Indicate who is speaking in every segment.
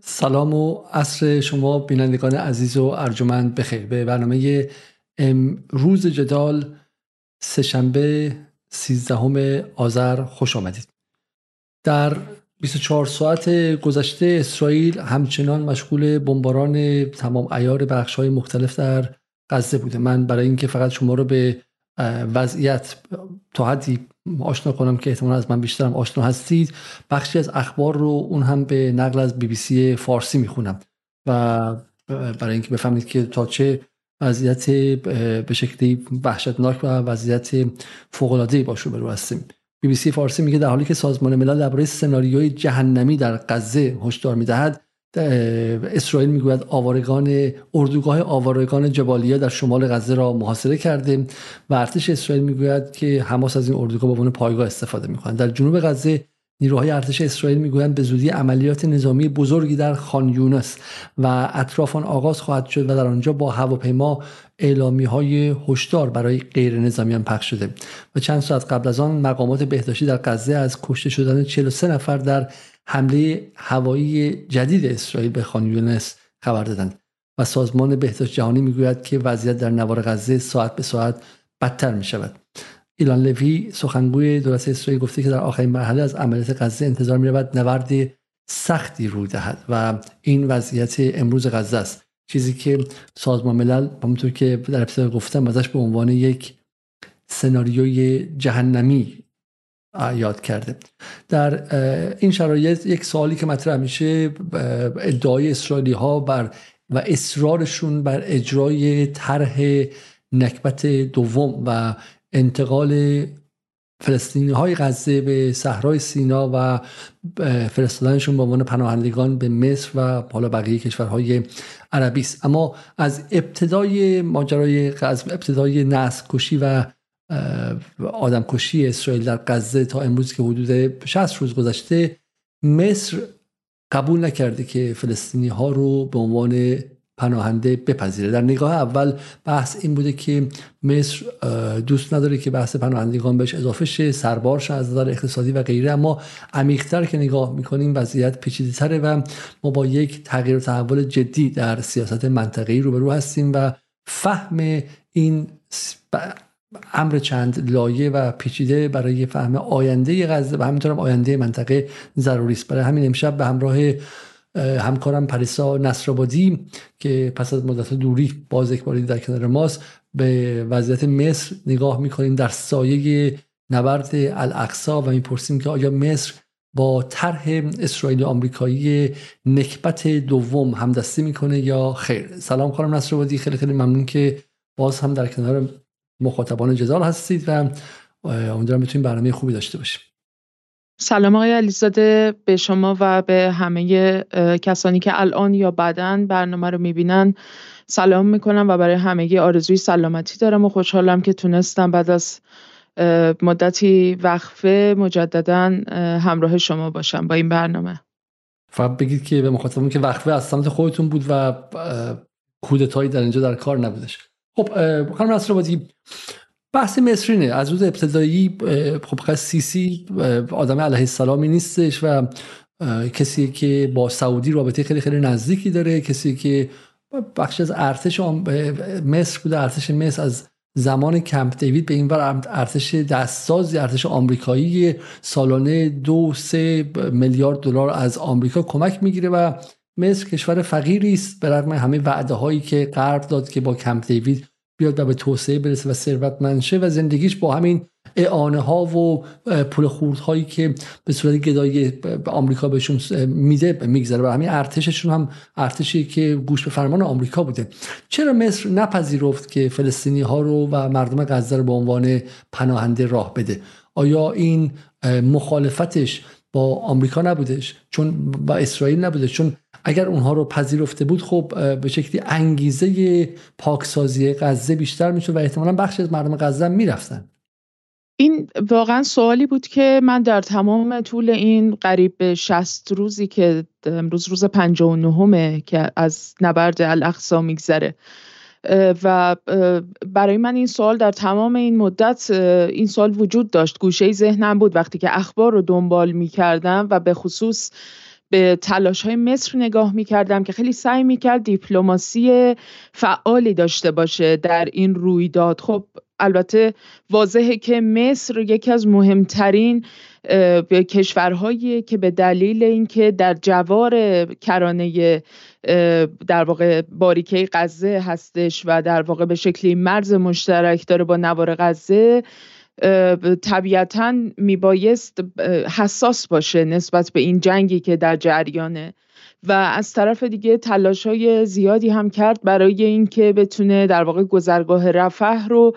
Speaker 1: سلام و عصر شما بینندگان عزیز و ارجمند بخیر. به برنامه روز جدال سهشنبه 13 آذر خوش آمدید. در 24 ساعت گذشته اسرائیل همچنان مشغول بمباران تمام ایار بخش های مختلف در غزه بوده. من برای اینکه فقط شما رو به وضعیت تا حدی آشنا کنم که احتمال از من بیشترم آشنا هستید. بخشی از اخبار رو اون هم به نقل از بی بی سی فارسی می‌خونم و برای اینکه بفهمید که تا چه وضعیت به شکلی وحشتناک و وضعیت فوق العاده باش رو هستیم. بی بی سی فارسی میگه در حالی که سازمان ملل درباره سناریوی جهنمی در غزه هشدار می‌دهد اسرائیل می‌گوید آوارگان اردوگاه آوارگان جبالیا در شمال غزه را محاصره کرده و ارتش اسرائیل می‌گوید که حماس از این اردوگاه به عنوان پایگاه استفاده می‌کنند در جنوب غزه نیروهای ارتش اسرائیل می‌گویند به زودی عملیات نظامی بزرگی در خان یونس و اطراف آن آغاز خواهد شد و در آنجا با هواپیما اعلامی های هشدار برای غیر نظامیان پخش شده. و چند ساعت قبل از آن مقامات بهداشتی در غزه از کشته شدن 43 نفر در حمله هوایی جدید اسرائیل به خان یونس خبر دادند و سازمان بهداشت جهانی می‌گوید که وضعیت در نوار غزه ساعت به ساعت بدتر می شود ایلان لوی سخنگوی دولت اسرائیل گفته که در آخرین مرحله از عملیات غزه انتظار می رود نبرد سختی رو دهد و این وضعیت امروز غزه است. چیزی که سازمان ملل همونطور که در ابتدا گفتم ازش به عنوان یک سناریوی جهنمی یاد کرده در این شرایط یک سوالی که مطرح میشه ادعای اسرائیلی ها بر و اصرارشون بر اجرای طرح نکبت دوم و انتقال فلسطینی های غزه به صحرای سینا و فرستادنشون به عنوان پناهندگان به مصر و حالا بقیه کشورهای عربی است. اما از ابتدای ماجرای ابتدای نسل کشی و آدمکشی اسرائیل در غزه تا امروز که حدود 60 روز گذشته مصر قبول نکرده که فلسطینی ها رو به عنوان پناهنده بپذیره. در نگاه اول بحث این بوده که مصر دوست نداره که بحث پناهندگان بهش اضافه شه سربارش از نظر اقتصادی و غیره اما عمیقتر که نگاه می‌کنیم وضعیت پیچیده تره و ما با یک تغییر و تحول جدی در سیاست منطقه‌ای روبرو هستیم و فهم این امر چند لایه و پیچیده برای فهم آینده غزه و همینطورم آینده منطقه ضروری است. برای همین امشب به همراه همکارم پریسا نصرآبادی که پس از مدت دوری باز یک باری در کنار ماست به وضعیت مصر نگاه می‌کنیم. در سایه نبرد الاقصا و می‌پرسیم که آیا مصر با طرح اسرائیل آمریکایی نکبت دوم همدستی می‌کنه یا خیر؟ سلام خانم نصرآبادی. خیلی خیلی ممنون که باز هم در کنار مخاطبان جدال هستید و امیدوارم بتونیم برنامه خوبی داشته باشیم.
Speaker 2: سلام آقای علیزاده. به شما و به همه کسانی که الان یا بعدا برنامه رو می‌بینن سلام می‌کنم و برای همگی آرزوی سلامتی دارم و خوشحالم که تونستم بعد از مدتی وقفه مجددا همراه شما باشم با این برنامه.
Speaker 1: فقط بگید که به مخاطبون که وقفه از سمت خودتون بود و کودتایی در اینجا در کار نبودش. خب خانم نصر بحث مصرینه. از روز ابتدایی خب سیسی آدم علیه السلامی نیستش و کسی که با سعودی رابطه خیلی خیلی نزدیکی داره کسی که بخش از ارتش مصر بوده. ارتش مصر از زمان کمپ دیوید به این ور ارتش دستسازی ارتش آمریکایی سالانه دو سه میلیارد دلار از آمریکا کمک می‌گیره و مصر کشور فقیری است. به رغم همه وعده هایی که غرب داد که با کمپ دیوید بیاد و به توسعه برسه و ثروتمند شه و زندگیش با همین اعانه ها و پول خورد هایی که به صورت گدایی آمریکا بهشون میده میگذره و همین ارتششون هم ارتشی که گوش به فرمان آمریکا بوده. چرا مصر نپذیرفت که فلسطینی ها رو و مردم غزه رو به عنوان پناهنده راه بده؟ آیا این مخالفتش با آمریکا نبودش؟ چون با اسرائیل نبوده؟ چون اگر اونها رو پذیرفته بود خب به شکلی انگیزه پاکسازی غزه بیشتر می‌شد و احتمالا بخشی از مردم غزه می‌رفتن.
Speaker 2: این واقعا سوالی بود که من در تمام طول این قریب به 60 روزی که امروز روز 59 که از نبرد الاقصا میگذره و برای من این سوال در تمام این مدت این سوال وجود داشت. گوشه ذهنم بود وقتی که اخبار رو دنبال می کردم و به خصوص به تلاش های مصر نگاه می‌کردم که خیلی سعی می‌کرد دیپلماسی فعالی داشته باشه در این رویداد. خب البته واضحه که مصر یکی از مهمترین کشورهایی که به دلیل اینکه در جوار کرانه در واقع باریکه غزه هستش و در واقع به شکلی مرز مشترک داره با نوار غزه طبیعتا میبایست حساس باشه نسبت به این جنگی که در جریانه. و از طرف دیگه تلاش های زیادی هم کرد برای اینکه بتونه در واقع گذرگاه رفح رو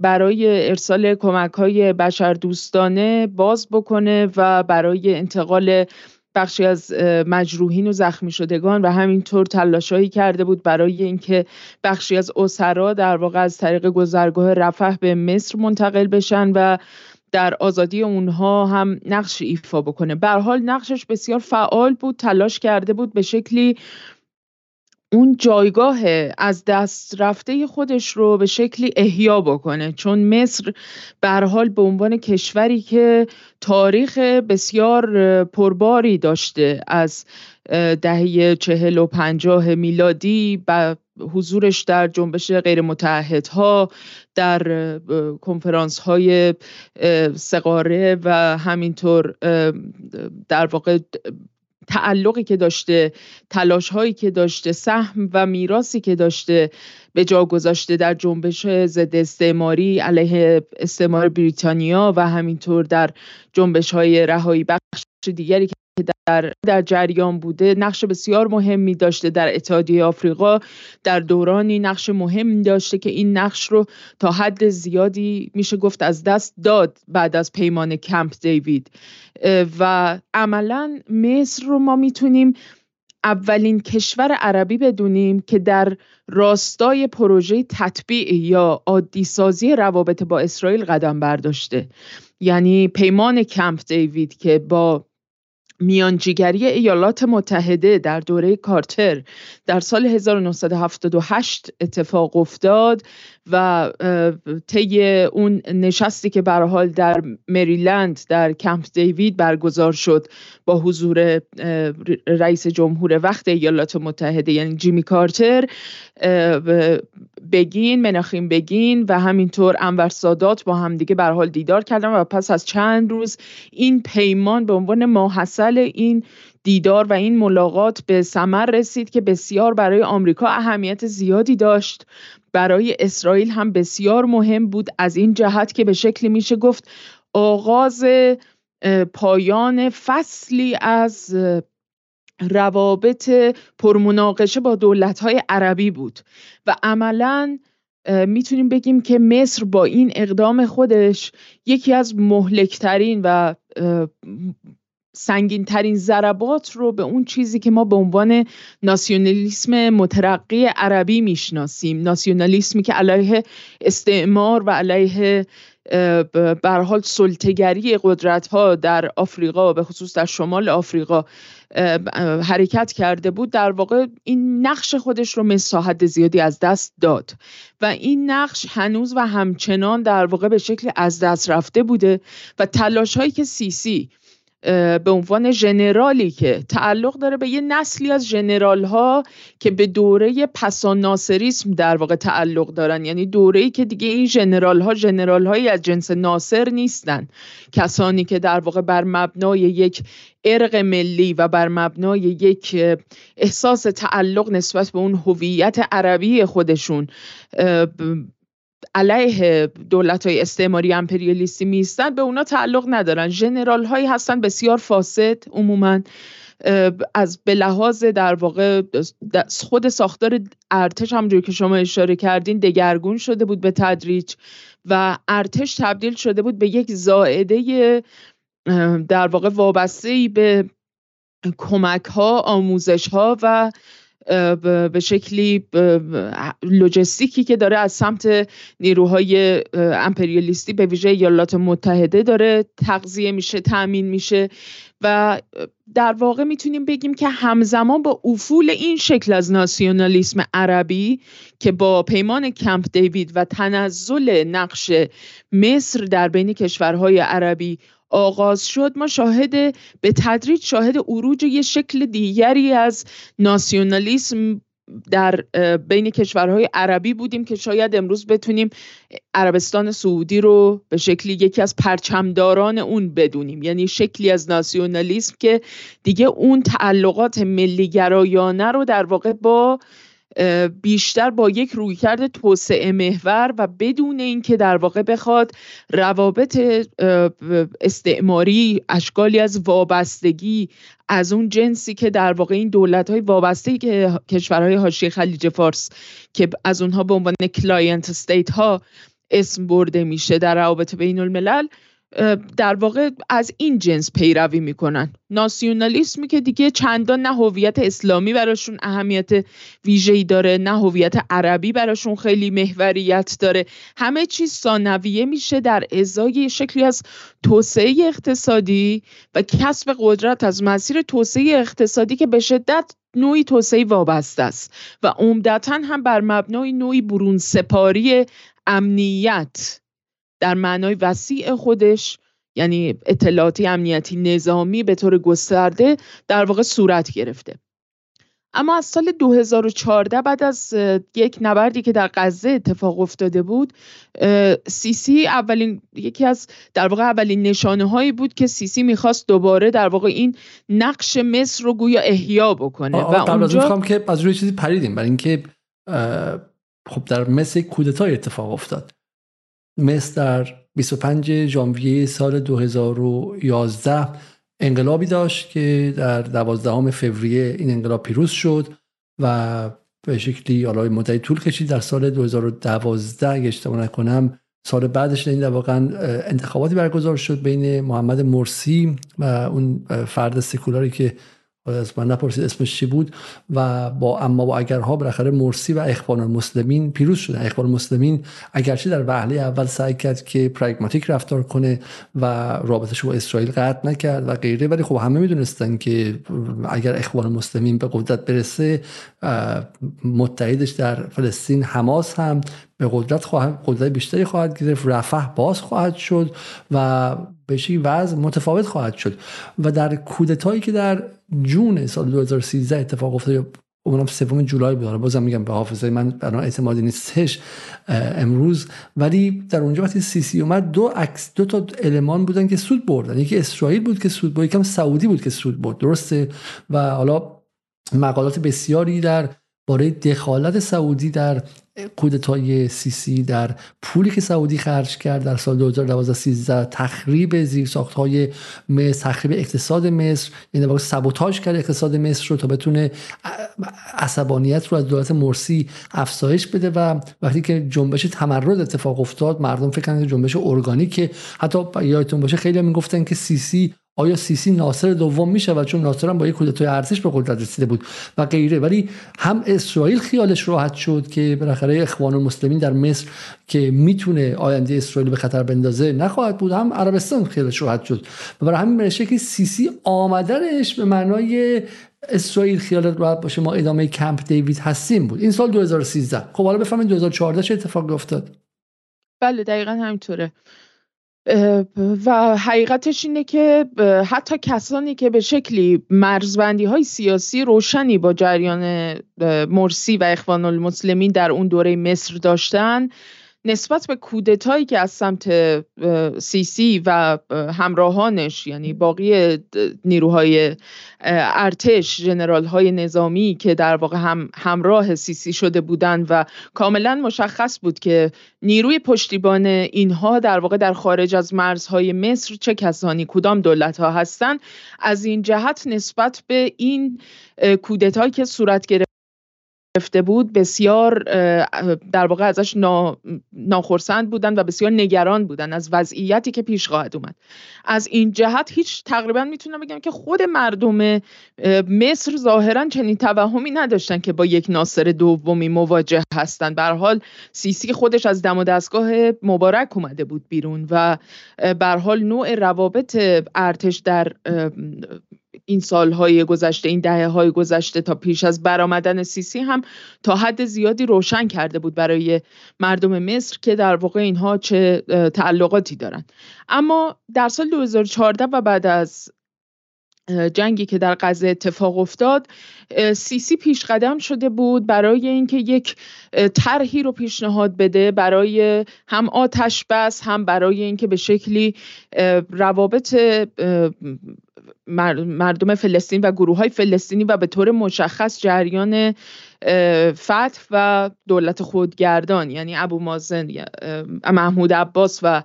Speaker 2: برای ارسال کمک های بشر دوستانه باز بکنه و برای انتقال بخشی از مجروحین و زخمی شدگان و همینطور تلاشایی کرده بود برای اینکه بخشی از اسرا در واقع از طریق گذرگاه رفح به مصر منتقل بشن و در آزادی اونها هم نقش ایفا بکنه. به حال نقشش بسیار فعال بود تلاش کرده بود به شکلی اون جایگاه از دست رفته خودش رو به شکلی احیا بکنه. چون مصر به حال به عنوان کشوری که تاریخ بسیار پرباری داشته از دهه چهل و پنجاه میلادی و حضورش در جنبش غیر متحدها در کنفرانس های سقاره و همینطور در واقع تعلقی که داشته تلاش هایی که داشته سهم و میراسی که داشته به جا گذاشته در جنبش ضد استعماری علیه استعمار بریتانیا و همینطور در جنبش های رهایی بخش دیگری که در, در جریان بوده نقش بسیار مهمی داشته در اتحادیه آفریقا. در دورانی نقش مهم داشته که این نقش رو تا حد زیادی میشه گفت از دست داد بعد از پیمان کمپ دیوید. و عملا مصر رو ما می‌تونیم اولین کشور عربی بدونیم که در راستای پروژه تطبیع یا عادی سازی روابط با اسرائیل قدم برداشته. یعنی پیمان کمپ دیوید که با میانجیگری ایالات متحده در دوره کارتر در سال 1978 اتفاق افتاد. و طی اون نشستی که به حال در مریلند در کمپ دیوید برگزار شد با حضور رئیس جمهور وقت ایالات متحده یعنی جیمی کارتر بگین مناخیم بگین و همینطور انور سادات با همدیگه به حال دیدار کردن و پس از چند روز این پیمان به عنوان ماحصل این دیدار و این ملاقات به ثمر رسید که بسیار برای آمریکا اهمیت زیادی داشت. برای اسرائیل هم بسیار مهم بود از این جهت که به شکلی میشه گفت آغاز پایان فصلی از روابط پرمناقشه با دولت‌های عربی بود و عملا می‌تونیم بگیم که مصر با این اقدام خودش یکی از مهلکترین و سنگین ترین ضربات رو به اون چیزی که ما به عنوان ناسیونالیسم مترقی عربی می‌شناسیم. ناسیونالیسمی که علیه استعمار و علیه بر حال سلطگری قدرت ها در آفریقا به خصوص در شمال آفریقا حرکت کرده بود در واقع این نقش خودش رو مساحت زیادی از دست داد. و این نقش هنوز و همچنان در واقع به شکل از دست رفته بوده و تلاش هایی که سیسی به عنوان ژنرالی که تعلق داره به یه نسلی از ژنرال ها که به دوره پسان ناصریسم در واقع تعلق دارن. یعنی دوره ای که دیگه این ژنرال ها ژنرال هایی از جنس ناصر نیستن. کسانی که در واقع بر مبنای یک ارق ملی و بر مبنای یک احساس تعلق نسبت به اون هویت عربی خودشون علیه دولت های استعماری امپریالیستی میستن به اونا تعلق ندارن. جنرال هایی هستن بسیار فاسد عموما از به لحاظ در واقع خود ساختار ارتش همونجوری که شما اشاره کردین دگرگون شده بود به تدریج و ارتش تبدیل شده بود به یک زائده در واقع وابسته به کمک ها آموزش ها و به شکلی لوجستیکی که داره از سمت نیروهای امپریالیستی به ویژه ایالات متحده داره تغذیه میشه تأمین میشه و در واقع می‌تونیم بگیم که همزمان با افول این شکل از ناسیونالیسم عربی که با پیمان کمپ دیوید و تنزل نقش مصر در بین کشورهای عربی آغاز شد. ما شاهد به تدریج شاهد عروج یه شکل دیگری از ناسیونالیسم در بین کشورهای عربی بودیم که شاید امروز بتونیم عربستان سعودی رو به شکلی یکی از پرچمداران اون بدونیم. یعنی شکلی از ناسیونالیسم که دیگه اون تعلقات ملیگرایانه رو در واقع با بیشتر با یک رویکرد توسعه محور و بدون اینکه در واقع بخواد روابط استعماری اشکالی از وابستگی از اون جنسی که در واقع این دولت های وابسته که کشورهای حاشیه خلیج فارس که از اونها به عنوان client state ها اسم برده میشه در روابط بین الملل در واقع از این جنس پیروی می‌کنن. ناسیونالیسمی که دیگه چندان نه هویت اسلامی براشون اهمیت ویژه‌ای داره نه هویت عربی براشون خیلی محوریت داره. همه چیز ثانویه میشه در ازای شکلی از توسعه اقتصادی و کسب قدرت از مسیر توسعه اقتصادی که به شدت نوعی توسعه وابسته است. و عمدتا هم بر مبنای نوعی برون سپاری امنیت در معنای وسیع خودش یعنی اطلاعاتی امنیتی نظامی به طور گسترده در واقع صورت گرفته. اما از سال 2014 بعد از یک نبردی که در غزه اتفاق افتاده بود سیسی اولین یکی از در واقع اولین نشانه هایی بود که سیسی می‌خواست دوباره در واقع این نقش مصر رو گویا احیا بکنه.
Speaker 1: و اونجا که از روی چیزی پریدیم برای اینکه خب در مصر کودتای اتفاق افتاد. مصر در 25 ژانویه سال 2011 انقلابی داشت که در 12 فوریه این انقلاب پیروز شد و به شکلی حالا مدتی طول کشید. در سال 2012 اگه اشتباه نکنم سال بعدش این واقعا انتخاباتی برگزار شد بین محمد مرسی و اون فرد سکولاری که از من نپرسید اسمش چی بود و با اما با اگرها بالاخره مرسی و اخوان المسلمین پیروز شدن اخوان المسلمین اگرچه در وهله اول سعی کرد که پراگماتیک رفتار کنه و رابطش با اسرائیل قطع نکرد و غیره ولی خب همه می‌دونستن که اگر اخوان المسلمین به قدرت برسه متحدش در فلسطین حماس هم به قدرت خواهد قدرت بیشتری خواهد گرفت رفح باز خواهد شد و به وضع متفاوت خواهد شد. و در کودتایی که در جون سال 2013 اتفاق افتاد اونم سوم جولای بود بازم میگم به حافظه من بنا اعتمادی نیستش امروز. ولی در اونجا وقتی سیسی اومد دو عکس دو تا المان بودن که سود بردن. یکی اسرائیل بود که سود برد یکم سعودی بود که سود برد. درسته؟ و حالا مقالات بسیاری در باره دخالت سعودی در کودتای سیسی در پولی که سعودی خرج کرد در سال 2012 13 تخریب زیرساخت های مصر تخریب اقتصاد مصر یعنی واقع سبوتاژ کرد اقتصاد مصر رو تا بتونه عصبانیت رو از دولت مرسی افزایش بده و وقتی که جنبش تمرد اتفاق افتاد مردم فکر کردن جنبش ارگانیکه. حتی یادتون باشه خیلی می‌گفتن که سیسی آیا سیسی ناصر دوم میشه و چون ناصر هم با یک کودتای ارتش به قدرت رسیده بود و غیره؟ ولی هم اسرائیل خیالش راحت شد که بالاخره اخوان المسلمین در مصر که می‌تونه آینده اسرائیل به خطر بندازه نخواهد بود. هم عربستان خیالش راحت شد. و برای همین میشه که سیسی آمدنش به معنای اسرائیل خیالت راحت باشه. ما ادامه کمپ دیوید هستیم بود. این سال 2013 خب حالا بفهمید 2014 چه اتفاقی افتاد.
Speaker 2: بله دقیقا همینطوره. و حقیقتش اینه که حتی کسانی که به شکلی مرزبندی های سیاسی روشنی با جریان مرسی و اخوان المسلمین در اون دوره مصر داشتن نسبت به کودتایی که از سمت سیسی و همراهانش یعنی باقی نیروهای ارتش جنرال های نظامی که در واقع هم همراه سیسی شده بودند و کاملا مشخص بود که نیروی پشتیبان اینها در واقع در خارج از مرزهای مصر چه کسانی کدام دولت ها هستند از این جهت نسبت به این کودتایی که صورت گرفت گرفته بود بسیار در واقع ازش ناخرسند بودن و بسیار نگران بودن از وضعیتی که پیش خواهد اومد. از این جهت هیچ تقریبا می‌تونم بگم که خود مردم مصر ظاهرا چنین توهمی نداشتن که با یک ناصر دومی مواجه هستند به حال سیسی خودش از دم و دستگاه مبارک اومده بود بیرون و به حال نوع روابط ارتش در این سالهای گذشته این دهه های گذشته تا پیش از برآمدن سیسی هم تا حد زیادی روشن کرده بود برای مردم مصر که در واقع اینها چه تعلقاتی دارند اما در سال 2014 و بعد از جنگی که در غزه اتفاق افتاد سیسی پیش قدم شده بود برای اینکه یک طرحی رو پیشنهاد بده برای هم آتش بس هم برای اینکه به شکلی روابط مردم فلسطین و گروه های فلسطینی و به طور مشخص جریان فتح و دولت خودگردان یعنی ابو مازن محمود عباس و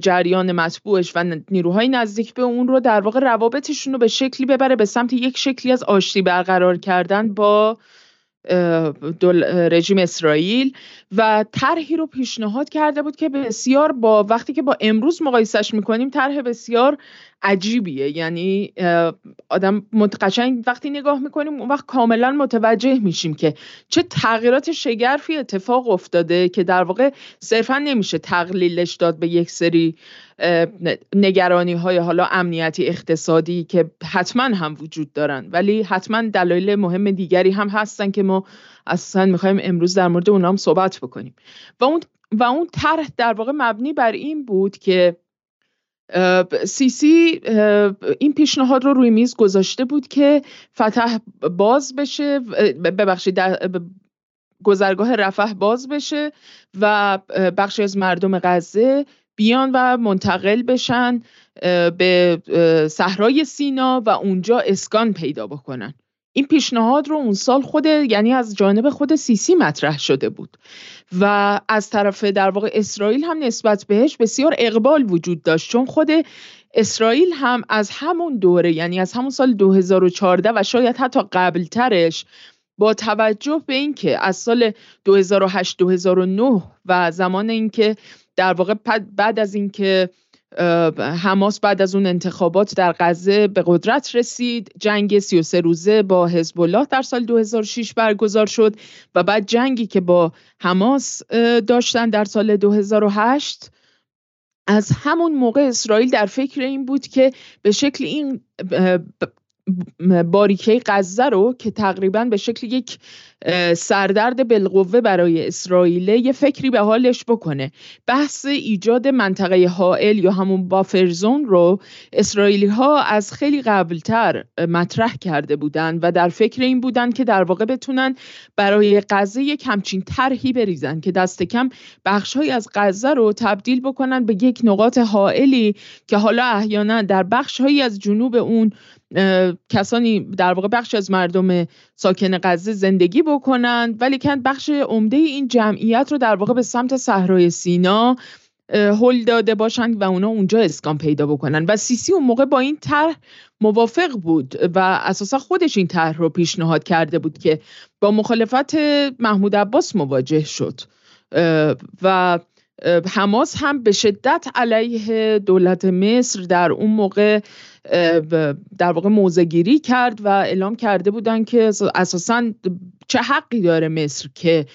Speaker 2: جریان مطبوعش و نیروهای نزدیک به اون رو در واقع روابطشون رو به شکلی ببره به سمت یک شکلی از آشتی برقرار کردن با رژیم اسرائیل و طرحی رو پیشنهاد کرده بود که بسیار با وقتی که با امروز مقایسش می‌کنیم طرح بسیار عجیبیه. یعنی آدم قشنگ وقتی نگاه می‌کنیم اون وقت کاملا متوجه میشیم که چه تغییرات شگرفی اتفاق افتاده که در واقع صرفا نمیشه تقلیلش داد به یک سری نگرانی های حالا امنیتی اقتصادی که حتما هم وجود دارن. ولی حتما دلایل مهم دیگری هم هستن که ما اصلا می‌خوایم امروز در مورد اونها هم صحبت بکنیم. و اون و اون طرح در واقع مبنی بر این بود که سیسی این پیشنهاد رو روی میز گذاشته بود که فتح باز بشه ببخشید گذرگاه رفح باز بشه و بخشی از مردم غزه بیان و منتقل بشن به صحرای سینا و اونجا اسکان پیدا بکنن. این پیشنهاد رو اون سال خود یعنی از جانب خود سیسی مطرح شده بود. و از طرف در واقع اسرائیل هم نسبت بهش بسیار اقبال وجود داشت. چون خود اسرائیل هم از همون دوره یعنی از همون سال 2014 و شاید حتی قبلترش با توجه به اینکه از سال 2008 2009 و زمان اینکه در واقع بعد از اینکه حماس بعد از اون انتخابات در غزه به قدرت رسید. جنگ 33 روزه با حزب الله در سال 2006 برگزار شد و بعد جنگی که با حماس داشتن در سال 2008 از همون موقع اسرائیل در فکر این بود که به شکل این باریکه غزه رو که تقریبا به شکل یک سردرد بالقوه برای اسرائیل یه فکری به حالش بکنه. بحث ایجاد منطقه حائل یا همون بافرزون رو اسرائیلی ها از خیلی قبلتر مطرح کرده بودن و در فکر این بودن که در واقع بتونن برای غزه یک همچین طرحی بریزن که دست کم بخشهایی از غزه رو تبدیل بکنن به یک نقاط حائلی که حالا احیانا در بخشهایی از جنوب اون کسانی در واقع بخش از مردم ساکن غزه زندگی بکنند ولی کن بخش عمده این جمعیت رو در واقع به سمت صحرای سینا هل داده باشند و اونا اونجا اسکان پیدا بکنن. و سیسی اون موقع با این طرح موافق بود و اساسا خودش این طرح رو پیشنهاد کرده بود که با مخالفت محمود عباس مواجه شد. و حماس هم به شدت علیه دولت مصر در اون موقع در واقع موزگیری کرد و اعلام کرده بودن که اساسا چه حقی داره مصر که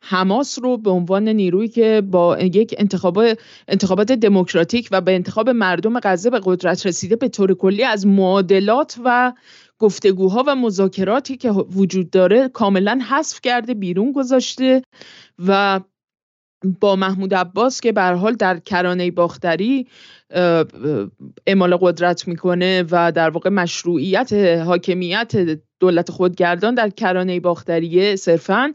Speaker 2: حماس رو به عنوان نیرویی که با یک انتخابات انتخابات دموکراتیک و به انتخاب مردم غزه به قدرت رسیده به طور کلی از معادلات و گفتگوها و مذاکراتی که وجود داره کاملا حذف کرده بیرون گذاشته و با محمود عباس که به حال در کرانه باختری اعمال قدرت می‌کنه و در واقع مشروعیت حاکمیت دولت خودگردان در کرانه باختریه صرفا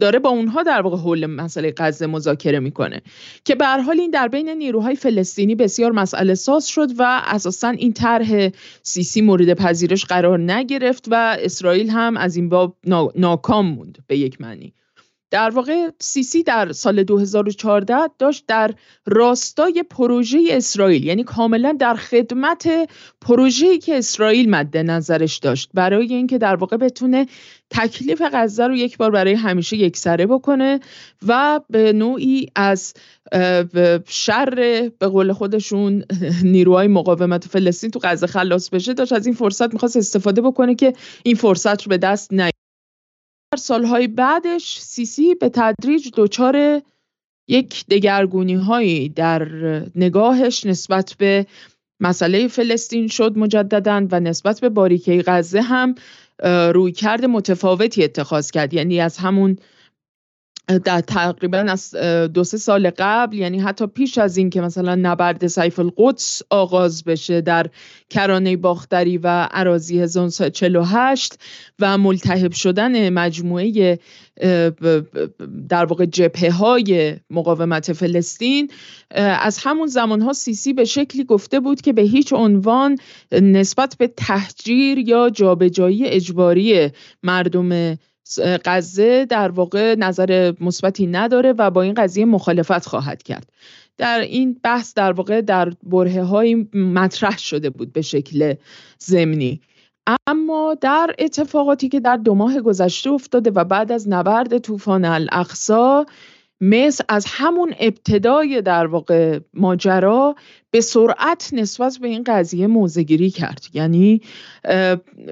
Speaker 2: داره با اونها در واقع حول مسئله غزه مذاکره می‌کنه. که به حال این در بین نیروهای فلسطینی بسیار مسئله ساز شد و اساسا این طرح سیسی مورد پذیرش قرار نگرفت و اسرائیل هم از این باب ناکام موند به یک معنی. در واقع سیسی در سال 2014 داشت در راستای پروژه اسرائیل یعنی کاملا در خدمت پروژه‌ای که اسرائیل مد نظرش داشت برای اینکه در واقع بتونه تکلیف غزه رو یک بار برای همیشه یکسره بکنه و به نوعی از شر به قول خودشون نیروهای مقاومت فلسطین تو غزه خلاص بشه داشت از این فرصت می‌خواست استفاده بکنه که این فرصت رو به دست در سالهای بعدش سیسی به تدریج دچار یک دگرگونی هایی در نگاهش نسبت به مسئله فلسطین شد مجددا و نسبت به باریکه غزه هم رویکرد متفاوتی اتخاذ کرد. یعنی از همون در تقریبا از دو سه سال قبل یعنی حتی پیش از این که مثلا نبرد سیف القدس آغاز بشه در کرانه باختری و عراضی 1948 و ملتهب شدن مجموعه در واقع جبهه های مقاومت فلسطین از همون زمان ها سیسی به شکلی گفته بود که به هیچ عنوان نسبت به تحجیر یا جابجایی اجباری مردم غزه در واقع نظر مثبتی نداره و با این قضیه مخالفت خواهد کرد. در این بحث در واقع در بره های مطرح شده بود به شکل زمینی اما در اتفاقاتی که در دو ماه گذشته افتاده و بعد از نبرد طوفان الاقصا مصر از همون ابتدای در واقع ماجرا به سرعت نسبت به این قضیه موزگیری کرد. یعنی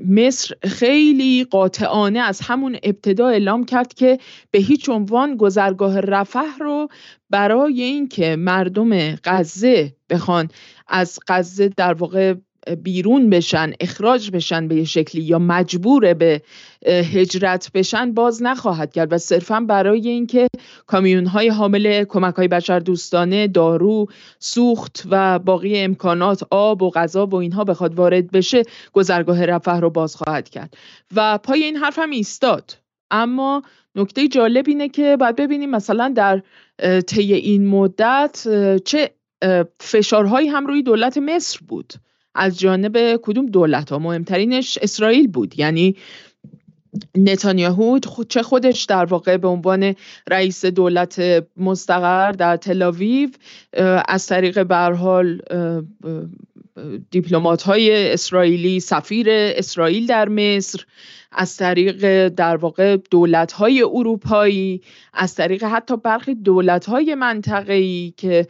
Speaker 2: مصر خیلی قاطعانه از همون ابتدا اعلام کرد که به هیچ عنوان گذرگاه رفح رو برای اینکه مردم غزه بخوان از غزه در واقع بیرون بشن اخراج بشن به یه شکلی یا مجبور به هجرت بشن باز نخواهد کرد. و صرفا برای اینکه کامیون های حامل کمک های بشر دوستانه دارو سوخت و باقی امکانات آب و غذا و اینها بخواد وارد بشه گذرگاه رفح رو باز خواهد کرد. و پای این حرف هم ایستاد. اما نکته جالب اینه که باید ببینیم مثلا در طی این مدت چه فشارهایی هم روی دولت مصر بود. از جانب کدوم دولت ها؟ مهمترینش اسرائیل بود. یعنی نتانیاهو چه خودش در واقع به عنوان رئیس دولت مستقر در تلاویو از طریق برحال دیپلمات های اسرائیلی سفیر اسرائیل در مصر از طریق در واقع دولت های اروپایی از طریق حتی برخی دولت های منطقه‌ای که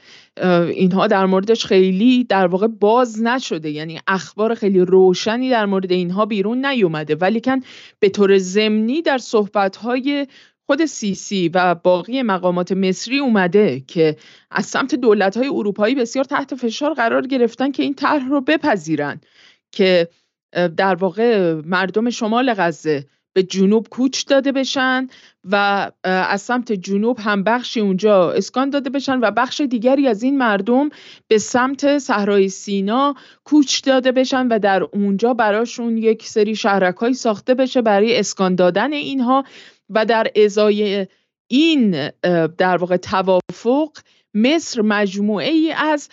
Speaker 2: اینها در موردش خیلی در واقع باز نشده. یعنی اخبار خیلی روشنی در مورد اینها بیرون نیومده. ولیکن به طور ضمنی در صحبت های خود سیسی و باقی مقامات مصری اومده که از سمت دولت های اروپایی بسیار تحت فشار قرار گرفتن که این طرح رو بپذیرن که در واقع مردم شمال غزه به جنوب کوچ داده بشن و از سمت جنوب هم بخشی اونجا اسکان داده بشن و بخش دیگری از این مردم به سمت صحرای سینا کوچ داده بشن و در اونجا براشون یک سری شهرک ساخته بشه برای اسکان دادن اینها. و در ازای این در واقع توافق مصر مجموعه ای از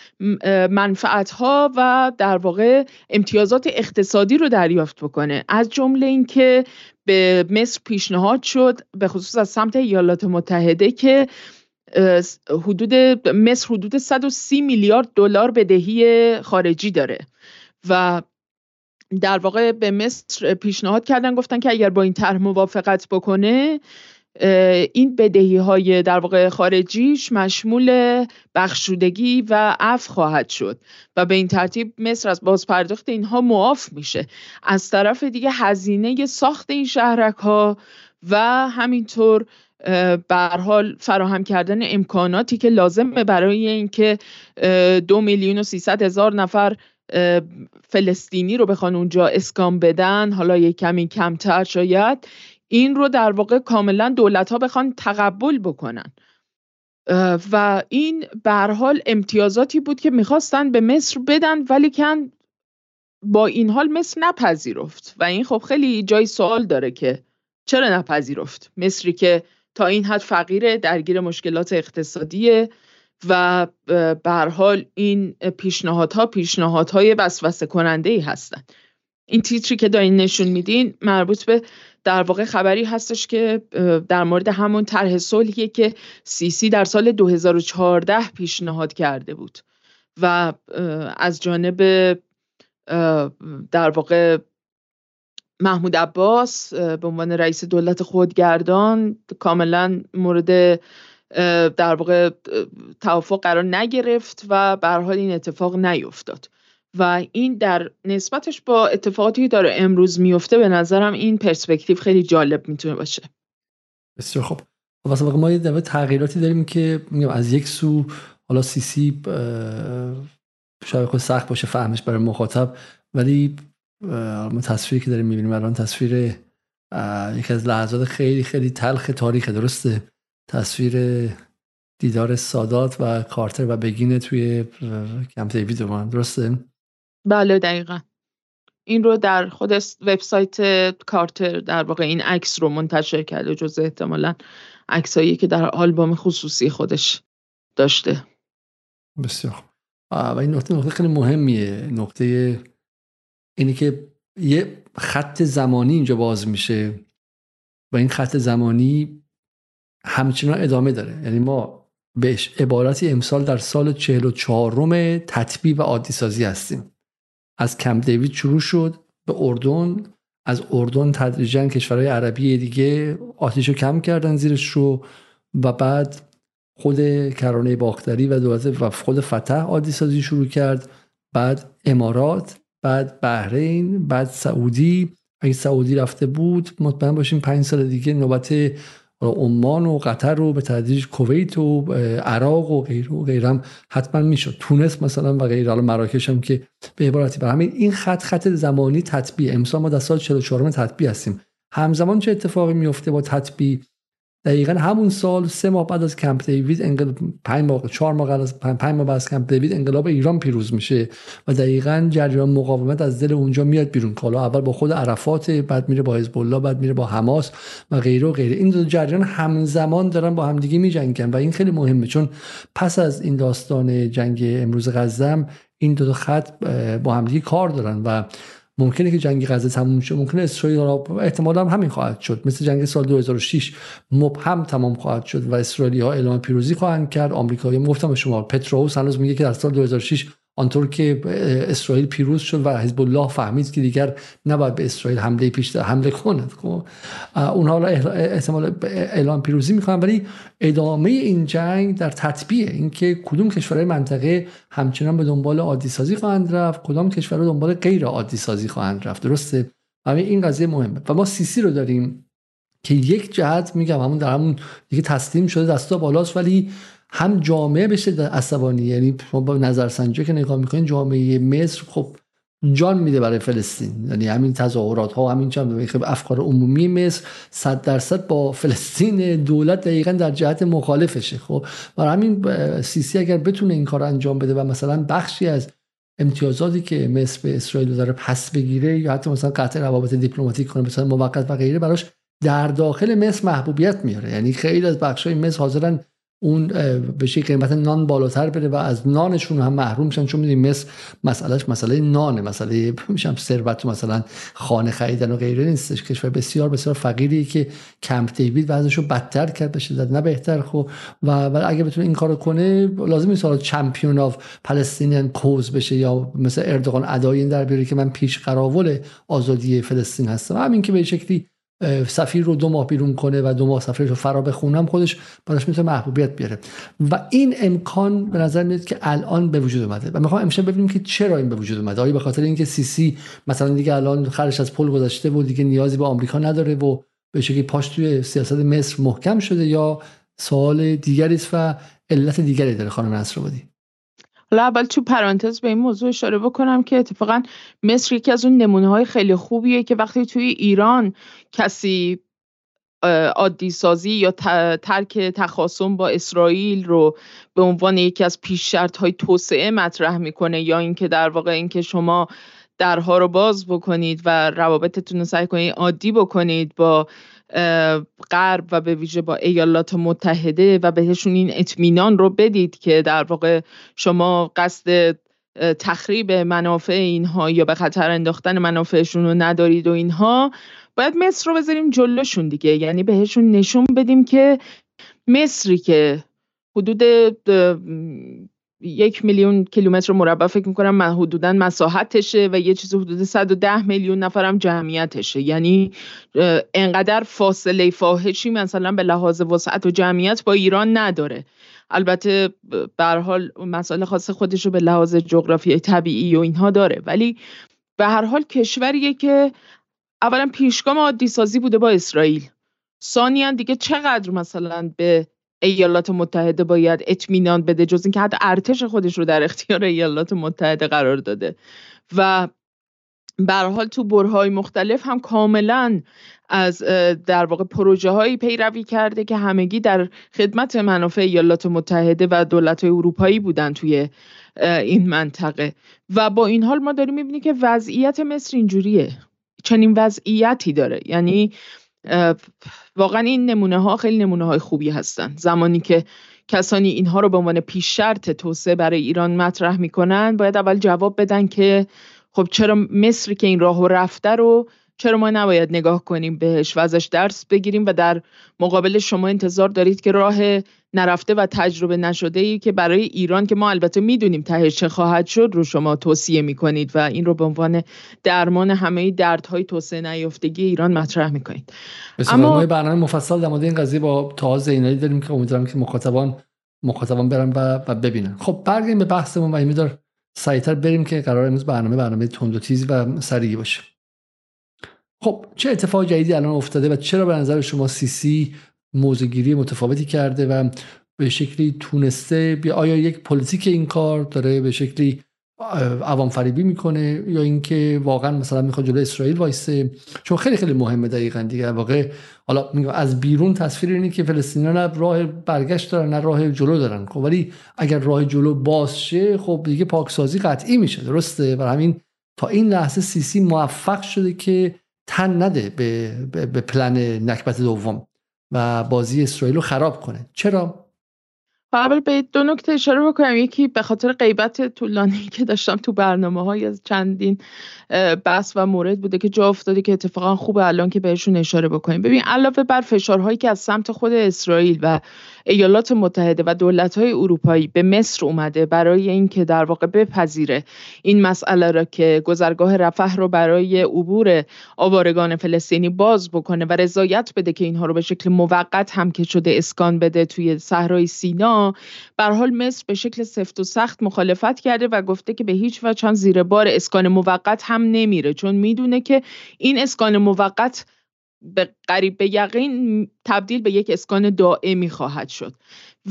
Speaker 2: منفعت ها و در واقع امتیازات اقتصادی رو دریافت بکنه. از جمله اینکه به مصر پیشنهاد شد به خصوص از سمت ایالات متحده که حدود مصر حدود 130 میلیارد دلار بدهی خارجی داره و در واقع به مصر پیشنهاد کردن گفتن که اگر با این طرح موافقت بکنه این بدهی های در واقع خارجیش مشمول بخشودگی و عفو خواهد شد و به این ترتیب مصر از بازپرداخت اینها معاف میشه. از طرف دیگه هزینه ساخت این شهرک ها و همینطور بر حال فراهم کردن امکاناتی که لازمه برای اینکه دو میلیون و سیصد هزار نفر فلسطینی رو بخوان اونجا اسکام بدن حالا یک کمی کمتر شاید این رو در واقع کاملا دولت ها بخوان تقبل بکنن. و این به حال امتیازاتی بود که می‌خواستن به مصر بدن ولی کن با این حال مصر نپذیرفت. و این خب خیلی جای سوال داره که چرا نپذیرفت؟ مصری که تا این حد فقیره درگیر مشکلات اقتصادیه. و به حال این پیشنهادها پیشنهادهای وسوسه کننده ای هستند این تیتری که دارین نشون میدین مربوط به در واقع خبری هستش که در مورد همون طرح صلحیه که سیسی در سال 2014 پیشنهاد کرده بود و از جانب در واقع محمود عباس به عنوان رئیس دولت خودگردان کاملا مورد در واقع توافق قرار نگرفت و به حال این اتفاق نیفتاد. و این در نسبتش با اتفاقاتی که داره امروز میفته به نظرم این پرسپکتیو خیلی جالب می‌تونه باشه.
Speaker 1: بسیار خب واسه ما یه تغییراتی داریم که میگم از یک سو حالا سیسی شاید خود سخت باشه فهمش برای مخاطب ولی ما تصویری که داریم می‌بینیم الان تصویر یکی از لحظات خیلی خیلی تلخ تاریخ درسته؟ تصویر دیدار سادات و کارتر و بگینه توی کمپ دیوید درسته؟
Speaker 2: بله دقیقا. این رو در خود وبسایت کارتر در واقع این عکس رو منتشر کرده جز احتمالا عکسایی که در آلبوم خصوصی خودش داشته.
Speaker 1: بسیار و این نقطه نقطه خیلی مهمیه. نقطه اینی که یه خط زمانی اینجا باز میشه و این خط زمانی همچنان ادامه داره. یعنی ما بهش عبارتی امسال در سال 44 روم تطبیع و عادی سازی هستیم. از کم دیوید شروع شد به اردن. از اردن تدریجا کشورهای عربی دیگه آتیش رو کم کردن زیرش رو و بعد خود کرانه باختری و دولت و خود فتح عادی سازی شروع کرد. بعد امارات بعد بحرین بعد سعودی. اگه سعودی رفته بود مطمئن باشیم پنج سال دیگه نوبت عمان و قطر و به تدریج کویت و عراق و غیر و غیرم حتما می‌شد. تونس مثلا و غیر حالا مراکش هم که به عبارتی بر همین این خط خط زمانی تطبیع. امسال ما در سال 44 تطبیع هستیم. همزمان چه اتفاقی میفته با تطبیع؟ دقیقا همون سال سه ماه بعد از کمپ دیوید انقلاب پنج ماه چهار ماه از پنج ماه بعد از کمپ دیوید انقلاب ایران پیروز میشه و دقیقا جریان مقاومت از دل اونجا میاد بیرون حالا اول با خود عرفات بعد میره با حزب الله بعد میره با حماس و غیره و غیره. این دو جریان همزمان دارن با همدیگه میجنگن و این خیلی مهمه چون پس از این داستان جنگ امروز غزه این دو, دو خط با همدیگه کار دارن و ممکنه که جنگ غزه تموم شه ممکنه اسرائیل را احتمالا هم همین خواهد شد. مثل جنگ سال 2006 مبهم تمام خواهد شد و اسرائیلی ها اعلام پیروزی خواهند کرد. آمریکایی گفتم شما پتروس هنوز میگه که در سال 2006 آنطور که اسرائیل پیروز شد و حزب الله فهمید که دیگر نباید به اسرائیل حمله پیش حمله کند خب اونها حالا احتمال اعلام پیروزی می‌خوان ولی ادامه این جنگ در تطبیع اینکه کدوم کشورهای منطقه همچنان به دنبال عادی سازی خواهند رفت کدام کشورها دنبال غیر عادی سازی خواهند رفت. درسته؟ همین این قضیه مهمه. و ما سیسی رو داریم که یک جهت میگم همون در همون دیگه تسلیم شده دستا بالاست ولی هم جامعه بشه عصبانی. یعنی با نظرسنجی که نگاه می‌کنین جامعه مصر خب جان میده برای فلسطین. یعنی همین تظاهرات ها و همین چند افکار عمومی مصر صد درصد با فلسطین دولت دقیقا در جهت مخالفشه. خب برای همین سیسی اگر بتونه این کار انجام بده و مثلا بخشی از امتیازاتی که مصر به اسرائیل داره پس بگیره یا حتی مثلا قطع روابط دیپلماتیک کنه مثلا موقت و غیره براش در داخل مصر محبوبیت میاره. یعنی خیلی از بخشای مصر حاضرن اون به قیمت نان بالاتر بره و از نانشون هم محروم شن چون می‌دونیم مثل مسئلهش مسئله نانه مسئله میشم ثروت مثلا خانه خریدن و غیره نیستش. کشور بسیار بسیار فقیری که کمپ دیوید وضعش رو بدتر کرد بشه نه بهتر. خب و ولی اگه بتونه این کارو کنه لازم نیست champion of Palestinian cause بشه یا مثل اردوغان ادای این در بیاره که من پیش قراول آزادی فلسطین هستم. همین که به شکلی سفیر رو دو ماه بیرون کنه و دو ماه سفیر رو فرا بخونه خودش براش می‌تونه محبوبیت بیاره. و این امکان به نظر میاد که الان به وجود اومده. و می‌خوام امشب ببینیم که چرا این به وجود اومده. آیا به خاطر اینکه سیسی مثلا دیگه الان خرش از پل گذشته و دیگه نیازی به آمریکا نداره و به شکلی پاش توی سیاست مصر محکم شده یا سوال دیگری است و علت دیگری داره خانم نصرآبادی؟
Speaker 2: حالا اول تو پرانتز به این موضوع اشاره بکنم که اتفاقا مصر یکی از اون نمونه های خیلی خوبیه که وقتی توی ایران کسی عادی سازی یا ترک تخاصم با اسرائیل رو به عنوان یکی از پیش شرط های توسعه مطرح می‌کنه یا اینکه در واقع اینکه شما درها رو باز بکنید و روابطتون رو سعی کنید عادی بکنید با غرب و به ویژه با ایالات متحده و بهشون این اطمینان رو بدید که در واقع شما قصد تخریب منافع اینها یا به خطر انداختن منافعشون رو ندارید و اینها باید مصر رو بذاریم جلوشون دیگه. یعنی بهشون نشون بدیم که مصری که حدود یک میلیون کیلومتر مربع فکر می‌کنم حدودا مساحتشه و یه چیز حدود 110 میلیون نفرم جمعیتشه. یعنی انقدر فاصله فاحشی مثلا به لحاظ وسعت و جمعیت با ایران نداره. البته به حال مسائل خاص خودش رو به لحاظ جغرافی طبیعی و اینها داره. ولی به هر حال کشوریه که اولا پیشگام عادی سازی بوده با اسرائیل. ثانیا دیگه چقدر مثلا به ایالات متحده باید اطمینان بده جز اینکه حتی ارتش خودش رو در اختیار ایالات متحده قرار داده. و به حال تو برهای مختلف هم کاملا از در واقع پروژه هایی پیروی کرده که همگی در خدمت منافع ایالات متحده و دولت اروپایی بودن توی این منطقه. و با این حال ما داریم می‌بینیم که وضعیت مصر اینجوریه. چنین وضعیتی داره. یعنی واقعا این نمونه ها خیلی نمونه های خوبی هستن. زمانی که کسانی اینها رو به عنوان پیش شرط توسعه برای ایران مطرح می‌کنن باید اول جواب بدن که خب چرا مصری که این راهو رفته رو چرا ما نباید نگاه کنیم بهش و ازش درس بگیریم و در مقابل شما انتظار دارید که راه نرفته و تجربه نشده ای که برای ایران که ما البته می‌دونیم تهش چه خواهد شد رو شما توصیه می‌کنید و این رو به عنوان درمان همه دردهای توسعه نیافتگی ایران مطرح می‌کنید.
Speaker 1: اما ما برنامه مفصل در مورد این قضیه با تاز زینالی داریم که امیدوارم که مخاطبان مخاطبان برن و, ببینن. خب برگردیم به بحثمون و امیدوار سریعتر بریم که قرار امروز برنامه برنامه تند و تیز و سریعی باشه. خب چه اتفاق جدیدی الان افتاده و چرا به نظر شما سیسی موضع‌گیری متفاوتی کرده و به شکلی تونسته آیا یک پلتیک این کار داره به شکلی عوام فریبی می‌کنه یا اینکه واقعا مثلا می‌خواد جلو اسرائیل وایسه؟ چون خیلی خیلی مهمه دقیقا دیگه. واقع حالا میگم از بیرون تصویر اینه که فلسطینیان نه راه برگشت دارن نه راه جلو دارن. خب ولی اگر راه جلو باز شه خب دیگه پاکسازی قطعی میشه. درسته؟ و همین تا این لحظه سیسی موفق شده که تن نده به, به, به پلن نکبت دوم و بازی اسرائیل رو خراب کنه. چرا؟
Speaker 2: قبل به دو نکته اشاره بکنم. یکی به خاطر غیبت طولانی که داشتم تو برنامه های از چندین بحث و مورد بوده که جا افتاده که اتفاقا خوبه الان که بهشون اشاره بکنیم. ببین علاوه بر فشارهایی که از سمت خود اسرائیل و ایالات متحده و دولت‌های اروپایی به مصر اومده برای اینکه در واقع بپذیره این مسئله را که گذرگاه رفح رو برای عبور آوارگان فلسطینی باز بکنه و رضایت بده که اینها رو به شکل موقت هم که شده اسکان بده توی صحرای سینا. بر حال مصر به شکل سفت و سخت مخالفت کرده و گفته که به هیچ وجه زیر بار اسکان موقت هم نمیره چون می‌دونه که این اسکان موقت به قریب به یقین تبدیل به یک اسکان دائمی خواهد شد.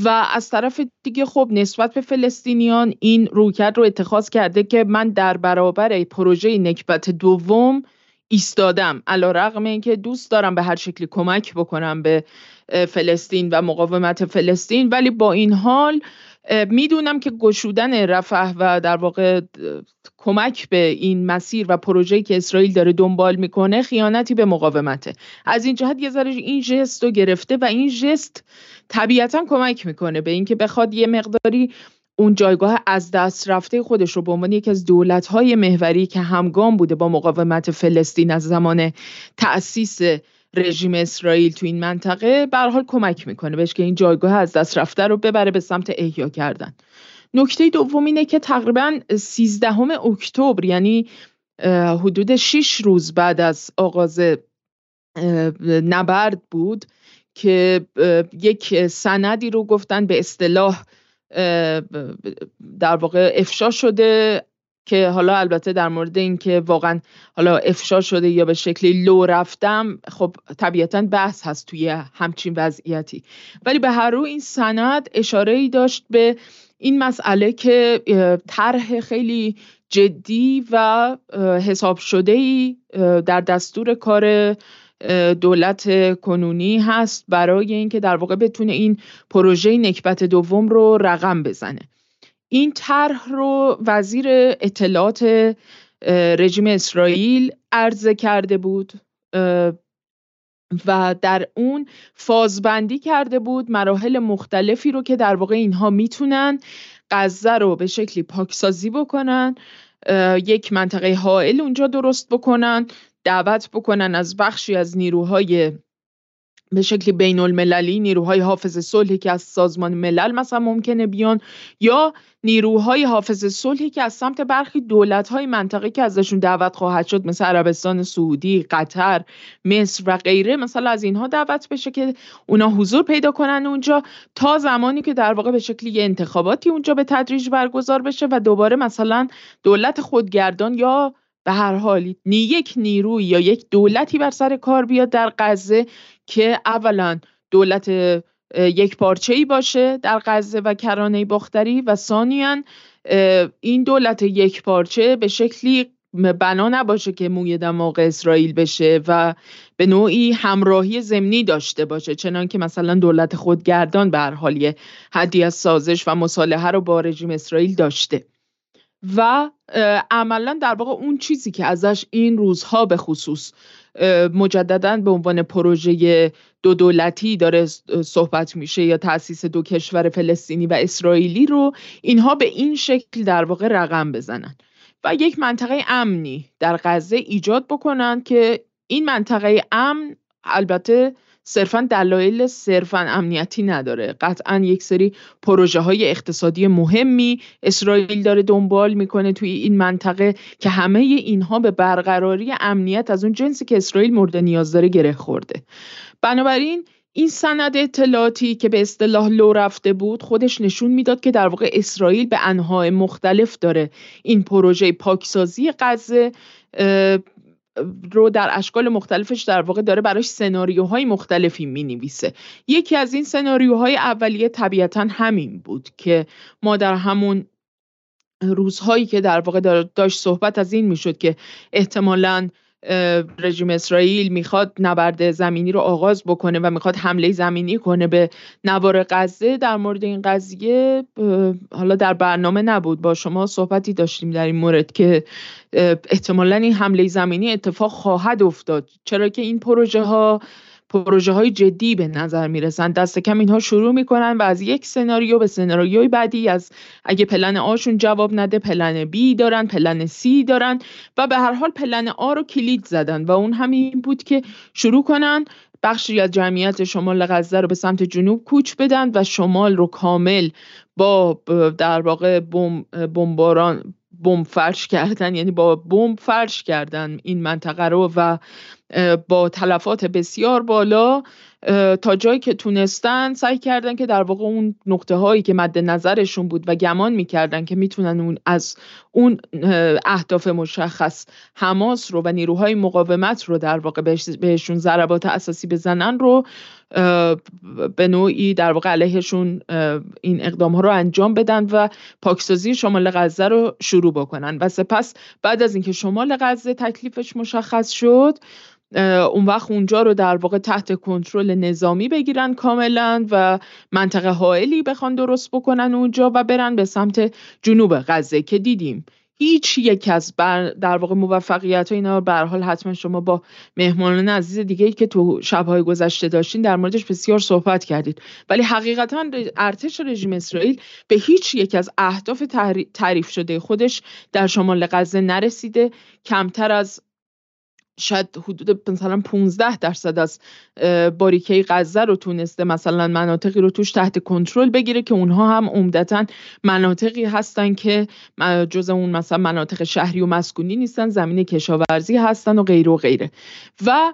Speaker 2: و از طرف دیگه خب نسبت به فلسطینیان این رویکرد رو اتخاذ کرده که من در برابر پروژه نکبت دوم ایستادم. علا رقم این که دوست دارم به هر شکلی کمک بکنم به فلسطین و مقاومت فلسطین. ولی با این حال می‌دونم که گشودن رفح و در واقع کمک به این مسیر و پروژه‌ای که اسرائیل داره دنبال می‌کنه خیانتی به مقاومته. از این جهت یه ذره این ژست رو گرفته و این ژست طبیعتا کمک می‌کنه به اینکه بخواد یه مقداری اون جایگاه از دست رفته خودش رو به عنوان یکی از دولت‌های محوری که همگام بوده با مقاومت فلسطین از زمان تأسیس رژیم اسرائیل تو این منطقه به حال کمک می‌کنه بهش که این جایگاه از دست رفته رو ببره به سمت احیا کردن. نکته دوم اینه که تقریبا 13 اکتبر یعنی حدود 6 روز بعد از آغاز نبرد بود که یک سندی رو گفتن به اصطلاح در واقع افشا شده که حالا البته در مورد اینکه واقعا حالا افشا شده یا به شکلی لو رفتم خب طبیعتا بحث هست توی همچین وضعیتی. ولی به هر رو این سند اشاره ای داشت به این مسئله که طرح خیلی جدی و حساب شده ای در دستور کار دولت کنونی هست برای اینکه در واقع بتونه این پروژه نکبت دوم رو رقم بزنه. این طرح رو وزیر اطلاعات رژیم اسرائیل عرضه کرده بود. و در اون فازبندی کرده بود مراحل مختلفی رو که در واقع اینها می‌تونن غزه رو به شکلی پاکسازی بکنن یک منطقه حائل اونجا درست بکنن دعوت بکنن از بخشی از نیروهای به شکل بین المللی نیروهای حافظ صلحی که از سازمان ملل مثلا ممکنه بیان یا نیروهای حافظ صلحی که از سمت برخی دولت‌های منطقه که ازشون دعوت خواهد شد مثل عربستان سعودی، قطر، مصر و غیره مثلا از اینها دعوت بشه که اونا حضور پیدا کنن اونجا تا زمانی که در واقع به شکل یه انتخاباتی اونجا به تدریج برگزار بشه و دوباره مثلا دولت خودگردان یا به هر حال نی یک نیروی یا یک دولتی بر سر کار بیاد در غزه که اولا دولت یک پارچه ای باشه در غزه و کرانه باختری و ثانیا این دولت یک پارچه به شکلی بنا نباشه که موی دماغ اسرائیل بشه و به نوعی همراهی زمینی داشته باشه چنان که مثلا دولت خودگردان به هر حال حدی از سازش و مصالحه رو با رژیم اسرائیل داشته. و عملا در واقع اون چیزی که ازش این روزها به خصوص مجددا به عنوان پروژه دو دولتی داره صحبت میشه یا تاسیس دو کشور فلسطینی و اسرائیلی رو اینها به این شکل در واقع رقم بزنن. و یک منطقه امنی در غزه ایجاد بکنن که این منطقه امن البته صرفا دلایل صرفا امنیتی نداره. قطعا یک سری پروژه های اقتصادی مهمی اسرائیل داره دنبال می‌کنه توی این منطقه که همه اینها به برقراری امنیت از اون جنسی که اسرائیل مورد نیاز داره گره خورده. بنابراین این سند اطلاعاتی که به اصطلاح لو رفته بود خودش نشون می‌داد که در واقع اسرائیل به انواع مختلف داره این پروژه پاکسازی غزه رو در اشکال مختلفش در واقع داره براش سناریوهای مختلفی می نویسه یکی از این سناریوهای اولیه طبیعتا همین بود که ما در همون روزهایی که در واقع داشت صحبت از این می‌شد که احتمالاً رژیم اسرائیل می‌خواد نبرد زمینی رو آغاز بکنه و می‌خواد حمله زمینی کنه به نوار غزه در مورد این قضیه حالا در برنامه نبود. با شما صحبتی داشتیم در این مورد که احتمالا این حمله زمینی اتفاق خواهد افتاد. چرا که این پروژه ها پروژه های جدی به نظر می‌رسن. دست کم اینها شروع می‌کنن و از یک سناریو به سناریوی بعدی از اگه پلن آشون جواب نده پلن بی دارن پلن سی دارن و به هر حال پلن آ رو کلید زدن و اون همین بود که شروع کنن بخشی از جمعیت شمال غزه رو به سمت جنوب کوچ بدن و شمال رو کامل با در واقع بمباران بمب فرش کردن. یعنی با بمب فرش کردن این منطقه رو و با تلفات بسیار بالا تا جایی که تونستن سعی کردن که در واقع اون نقطه هایی که مد نظرشون بود و گمان می‌کردن که می‌تونن اون از اون اهداف مشخص حماس رو و نیروهای مقاومت رو در واقع بهشون ضربات اساسی بزنن رو به نوعی در واقع علیهشون این اقدام ها رو انجام بدن و پاکسازی شمال غزه رو شروع بکنن. و سپس بعد از اینکه شمال غزه تکلیفش مشخص شد اون وقت اونجا رو در واقع تحت کنترل نظامی بگیرن کاملا و منطقه حائلی بخوان درست بکنن اونجا و برن به سمت جنوب غزه که دیدیم. هیچ یک از بر در واقع موفقیت ها اینا به حال حتما شما با مهمانان عزیز دیگه که تو شبهای گذشته داشتین در موردش بسیار صحبت کردید. ولی حقیقتا ارتش رژیم اسرائیل به هیچ یک از اهداف تعریف شده خودش در شمال غزه نرسیده. کمتر از شاید حدود مثلا 15 درصد از باریکه غزه رو تونسته مثلا مناطقی رو توش تحت کنترل بگیره که اونها هم عمدتا مناطقی هستن که جز اون مثلا مناطق شهری و مسکونی نیستن زمین کشاورزی هستن و غیره و غیره. و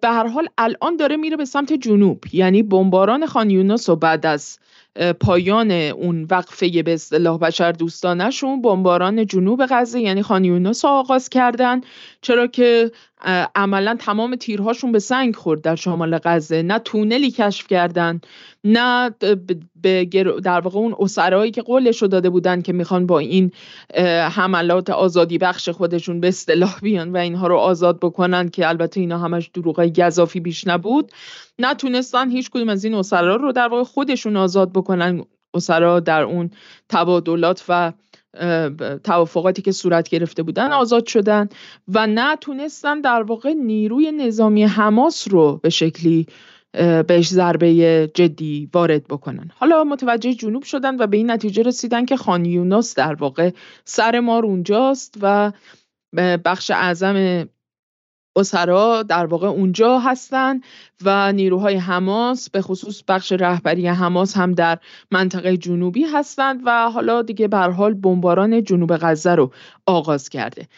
Speaker 2: به هر حال الان داره میره به سمت جنوب. یعنی بمباران خان یونس و بعد از پایان اون وقفه به اصطلاح بشر دوستانشون بمباران جنوب غزه یعنی خان یونس آغاز کردن. چرا که عملا تمام تیرهاشون به سنگ خورد در شمال غزه. نه تونلی کشف کردن نه به در واقع اون اسرایی که قولش داده بودن که می‌خوان با این حملات آزادی بخش خودشون به اصطلاح بیان و اینها رو آزاد بکنن که البته اینا همش دروغای گذافی بیش نبود. نتونستن هیچ کدوم از این اسرا رو در واقع خودشون آزاد بکنن. اسرا در اون تبادلات و توافقاتی که صورت گرفته بودن آزاد شدن و نتونستن در واقع نیروی نظامی حماس رو به شکلی بهش ضربه جدی وارد بکنن. حالا متوجه جنوب شدن و به این نتیجه رسیدن که خان یونس در واقع سر مار اونجاست و بخش اعظم اسرا در واقع اونجا هستن و نیروهای حماس به خصوص بخش رهبری حماس هم در منطقه جنوبی هستند و حالا دیگه به حال بمباران جنوب غزه رو آغاز کرده.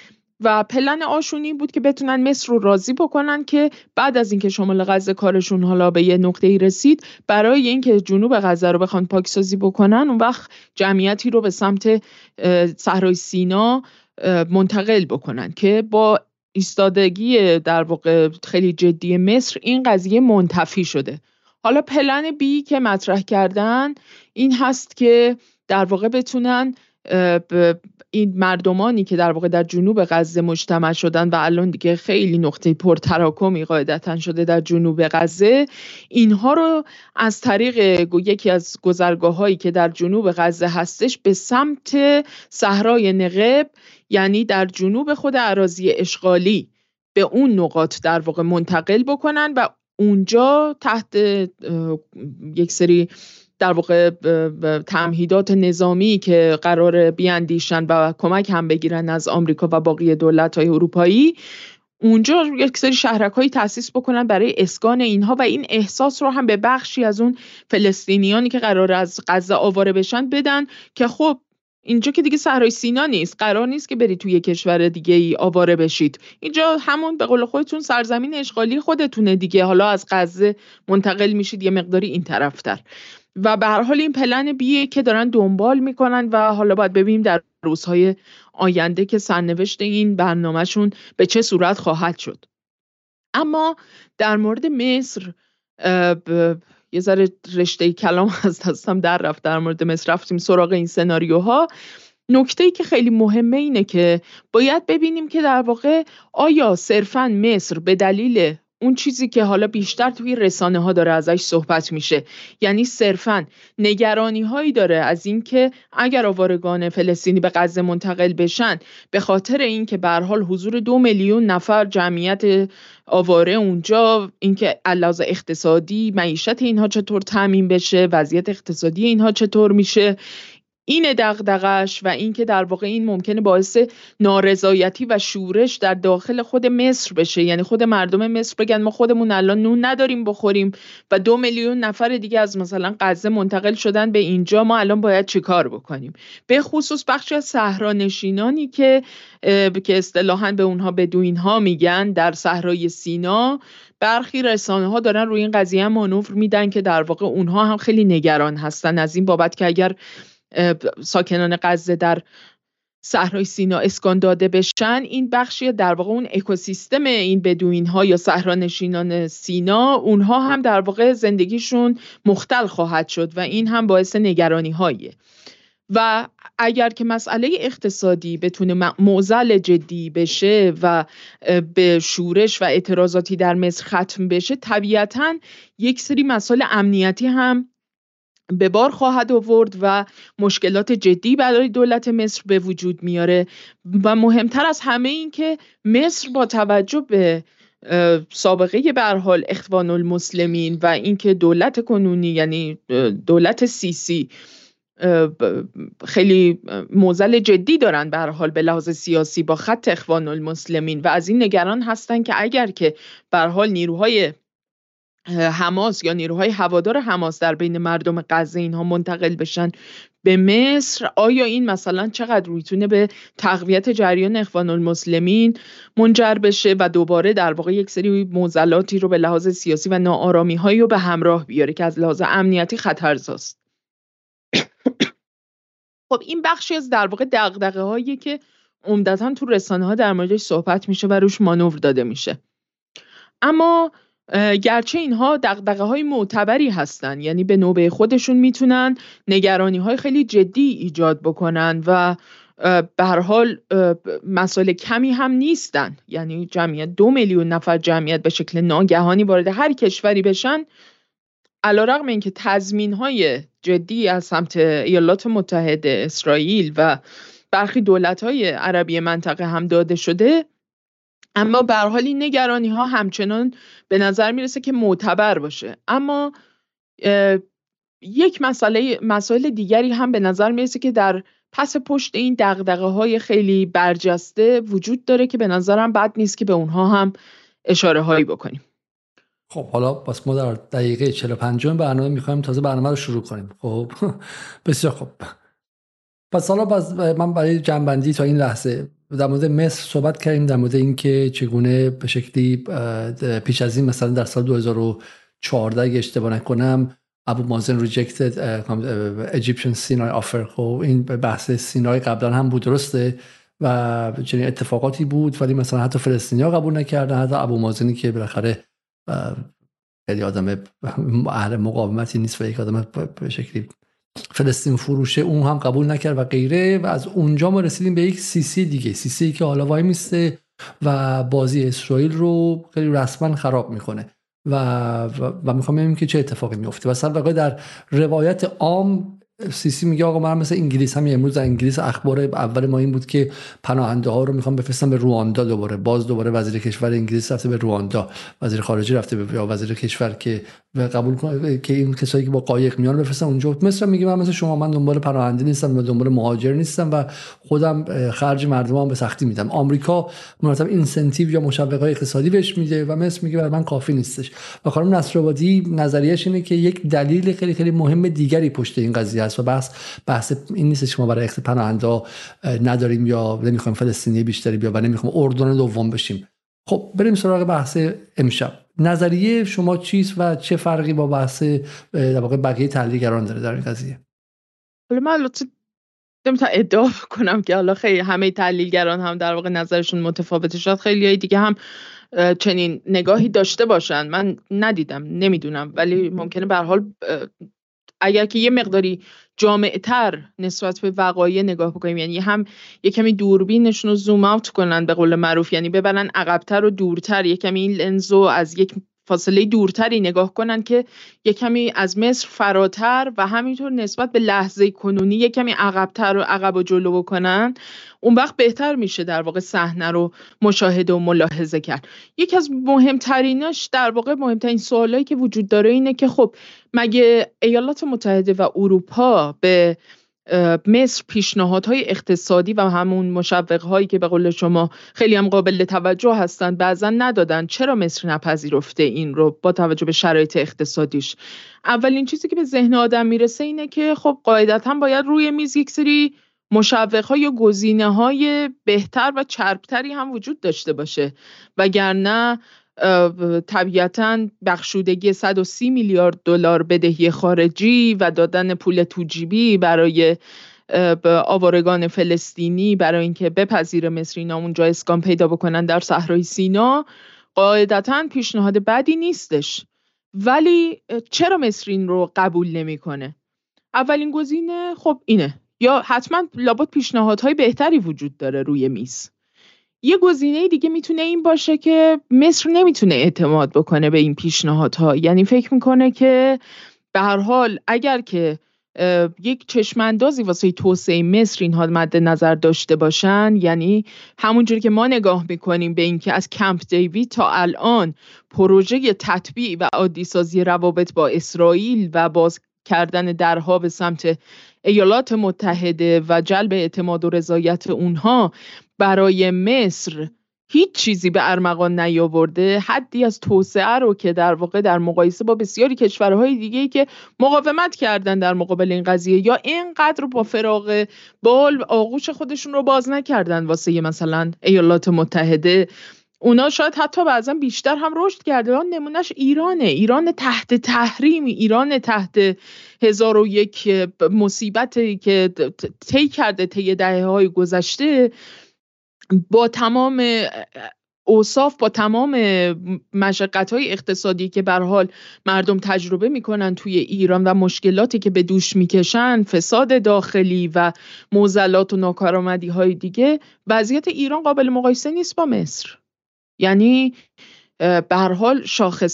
Speaker 2: و پلن آشونی بود که بتونن مصر رو راضی بکنن که بعد از اینکه شمال غزه کارشون حالا به یه نقطه ای رسید برای اینکه جنوب غزه رو بخوان پاکسازی بکنن اون وقت جمعیتی رو به سمت صحرای سینا منتقل بکنن که با ایستادگی در واقع خیلی جدی مصر این قضیه منتفی شده. حالا پلن بی که مطرح کردن این هست که در واقع بتونن این مردمانی که در واقع در جنوب غزه مجتمع شدن و الان دیگه خیلی نقطه پرتراکمی قاعدتا شده در جنوب غزه اینها رو از طریق یکی از گذرگاه هایی که در جنوب غزه هستش به سمت صحرای نقب یعنی در جنوب خود عراضی اشغالی به اون نقاط در واقع منتقل بکنن و اونجا تحت یک سری در واقع تمهیدات نظامی که قرار بیاندیشن و کمک هم بگیرن از آمریکا و باقی دولت های اروپایی اونجا یک سری شهرک هایی تاسیس بکنن برای اسکان اینها و این احساس رو هم به بخشی از اون فلسطینیانی که قرار از غزه آواره بشن بدن که خب اینجا که دیگه صحرای سینا نیست قرار نیست که برید توی کشور دیگه ای آواره بشید. اینجا همون به قول خودتون سرزمین اشغالی خودتونه دیگه. حالا از غزه منتقل میشید یه مقداری این طرفتر. و به هر حال این پلن بیه که دارن دنبال می‌کنن و حالا باید ببینیم در روزهای آینده که سرنوشت این برنامهشون به چه صورت خواهد شد. اما در مورد مصر یه ذره رشته کلام از دستم در رفت در مورد مصر. رفتیم سراغ این سناریوها. نکته ای که خیلی مهمه اینه که باید ببینیم که در واقع آیا صرفا مصر به دلیل اون چیزی که حالا بیشتر توی رسانه ها داره ازش صحبت میشه. یعنی صرفا نگرانی هایی داره از اینکه اگر آوارگان فلسطینی به غزه منتقل بشن به خاطر اینکه به حال حضور دو میلیون نفر جمعیت آواره اونجا اینکه علاوه اقتصادی معیشت اینها چطور تعمین بشه وضعیت اقتصادی اینها چطور میشه این دغدغش و اینکه در واقع این ممکنه باعث نارضایتی و شورش در داخل خود مصر بشه. یعنی خود مردم مصر بگن ما خودمون الان نون نداریم بخوریم و دو میلیون نفر دیگه از مثلا غزه منتقل شدن به اینجا ما الان باید چیکار بکنیم؟ به خصوص بخشی از صحرانشینانی که که اصطلاحا به اونها بدوین ها میگن در صحرای سینا برخی رسانه ها دارن روی این قضیه مانور میدن که در واقع اونها هم خیلی نگران هستن از این بابت که اگر ساکنان غزه در صحرای سینا اسکان داده بشن این بخشی در واقع اون اکوسیستم این بدوین ها یا صحرانشینان سینا اونها هم در واقع زندگیشون مختل خواهد شد و این هم باعث نگرانی هاییه و اگر که مسئله اقتصادی بتونه معضل جدی بشه و به شورش و اعتراضاتی در مصر ختم بشه طبیعتا یک سری مسائل امنیتی هم به بار خواهد آورد و مشکلات جدی برای دولت مصر به وجود میاره. و مهمتر از همه این که مصر با توجه به سابقه به حال اخوان المسلمین و اینکه دولت کنونی یعنی دولت سیسی خیلی موزل جدی دارن به حال به لحاظ سیاسی با خط اخوان المسلمین. و از این نگران هستن که اگر که به حال نیروهای حماس یا نیروهای هوادار حماس در بین مردم غزه اینها منتقل بشن به مصر. آیا این مثلا چقدر می‌تونه به تقویت جریان اخوان المسلمین منجر بشه و دوباره در واقع یک سری موزلاتی رو به لحاظ سیاسی و ناآرامی هایی رو به همراه بیاره که از لحاظ امنیتی خطرزاست؟ خب این بخشی از در واقع دغدغه هایی که عمدتا تو رسانه ها در موردش صحبت میشه و روش مانور داده میشه. اما گرچه اینها دقدقه های معتبری هستند یعنی به نوبه خودشون می‌تونن نگرانی های خیلی جدی ایجاد بکنن و به هر حال مسائل کمی هم نیستن. یعنی جمعیت دو میلیون نفر جمعیت به شکل ناگهانی وارد هر کشوری بشن علا رقم اینکه تضمین های جدی از سمت ایالات متحده اسرائیل و برخی دولت های عربی منطقه هم داده شده اما به حال این نگرانی ها همچنان به نظر می‌رسه که معتبر باشه. اما یک مسئله مسائل دیگری هم به نظر می‌رسه که در پس پشت این دقدقه های خیلی برجسته وجود داره که به نظرم بد نیست که به اونها هم اشاره هایی بکنیم.
Speaker 1: خب حالا باز ما در دقیقه 45 برنامه می‌خوایم تازه برنامه رو شروع کنیم. خب بسیار خب پس حالا باز من برای جنبندی تا این لحظه در مورد مصر صحبت کردیم در مورد اینکه چگونه به شکلی پیش از این مثلا در سال 2014 اگه اشتباه نکنم ابو مازن rejected Egyptian Sinai offer خب این بحث Sinai قبلا هم بود درسته؟ و چنین اتفاقاتی بود ولی مثلا حتی فلسطینیا قبول نکردن حتی ابو مازنی که بالاخره خیلی آدم اهل مقاومتی نیست و یک آدم به شکلی فلسطین فروشه اون هم قبول نکرد و غیره و از اونجا ما رسیدیم به یک سیسی دیگه. سیسی که حالا وای میسته و بازی اسرائیل رو خیلی رسما خراب می‌کنه. و و, و می‌خوام ببینیم که چه اتفاقی میفته و در روایت عام سیسی میگه آقا من مثل انگلیس هم امروز در انگلیس اخبار اول ما این بود که پناهنده ها رو می‌خوام بفرستم به رواندا دوباره. باز دوباره وزیر کشور انگلیس رفته به رواندا. وزیر خارجه رفته به یا وزیر کشور که قبول کنه که این کسایی که با قایق میان بفرستن اونجا. مثلا میگه من مثل شما من دنبال پناهنده نیستم و دنبال مهاجر نیستم و خودم خرج مردمام به سختی میدم. آمریکا مرتب اینسنتیو یا مشوق های اقتصادی بهش میده و مثل میگه برای من کافی نیستش. و خانم نصرآبادی نظریش اینه که یک دلیل خیلی خیلی مهم دیگری پشت این قضیه است و بحث بحث این نیست که ما برای پناهنده نداریم یا نمی‌خوایم فلسطینی بیشتری بیا و نمی‌خوایم اردن دوم بشیم. خب بریم سراغ بحث امشب. نظریه شما چیست و چه فرقی با بحث در واقع بقیه تحلیلگران داره؟ در این قضیه.
Speaker 2: حالا من نمی‌تونم ادعا کنم که حالا خیلی همه تحلیلگران هم در واقع نظرشون متفاوته. شد خیلی دیگه هم چنین نگاهی داشته باشن. من ندیدم نمی‌دونم. ولی ممکنه به حال اگر که یه مقداری جامعتر نسبت به وقایع نگاه بکنیم یعنی هم یه کمی دوربینشون رو زوم آوت کنن به قول معروف یعنی ببرن عقبتر و دورتر یه کمی این لنزو از یک فاصله دورتری نگاه کنن که یه کمی از مصر فراتر و همینطور نسبت به لحظه کنونی یه کمی عقبتر و عقب و جلو بکنن. اون وقت بهتر میشه در واقع صحنه رو مشاهده و ملاحظه کرد. یکی از مهمتریناش در واقع مهمترین سوالایی که وجود داره اینه که خب مگه ایالات متحده و اروپا به مصر پیشنهادهای اقتصادی و همون مشوقهایی که به قول شما خیلی هم قابل توجه هستند بعضا ندادن چرا مصر نپذیرفته این رو با توجه به شرایط اقتصادیش؟ اولین چیزی که به ذهن آدم می‌رسه اینه که خب قاعدتا باید روی میز یک سری مشوق یا گزینه های بهتر و چربتری هم وجود داشته باشه. وگرنه طبیعتا بخشودگی 130 میلیارد دلار بدهی خارجی و دادن پول توجیبی برای آوارگان فلسطینی برای اینکه بپذیر مصری اونجا اسکان پیدا بکنن در صحرای سینا قاعدتا پیشنهاد بدی نیستش. ولی چرا مصرین رو قبول نمی‌کنه؟ اولین گزینه خب اینه. یا حتما لابد پیشنهادهای بهتری وجود داره روی میز. یه گزینه دیگه می‌تونه این باشه که مصر نمی‌تونه اعتماد بکنه به این پیشنهادها. یعنی فکر می‌کنه که به هر حال اگر که یک چشماندازی واسه توسعه مصر اینها مد نظر داشته باشن یعنی همونجوری که ما نگاه می‌کنیم به اینکه از کمپ دیوید تا الان پروژه تطبیع و عادی سازی روابط با اسرائیل و باز کردن درها به سمت ایالات متحده و جلب اعتماد و رضایت اونها برای مصر هیچ چیزی به ارمغان نیاورده حدی از توسعه رو که در واقع در مقایسه با بسیاری کشورهای دیگه که مقاومت کردن در مقابل این قضیه یا اینقدر با فراغ بال آغوش خودشون رو باز نکردن واسه مثلا ایالات متحده. اونا شاید حتی بعضا بیشتر هم رشد کرده آن نمونهش ایرانه. ایران تحت تحریم ایران تحت هزار و یک مصیبتی که طی کرده طی دهه های گذشته. با تمام اوصاف با تمام مشقت های اقتصادی که بر حال مردم تجربه می‌کنن توی ایران و مشکلاتی که به دوش می‌کشن فساد داخلی و موزلات و ناکارآمدی های دیگه وضعیت ایران قابل مقایسه نیست با مصر. یعنی به حال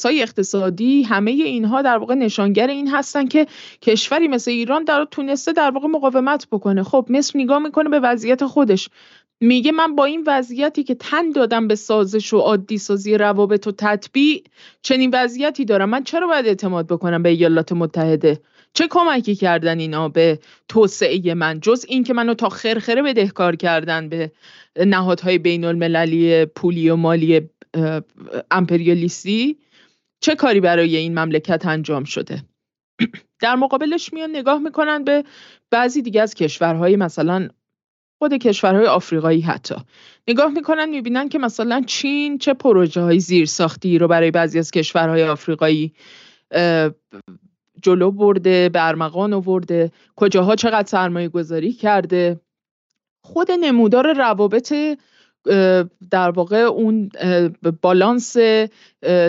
Speaker 2: های اقتصادی همه اینها در واقع نشانگر این هستن که کشوری مثل ایران در تونسته در واقع مقاومت بکنه. خب مصر نگاه می‌کنه به وضعیت خودش. میگه من با این وضعیتی که تن دادم به سازش و عادی سازی روابط و تطبیع چنین وضعیتی دارم. من چرا باید اعتماد بکنم به ایالات متحده؟ چه کمکی کردن اینا به توسعه من؟ جز اینکه منو تا خرخره بدهکار کردن به نهادهای بین المللی پولی و مالی امپریالیستی؟ چه کاری برای این مملکت انجام شده؟ در مقابلش میان نگاه می‌کنن به بعضی دیگه از کشورهای مثلا خود کشورهای آفریقایی حتی. نگاه می‌کنن می‌بینن که مثلا چین چه پروژه های زیر ساختی رو برای بعضی از کشورهای آفریقایی جلو برده به ارمغان آورده کجاها چقدر سرمایه گذاری کرده. خود نمودار روابط در واقع اون بالانس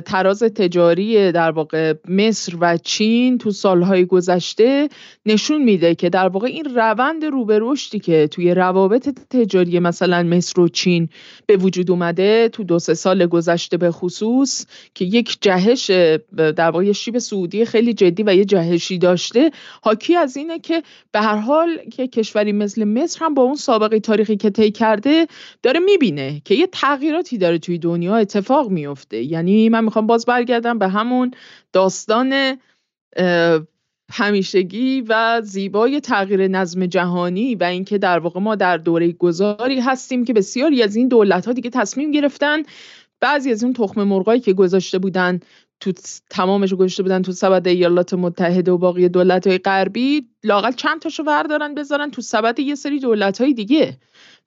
Speaker 2: تراز تجاری در واقع مصر و چین تو سالهای گذشته نشون میده که در واقع این روند رو به رشدی که توی روابط تجاری مثلا مصر و چین به وجود اومده تو دو سه سال گذشته به خصوص که یک جهش در واقع شیب سعودی خیلی جدی و یه جهشی داشته حاکی از اینه که به هر حال که کشوری مثل مصر هم با اون سابقه تاریخی که طی کرده داره می‌بینه که یه تغییراتی داره توی دنیا اتفاق میفته یعنی من می‌خوام باز برگردم به همون داستان همیشگی و زیبای تغییر نظم جهانی و اینکه در واقع ما در دوره گذاری هستیم که بسیاری از این دولت ها دیگه تصمیم گرفتن بعضی از اون تخم مرغایی که گذاشته بودن تو تمامش گذاشته بودن تو سبد ایالات متحده و باقی دولت های غربی لاقل چند تاشو بردارن بذارن تو سبد یه سری دولت های دیگه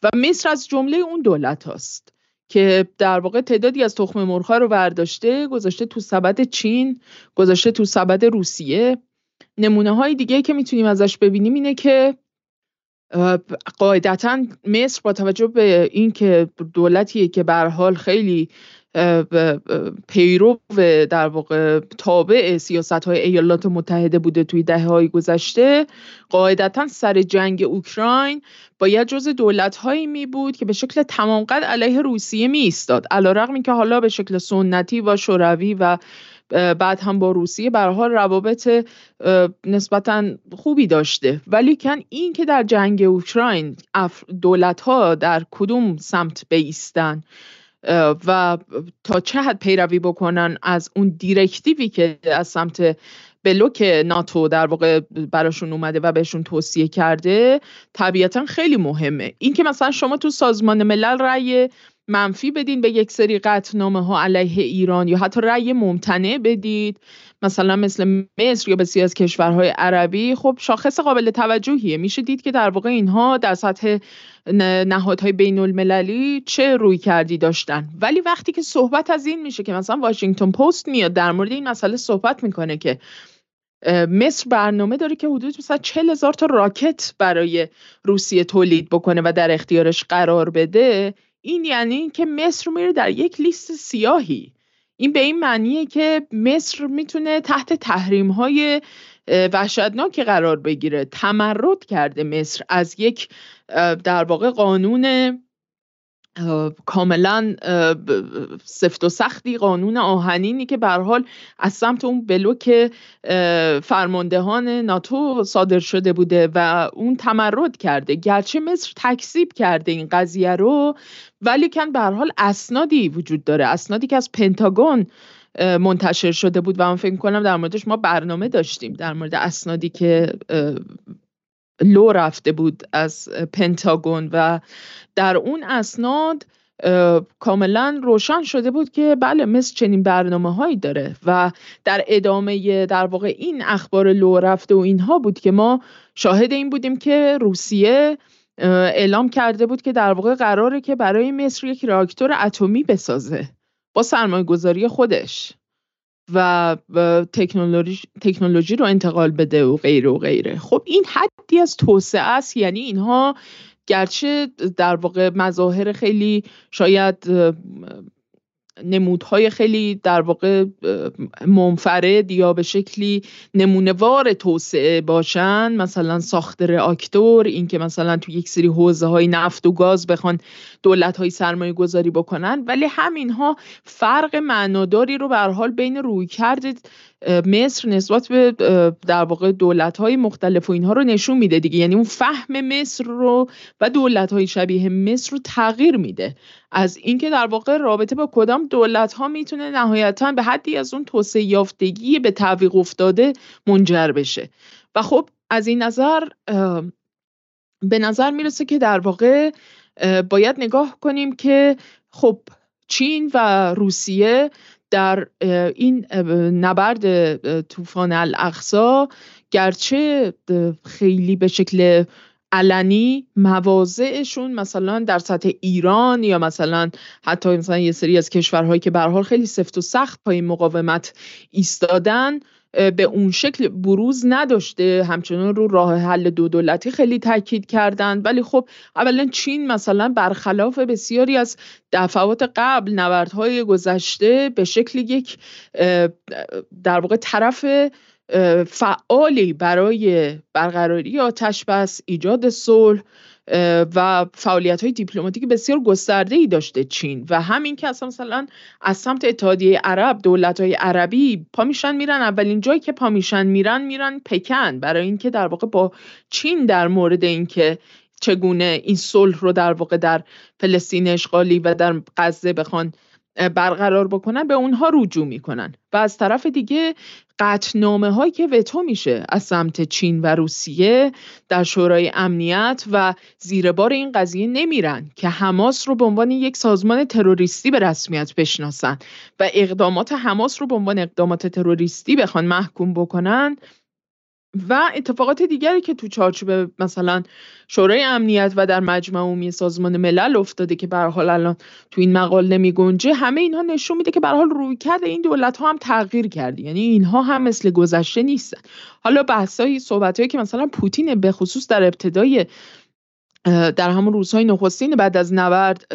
Speaker 2: و مصر از جمله اون دولت هاست. که در واقع تعدادی از تخم مرغ رو برداشته گذاشته تو سبد چین گذاشته تو سبد روسیه. نمونه های دیگه که می‌تونیم ازش ببینیم اینه که قاعدتا مصر با توجه به اینکه دولتیه که به حال خیلی پیرو در واقع تابع سیاست های ایالات متحده بوده توی دهه های گذشته. قاعدتا سر جنگ اوکراین باید جز دولت هایی می بود که به شکل تمام قد علیه روسیه می ایستاد. علا رقمی که حالا به شکل سنتی و شوروی و بعد هم با روسیه حال روابط نسبتا خوبی داشته. ولی کن این که در جنگ اوکراین دولت ها در کدوم سمت بیستن؟ و تا چه حد پیروی بکنن از اون دیرکتیوی که از سمت بلوک ناتو در واقع براشون اومده و بهشون توصیه کرده طبیعتا خیلی مهمه. این که مثلا شما تو سازمان ملل رأی منفی بدین به یک سری قطنامه ها علیه ایران یا حتی رأی ممتنع بدید مثلا مثل مصر یا بسیاری از کشورهای عربی خب شاخص قابل توجهیه. میشه دید که در واقع اینها در سطح نهادهای بین المللی چه روی کردی داشتن. ولی وقتی که صحبت از این میشه که مثلا واشنگتن پست میاد در مورد این مسئله صحبت می‌کنه که مصر برنامه داره که حدود مثلا چل هزار تا راکت برای روسیه تولید بکنه و در اختیارش قرار بده. این یعنی که مصر میره در یک لیست سیاهی. این به این معنیه که مصر می‌تونه تحت تحریم های وحشتناکی قرار بگیره. تمرد کرده مصر از یک در واقع قانون کاملا سفت و سختی قانون آهنینی که به حال از سمت اون بلوک فرماندهان ناتو صادر شده بوده و اون تمرد کرده. گرچه مصر تکذیب کرده این قضیه رو ولی کن به حال اسنادی وجود داره. اسنادی که از پنتاگون منتشر شده بود و من فکر کنم در موردش ما برنامه داشتیم در مورد اسنادی که لو رفته بود از پنتاگون و در اون اسناد کاملا روشن شده بود که بله مثل چنین برنامه هایی داره و در ادامه در واقع این اخبار لو رفته و اینها بود که ما شاهد این بودیم که روسیه اعلام کرده بود که در واقع قراره که برای مصر یک راکتور اتمی بسازه با سرمایه گذاری خودش. و تکنولوژی, تکنولوژی رو انتقال بده و غیره و غیره. خب این حدی از توسعه است یعنی اینها گرچه در واقع مظاهر خیلی شاید نمودهای خیلی در واقع منفرد یا به شکلی نمونهوار توسعه باشن. مثلا ساخت راکتور اینکه مثلا تو یک سری حوزه های نفت و گاز بخوان دولت های سرمایه گذاری بکنن. ولی همینها فرق معناداری رو به حال بین روی کرد مصر نسبت به در واقع دولت های مختلف و اینها رو نشون میده دیگه. یعنی اون فهم مصر رو و دولت های شبیه مصر رو تغییر میده. از اینکه در واقع رابطه با کدام دولت ها می‌تونه نهایتا به حدی از اون توسعه یافتگی به تعویق افتاده منجر بشه. و خب از این نظر به نظر می‌رسه که در واقع باید نگاه کنیم که خب چین و روسیه در این نبرد طوفان الاقصا گرچه خیلی به شکل علنی مواضعشون مثلا در سطح ایران یا مثلا حتی مثلا یه سری از کشورهایی که به خیلی سفت و سخت پای مقاومت ایستادن به اون شکل بروز نداشته. همچنان رو راه حل دو دولتی خیلی تاکید کردند. ولی خب اولا چین مثلا برخلاف بسیاری از دفعات قبل نبردهای گذشته به شکل یک در واقع طرف فعالی برای برقراری آتش بس ایجاد صلح و فعالیت های دیپلماتیک بسیار گسترده ای داشته چین. و همین که اصلا مثلا از سمت اتحادیه عرب دولت های عربی پا میشن میرن. اولین جایی که پا میشن میرن میرن پکن. برای اینکه در واقع با چین در مورد اینکه چگونه این صلح رو در واقع در فلسطین اشغالی و در غزه بخوان برقرار بکنن به اونها رجوع می‌کنن. و از طرف دیگه قطنامه هایی که وتو میشه از سمت چین و روسیه در شورای امنیت و زیر بار این قضیه نمیرن که حماس رو به عنوان یک سازمان تروریستی به رسمیت بشناسن. و اقدامات حماس رو به عنوان اقدامات تروریستی بخوان محکوم بکنن و اتفاقات دیگری که تو چارچوب مثلا شورای امنیت و در مجمع عمومی سازمان ملل افتاده که به حال الان تو این مقال نمی گنجه همه اینها نشون میده که به حال روی کرده این دولت ها هم تغییر کرده. یعنی اینها هم مثل گذشته نیستن. حالا بحثایی صحبتایی که مثلا پوتین به خصوص در ابتدای در همون روزهای نخستین بعد از نبرد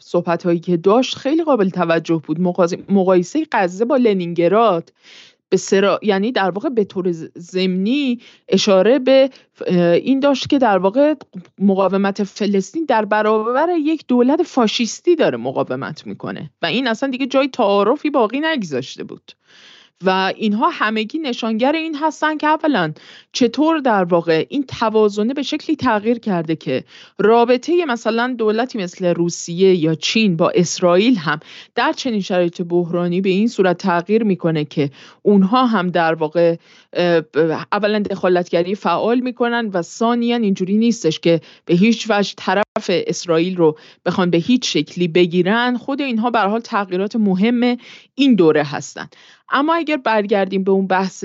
Speaker 2: صحبت هایی که داشت خیلی قابل توجه بود. مقایسه غزه با لنینگراد. به سرا... یعنی در واقع به طور زمینی اشاره به این داشت که در واقع مقاومت فلسطین در برابر یک دولت فاشیستی داره مقاومت می‌کنه. و این اصلا دیگه جای تعارفی باقی نگذاشته بود. و اینها همگی نشانگر این هستن که اولا چطور در واقع این توازنه به شکلی تغییر کرده که رابطه مثلا دولتی مثل روسیه یا چین با اسرائیل هم در چنین شرایط بحرانی به این صورت تغییر می‌کنه که اونها هم در واقع اولا دخالتگری فعال می‌کنن و ثانیا اینجوری نیستش که به هیچ وجه طرف اسرائیل رو بخوان به هیچ شکلی بگیرن. خود اینها به حال تغییرات مهم این دوره هستند اما اگر برگردیم به اون بحث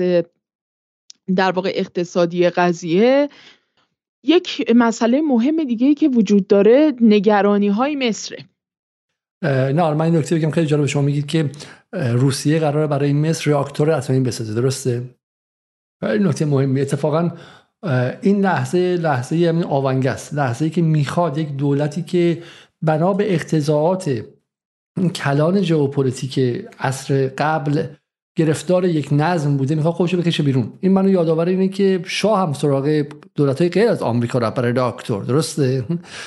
Speaker 2: در واقع اقتصادی قضیه یک مسئله مهم دیگه که وجود داره نگرانی های مصره
Speaker 1: نه من این نکته بگم خیلی جالب شما میگید که روسیه قراره برای مصر راکتور اتمی بسازه. درسته؟ این نکته مهمی اتفاقا این لحظه لحظه همین آونگ است. لحظه ای که می‌خواد یک دولتی که بنا به اقتضاعات کلان ژئوپلیتیک عصر قبل گرفتار یک نظم بوده می‌خواد خودشو بکشه بیرون. این منو یادآور اینه که شاه هم سراغ دولت های غیر از آمریکا رفت برای راکتور درسته؟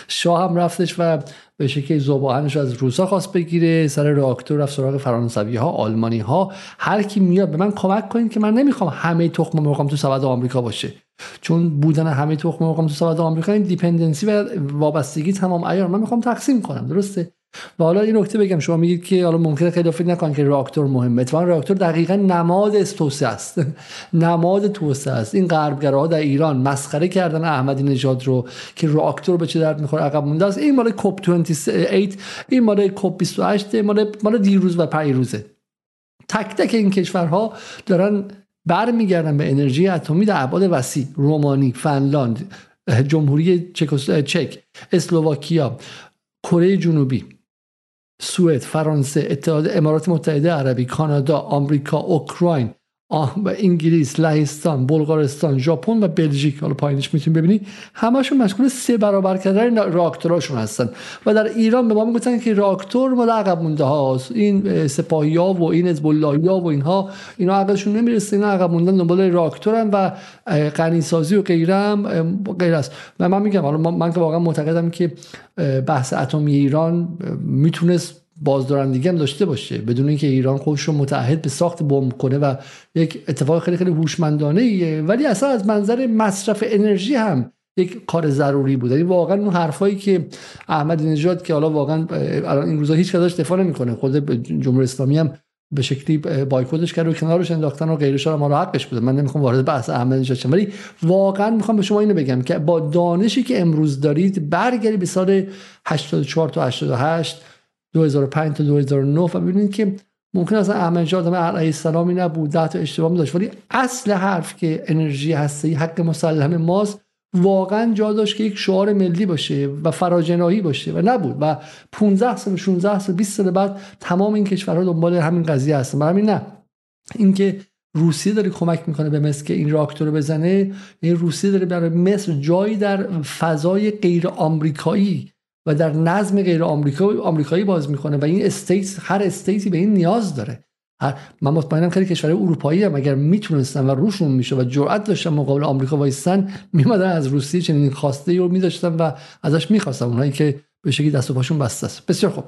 Speaker 1: شاه هم رفتش و به شکل زباهنش از روسا خواست بگیره. سر راکتور رفت سراغ فرانسوی ها آلمانی ها هر کی میاد به من کمک کنید که من نمی‌خوام همه تخم مرغم تو سبد آمریکا باشه. چون بودن همه تخم مرغم تو سبد آمریکا این دیپندنسی و وابستگی تمام عیار من می‌خوام تقسیم کنم درسته؟ و حالا این نکته بگم شما میگید که حالا ممکنه خیلی فکر نکنن که راکتور مهمه. اتفاقا راکتور دقیقا نماد استوسه است. نماد توسعه است. این غربگراها در ایران مسخره کردن احمدی نژاد رو که راکتور به چه درد می‌خوره عقب مونده است. این مال کوپ 28 این مال کوپ 28 مال مال دیروز و پیروزه تک تک این کشورها دارن برمیگردن به انرژی اتمی در ابعاد وسیع. رومانی فنلاند جمهوری چک اسلوواکیا کره جنوبی. سوئد فرانسه اتحاد امارات متحده عربی کانادا آمریکا اوکراین. و انگلیس لهستان بلغارستان ژاپن و بلژیک. حالا پایینش می‌تونید ببینید همشون مشغول سه برابر کردن راکتوراشون هستن. و در ایران به ما می‌گفتن که راکتور مال عقب مونده هاست. این سپاهی ها و این حزب ها و اینها اینا عقلشون نمی‌رسه. اینا عقب موندن دنبال راکتورن و غنی سازی و غیره غیر است من میگم حالا من که واقعا معتقدم که بحث اتمی ایران می‌تونست بازدارندگی هم داشته باشه. بدون اینکه ایران خودش رو متعهد به ساخت بمب کنه و یک اتفاق خیلی خیلی هوشمندانه ایه ولی اصلا از منظر مصرف انرژی هم یک کار ضروری بود. یعنی واقعا اون حرفایی که احمد نژاد که حالا واقعا الان این روزا هیچ کداش دفاع نمی‌کنه. خود جمهوری اسلامی هم به شکلی بایکوتش کرد و کنارش انداختن و غیرش هم حالا حقش بوده. من نمی‌خوام وارد بحث احمد نژاد ولی واقعا می‌خوام به شما اینو بگم که با دانشی که امروز دارید برگردید به سال 84 تا 88 2005 تا 2009 و ببینید که ممکن است احمد جاد علیه السلامی نبود ده تا اشتباه داشت. ولی اصل حرف که انرژی هستی حق مسلم ماست واقعا جا داشت که یک شعار ملی باشه و فراجناهی باشه و نبود. و 15 سال 16 سال 20 سال بعد تمام این کشورها دنبال همین قضیه هستن. برای نه. اینکه روسیه داره کمک می‌کنه به مصر که این راکتور رو بزنه این یعنی روسیه داره برای مصر جایی در فضای غیر آمریکایی و در نظم غیر آمریکایی باز می‌کنه و این state هر state ی به این نیاز داره. من مطمئنم خیلی کشور اروپایی هم اگر می‌تونستن و روشون میشه و جرأت داشتن مقابل آمریکا وایستن میومدن از روسیه چنین خواسته رو میداشتن و ازش می‌خواستن. اونایی که به شکلی دست و پاشون بسته است. بسیار خوب.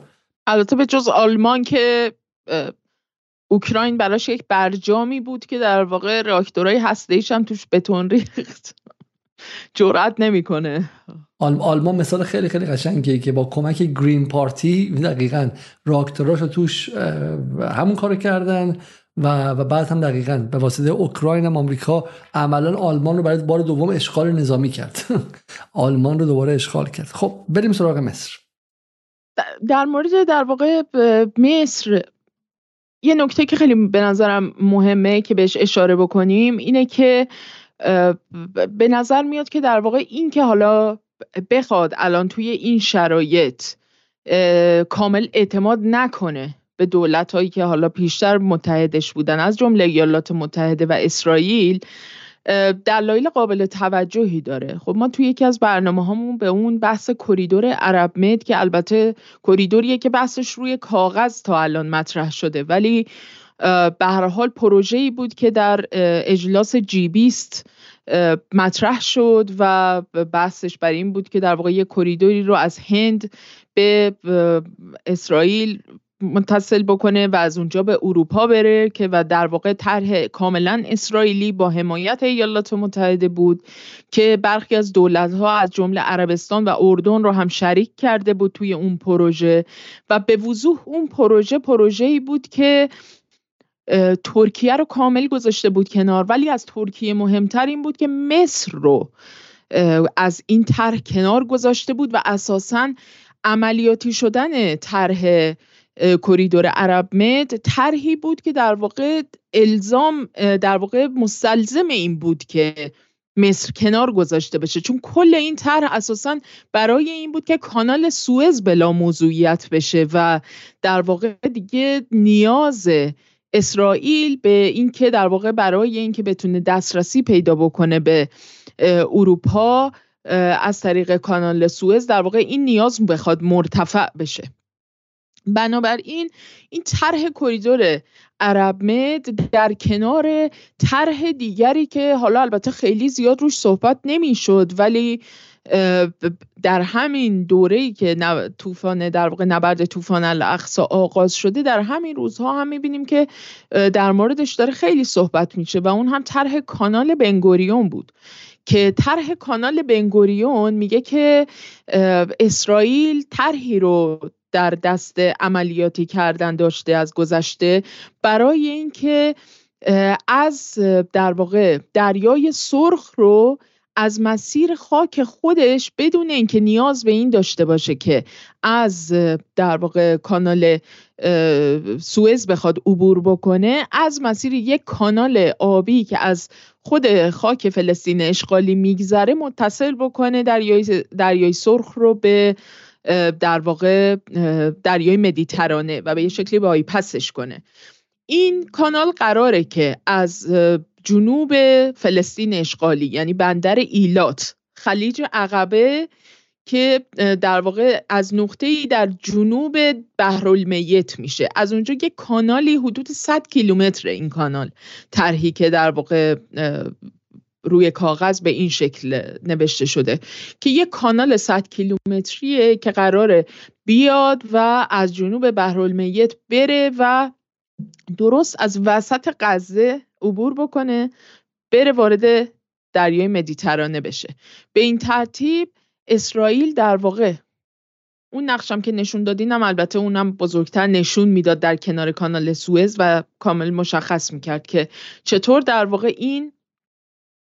Speaker 2: البته به جز آلمان که اوکراین براش یک برجامی بود که در واقع راکتورهای هسته‌ای هم توش بتون ریخت. جرأت نمی‌کنه.
Speaker 1: آلمان مثال خیلی خیلی قشنگه که با کمک گرین پارتی دقیقا راکتوراشو توش همون کارو کردن و, و بعد هم دقیقا به واسطه اوکراین هم آمریکا عملا آلمان رو برای بار دوم اشغال نظامی کرد. آلمان رو دوباره اشغال کرد. خب بریم سراغ مصر.
Speaker 2: در مورد در واقع مصر یه نکته که خیلی به نظرم مهمه که بهش اشاره بکنیم اینه که به نظر میاد که در واقع این که حالا بخواد الان توی این شرایط کامل اعتماد نکنه به دولت هایی که حالا پیشتر متحدش بودن. از جمله ایالات متحده و اسرائیل دلایل قابل توجهی داره. خب ما توی یکی از برنامه هامون به اون بحث کریدور عرب مد که البته کریدوریه که بحثش روی کاغذ تا الان مطرح شده ولی به هر حال پروژه‌ای بود که در اجلاس جی بیست مطرح شد و بحثش بر این بود که در واقع یک کریدوری رو از هند به اسرائیل متصل بکنه و از اونجا به اروپا بره که و در واقع طرح کاملا اسرائیلی با حمایت ایالات متحده بود که برخی از دولت ها از جمله عربستان و اردن رو هم شریک کرده بود توی اون پروژه و به وضوح اون پروژه پروژه‌ای بود که ترکیه رو کامل گذاشته بود کنار ولی از ترکیه مهمتر این بود که مصر رو از این طرح کنار گذاشته بود و اساسا عملیاتی شدن طرح کریدور عرب مد طرحی بود که در واقع الزام در واقع مستلزم این بود که مصر کنار گذاشته بشه. چون کل این طرح اساسا برای این بود که کانال سوئز بلا موضوعیت بشه و در واقع دیگه نیاز اسرائیل به اینکه در واقع برای اینکه بتونه دسترسی پیدا بکنه به اروپا از طریق کانال سوئز در واقع این نیاز بخواد مرتفع بشه. بنابراین این طرح کریدور عرب مد در کنار طرح دیگری که حالا البته خیلی زیاد روش صحبت نمی‌شد ولی در همین دوره‌ای که طوفان در واقع نبرد طوفان الاقصا آغاز شده در همین روزها هم می‌بینیم که در موردش داره خیلی صحبت میشه و اون هم طرح کانال بنگوریون بود که طرح کانال بنگوریون میگه که اسرائیل طرحی رو در دست عملیاتی کردن داشته از گذشته برای اینکه از در واقع دریای سرخ رو از مسیر خاک خودش بدون اینکه نیاز به این داشته باشه که از در واقع کانال سوئز بخواد عبور بکنه از مسیر یک کانال آبی که از خود خاک فلسطین اشغالی میگذره متصل بکنه دریای دریای سرخ رو به در واقع دریای مدیترانه و به یه شکلی به پسش کنه. این کانال قراره که از جنوب فلسطین اشغالی یعنی بندر ایلات. خلیج عقبه که در واقع از نقطه ای در جنوب بحرالمیت میشه. از اونجا یک کانالی حدود 100 کیلومتر این کانال طرحی که در واقع روی کاغذ به این شکل نوشته شده که یک کانال 100 کیلومتریه که قراره بیاد و از جنوب بحرالمیت بره و درست از وسط غزه عبور بکنه بره وارد دریای مدیترانه بشه. به این ترتیب اسرائیل در واقع اون نقشم که نشون دادینم البته اونم بزرگتر نشون می‌داد در کنار کانال سوئز و کامل مشخص می‌کرد که چطور در واقع این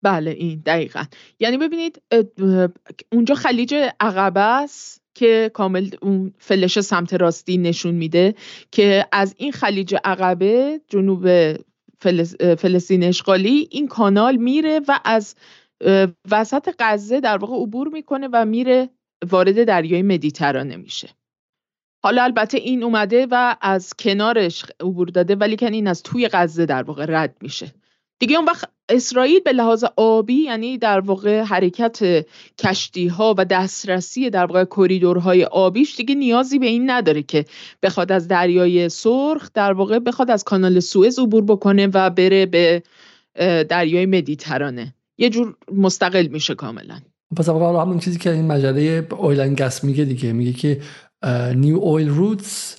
Speaker 2: بله این دقیقا. یعنی ببینید اونجا خلیج عقبه است که کامل اون فلش سمت راستی نشون میده که از این خلیج عقبه جنوب فلسطین اشغالی این کانال میره و از وسط غزه در واقع عبور می‌کنه و میره وارد دریای مدیترانه میشه. حالا البته این اومده و از کنارش عبور داده ولی کن این از توی غزه در واقع رد میشه. دیگه اون وقت اسرائیل به لحاظ آبی یعنی در واقع حرکت کشتی ها و دسترسی در واقع کریدورهای آبیش دیگه نیازی به این نداره که بخواد از دریای سرخ در واقع بخواد از کانال سوئز عبور بکنه و بره به دریای مدیترانه. یه جور مستقل میشه کاملا.
Speaker 1: پس واقعا همون چیزی که این مجله اویلن گس میگه دیگه. میگه که نیو اویل روتس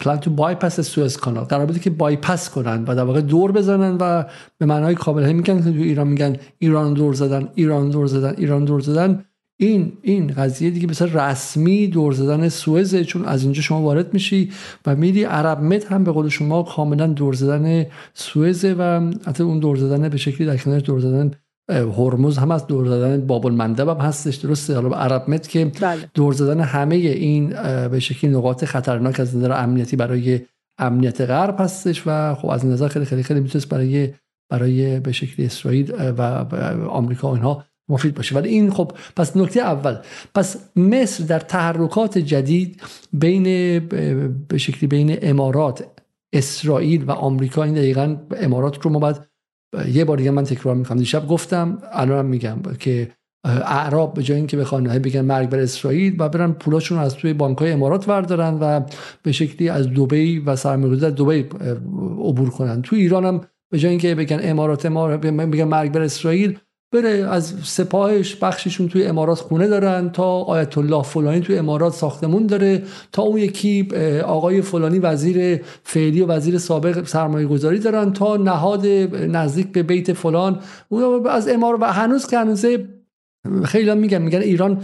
Speaker 1: پلان تو بایپس سوئز کانال. قرار بوده که بایپس کنن و در واقع دور بزنن و به معنای کامل میگن که تو ایران میگن ایران دور زدن ایران دور زدن ایران دور زدن. این این قضیه دیگه مثلا رسمی دور زدن سوئزه چون از اینجا شما وارد میشی و میری عرب مت هم به قول شما کاملا دور زدن سوئزه و حتی اون دور زدن به شکلی در کنار دور زدن هرمز هم از دور زدن باب المندب هم هستش درسته حالا عرب مت که بله. دور زدن همه این به شکلی نقاط خطرناک از نظر امنیتی برای امنیت غرب هستش و خب از نظر خیلی خیلی خیلی می‌تونست برای برای به شکلی اسرائیل و آمریکا و اینها مفید باشه ولی این خب پس نکته اول پس مصر در تحرکات جدید بین به شکلی بین امارات اسرائیل و آمریکا این دقیقا امارات رو ما باید یه بار دیگه من تکرار می‌کنم. دیشب گفتم الانم میگم که اعراب به جای اینکه بخوان بگن مرگ بر اسرائیل و برن پولاشون از توی بانکهای امارات وردارن و به شکلی از دبی و سرمایه‌گذاری در دبی عبور کنن. تو ایران هم به جای اینکه بگن امارات امارات بگن مرگ بر اسرائیل بره از سپاهش بخششون توی امارات خونه دارن تا آیت الله فلانی توی امارات ساختمون داره تا اون یکی آقای فلانی وزیر فعلی و وزیر سابق سرمایه گذاری دارن تا نهاد نزدیک به بیت فلان. از امارات و هنوز که هنوزه خیلی میگن میگن ایران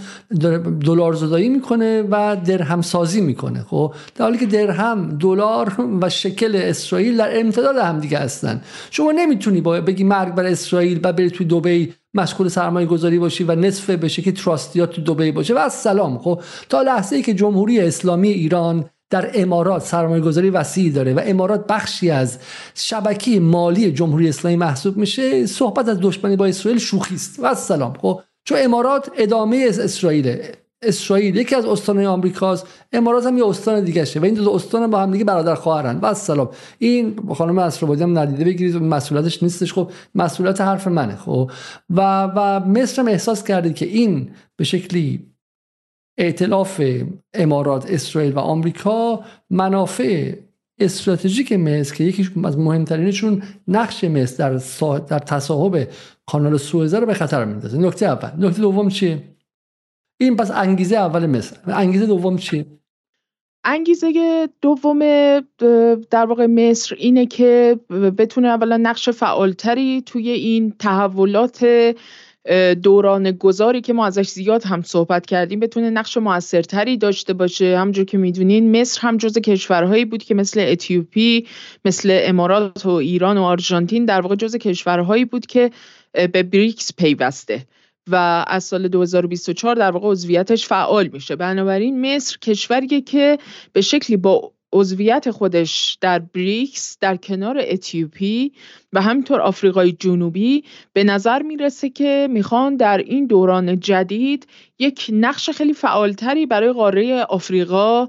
Speaker 1: دلار زدایی می‌کنه و درهم سازی می‌کنه. خب در حالی که درهم دلار و شکل اسرائیل در امتداد هم دیگه هستن. شما نمی‌تونی با بگی مرگ بر اسرائیل و بری توی دبی مشغول سرمایه گذاری باشی و نصف به شکل تراستیات تو دبی باشه. و از سلام خب تا لحظه ای که جمهوری اسلامی ایران در امارات سرمایه گذاری وسیعی داره و امارات بخشی از شبکه مالی جمهوری اسلامی محسوب میشه صحبت از دشمنی با اسرائیل شوخی است. و سلام خب چون امارات ادامه اسرائیل اسرائیل یکی از استانهای آمریکاست. امارات هم یه استان دیگه شه و این دو استان با هم دیگه برادر خواهرن. و سلام این خانم اسرابادی هم ندیده بگیرید مسئولیتش نیستش. خب مسئولیت حرف منه. خب و و مصر هم احساس کرده که این به شکلی ائتلاف امارات اسرائیل و آمریکا منافع استراتژیک مصر که یکی از مهمترینشون نقش مصر در, در تصاحب کانال سوئز رو به خطر میندازه. نکته اول. نکته دوم چیه؟ این پس انگیزه اول مصر انگیزه دوم چیه
Speaker 2: انگیزه دوم در واقع مصر اینه که بتونه اولا نقش فعالتری توی این تحولات دوران گذاری که ما ازش زیاد هم صحبت کردیم بتونه نقش موثرتری داشته باشه. همجور که می‌دونین مصر هم جز کشورهایی بود که مثل اتیوپی مثل امارات و ایران و آرژانتین در واقع جز کشورهایی بود که به بریکس پیوسته. و از سال 2024 در واقع عضویتش فعال میشه. بنابراین مصر کشوریه که به شکلی با عضویت خودش در بریکس در کنار اتیوپی و همینطور آفریقای جنوبی به نظر می‌رسه که می‌خوان در این دوران جدید یک نقش خیلی فعالتری برای قاره آفریقا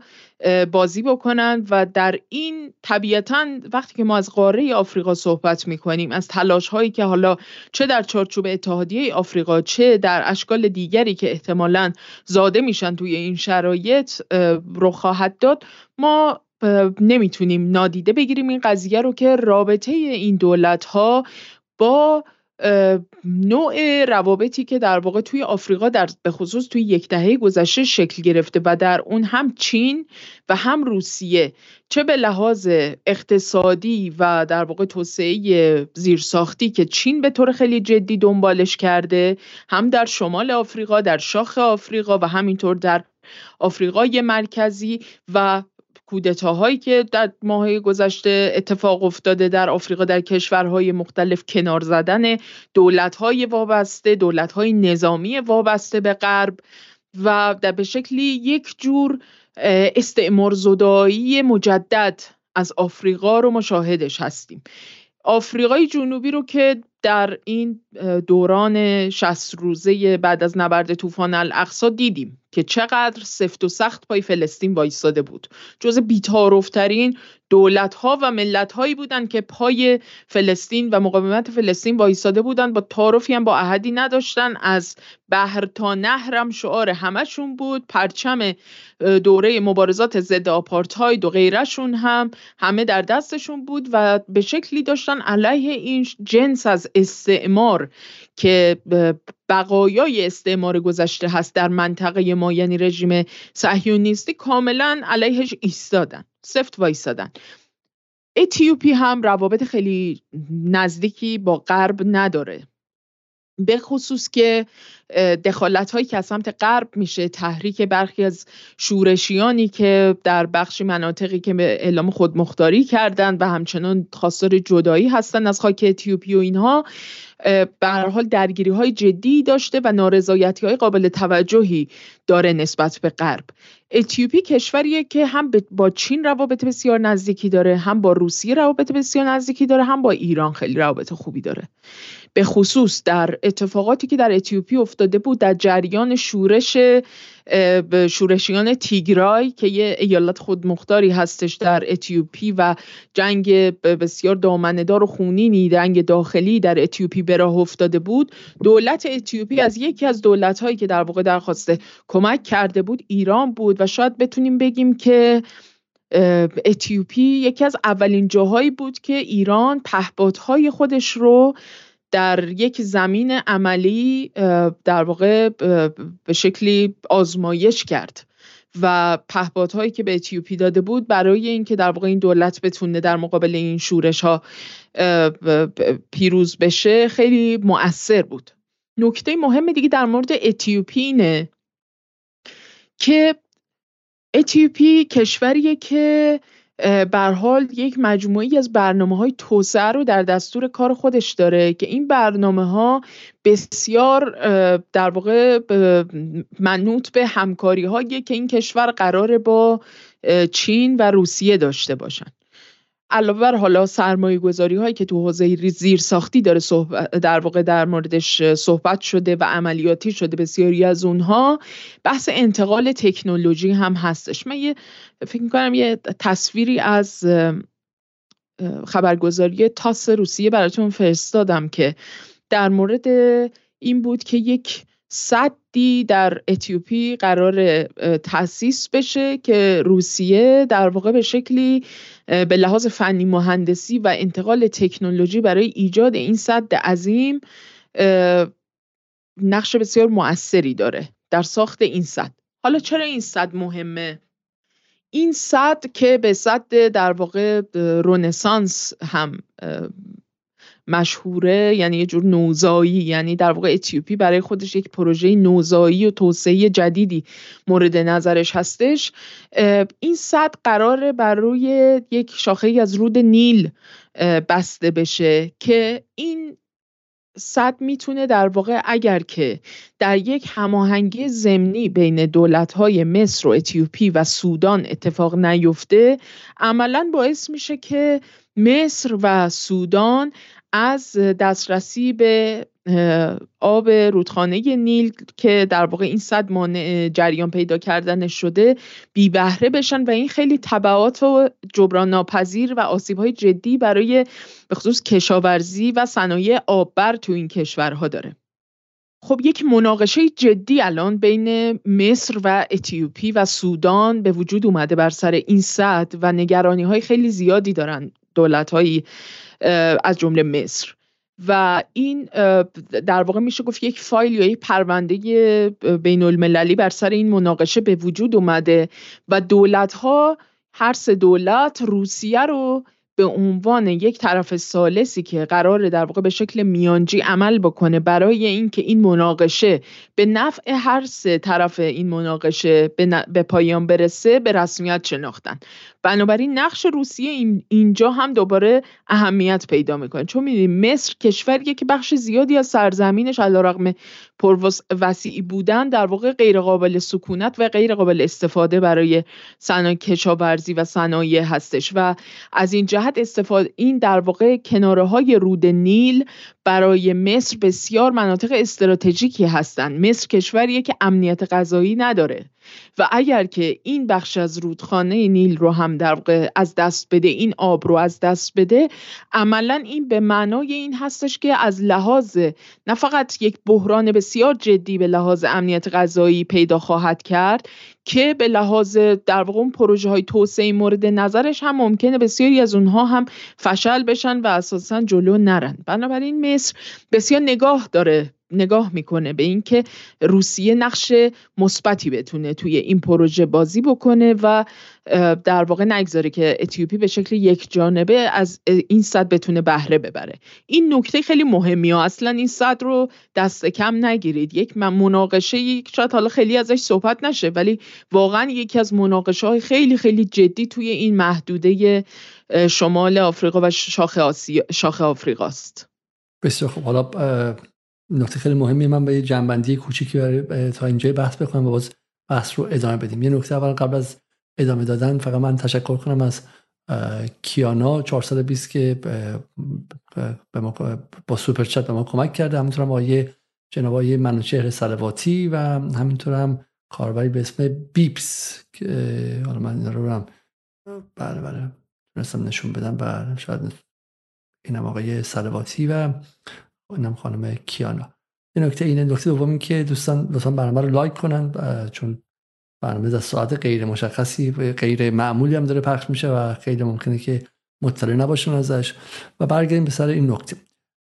Speaker 2: بازی بکنن و در این طبیعتا وقتی که ما از قاره آفریقا صحبت می‌کنیم از تلاش هایی که حالا چه در چارچوب اتحادیه آفریقا چه در اشکال دیگری که احتمالا زاده میشن توی این شرایط رو خواهد داد ما نمی‌تونیم نادیده بگیریم این قضیه رو که رابطه این دولت ها با نوع روابطی که در واقع توی آفریقا در به خصوص توی یک دهه گذشته شکل گرفته و در اون هم چین و هم روسیه. چه به لحاظ اقتصادی و در واقع توسعه زیرساختی که چین به طور خیلی جدی دنبالش کرده هم در شمال آفریقا در شاخ آفریقا و همینطور در آفریقای مرکزی و کودتاهایی که در ماهای گذشته اتفاق افتاده در آفریقا در کشورهای مختلف کنار زدن دولتهای وابسته دولتهای نظامی وابسته به غرب و در به شکلی یک جور استعمار زدایی مجدد از آفریقا رو مشاهدش هستیم. آفریقای جنوبی رو که در این دوران 60 روزه بعد از نبرد طوفان الاقصا دیدیم که چقدر سفت و سخت پای فلسطین وایستاده بود. جز بیتاروفترین دولت ها و ملت هایی بودند که پای فلسطین و مقاومت فلسطین وایستاده بودند. با تعارفی هم با احدی نداشتن. از بحر تا نهرم شعار همشون بود. پرچم دوره مبارزات ضد آپارتاید و غیرشون هم همه در دستشون بود و به شکلی داشتن علیه این جنس از استعمار که بقایای استعمار گذشته هست در منطقه ما یعنی رژیم صهیونیستی کاملا علیهش ایستادن سفت وایستادن. اتیوپی هم روابط خیلی نزدیکی با غرب نداره. به خصوص که دخالت هایی که از سمت غرب میشه تحریک برخی از شورشیانی که در بخشی مناطقی که به اعلام خودمختاری کردند و همچنان خواستار جدایی هستند از خاک اتیوپی و اینها به حال درگیری های جدی داشته و نارضایتی های قابل توجهی داره نسبت به غرب. اتیوپی کشوریه که هم با چین روابط بسیار نزدیکی داره هم با روسیه روابط بسیار نزدیکی داره هم با ایران خیلی روابط خوبی داره. به خصوص در اتفاقاتی که در اتیوپی افتاده بود در جریان شورش شورشیان تیگرای که یه ایالت خودمختاری هستش در اتیوپی و جنگ بسیار دامنه‌دار و خونینی جنگ داخلی در اتیوپی به راه افتاده بود. دولت اتیوپی از یکی از دولت هایی که در واقع درخواست کمک کرده بود ایران بود و شاید بتونیم بگیم که اتیوپی یکی از اولین جاهایی بود که ایران پهپادهای خودش رو در یک زمین عملی در واقع به شکلی آزمایش کرد و پهپادهایی که به اتیوپی داده بود برای اینکه در واقع این دولت بتونه در مقابل این شورش ها پیروز بشه خیلی مؤثر بود. نکته مهم دیگه در مورد اتیوپی اینه که اتیوپی کشوریه که بر حال یک مجموعی از برنامه های توسعه رو در دستور کار خودش داره که این برنامه ها بسیار در واقع منوط به همکاری هایی که این کشور قراره با چین و روسیه داشته باشن. علاوه بر حالا سرمایه گذاری هایی که تو حوزه زیر ساختی داره در واقع در موردش صحبت شده و عملیاتی شده بسیاری از اونها بحث انتقال تکنولوژی هم هستش. من یه فکر می‌کنم یه تصویری از خبرگزاری تاس روسیه براتون فرستادم که در مورد این بود که یک صدی در اتیوپی قرار تاسیس بشه که روسیه در واقع به شکلی به لحاظ فنی مهندسی و انتقال تکنولوژی برای ایجاد این صد عظیم نقش بسیار مؤثری داره در ساخت این صد. حالا چرا این صد مهمه؟ این صد که به صد در واقع رونسانس هم مشهوره یعنی یه جور نوزایی یعنی در واقع اتیوپی برای خودش یک پروژه نوزایی و توسعه جدیدی مورد نظرش هستش. این صد قراره بر روی یک شاخه از رود نیل بسته بشه که این صد می‌تونه در واقع اگر که در یک هماهنگی ضمنی بین دولت‌های مصر و اتیوپی و سودان اتفاق نیفته عملا باعث میشه که مصر و سودان از دسترسی به آب رودخانه نیل که در واقع این صد مانع جریان پیدا کردن شده بی بهره بشن و این خیلی تبعات و جبران ناپذیر و آسیب های جدی برای به خصوص کشاورزی و صنایع آببر تو این کشورها داره. خب یک مناقشه جدی الان بین مصر و اتیوپی و سودان به وجود اومده بر سر این صد و نگرانی های خیلی زیادی دارن دولت از جمله مصر. و این در واقع میشه گفت یک فایل یا یک پرونده بین المللی بر سر این مناقشه به وجود اومده و دولت ها هر سه دولت روسیه رو به عنوان یک طرف سالسی که قراره در واقع به شکل میانجی عمل بکنه برای اینکه این مناقشه به نفع هر سه طرف این مناقشه به, پایان برسه به رسمیت شناختن. بنابراین نقش روسیه اینجا هم دوباره اهمیت پیدا می‌کنه. چون می‌دونیم مصر کشوریه که بخش زیادی از سرزمینش علیرغم پرواز وسیعی بودن در واقع غیر قابل سکونت و غیر قابل استفاده برای صنایع کشاورزی و صنایع هستش. و از این استفاده این در واقع کناره های رود نیل برای مصر بسیار مناطق استراتژیکی هستند. مصر کشوریه که امنیت غذایی نداره. و اگر که این بخش از رودخانه نیل رو هم در واقع از دست بده این آب رو از دست بده عملا این به معنای این هستش که از لحاظ نه فقط یک بحران بسیار جدی به لحاظ امنیت غذایی پیدا خواهد کرد که به لحاظ در واقع اون پروژه های توسعه مورد نظرش هم ممکنه بسیاری از اونها هم فشل بشن و اساسا جلو نرن. بنابراین مصر بسیار نگاه داره نگاه می‌کنه به اینکه روسیه نقش مثبتی بتونه توی این پروژه بازی بکنه و در واقع نگذاره که اتیوپی به شکل یک جانبه از این صد بتونه بهره ببره. این نکته خیلی مهمی ها. اصلا این صد رو دست کم نگیرید. یک مناقشه یک شاید حالا خیلی ازش صحبت نشه ولی واقعا یکی از مناقشه های خیلی خیلی جدی توی این محدوده شمال آفریقا و شاخ, آسیا، شاخ آفریقاست.
Speaker 1: بسیار خب حالا نکته خیلی مهمی من به یه جنبندی کوچیکی برای تا اینجا بحث بکنم و باز بحث رو ادامه بدیم. یه نکته اول قبل از ادامه دادن فقط من تشکر کنم از کیانا 420 که به ما با سوپر چت به ما کمک کرده. همینطور هم آقای جناب آقای منوچهر سلواتی و همینطور هم کاربری به اسم بیپس که حالا من رو هم بله بله. تونستم نشون بدم. بله شاید اینم آقای سلواتی و اینم خانم کیانا. این نکته اینه نکته دومی که دوستان لطفا برنامه رو لایک کنن چون برنامه در ساعت غیر مشخصی غیر معمولی هم داره پخش میشه و خیلی ممکنه که مطلع نباشن ازش. و برگردیم به سر این نکته.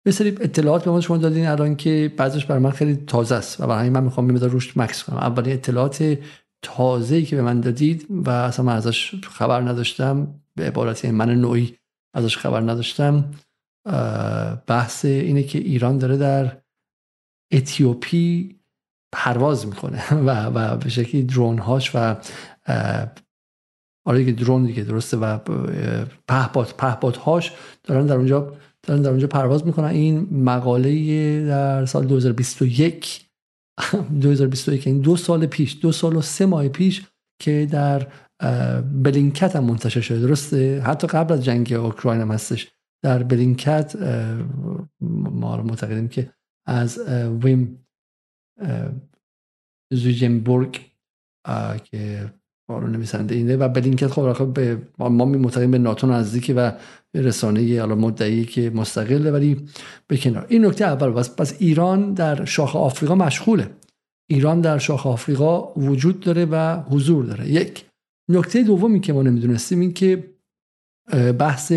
Speaker 1: به سری اطلاعات به ما شما دادین الان که بعضش برای من خیلی تازه است و برای من می‌خوام میمدار روش مکس کنم. اولین اطلاعات تازه‌ای که به من دادید و اصلا من ازش خبر نداشتم به عبارتی من نوعی ازش خبر نداشتم بحث اینه که ایران داره در اتیوپی پرواز می‌کنه و و به شکلی درون هاش و آره دیگه درون دیگه درسته و پهپاد پهپاد هاش دارن در اونجا دارن در اونجا پرواز می‌کنن. این مقاله در سال 2021 2021 این دو سال پیش دو سال و سه ماه پیش که در بلینکت هم منتشر شده. درسته؟ حتی قبل از جنگ اوکراین هم هستش. در بلینکت ما معتقدیم که از ویم زوجنبورگ که رو نویسنده اینه و بلینکت خب به ما معتقدیم به ناتو نزدیکی و رسانه حالا مدعی که مستقله ولی به کنار. این نکته اول بس پس ایران در شاخ آفریقا مشغوله. ایران در شاخ آفریقا وجود داره و حضور داره. یک نکته دومی که ما نمی‌دونستیم این که بحث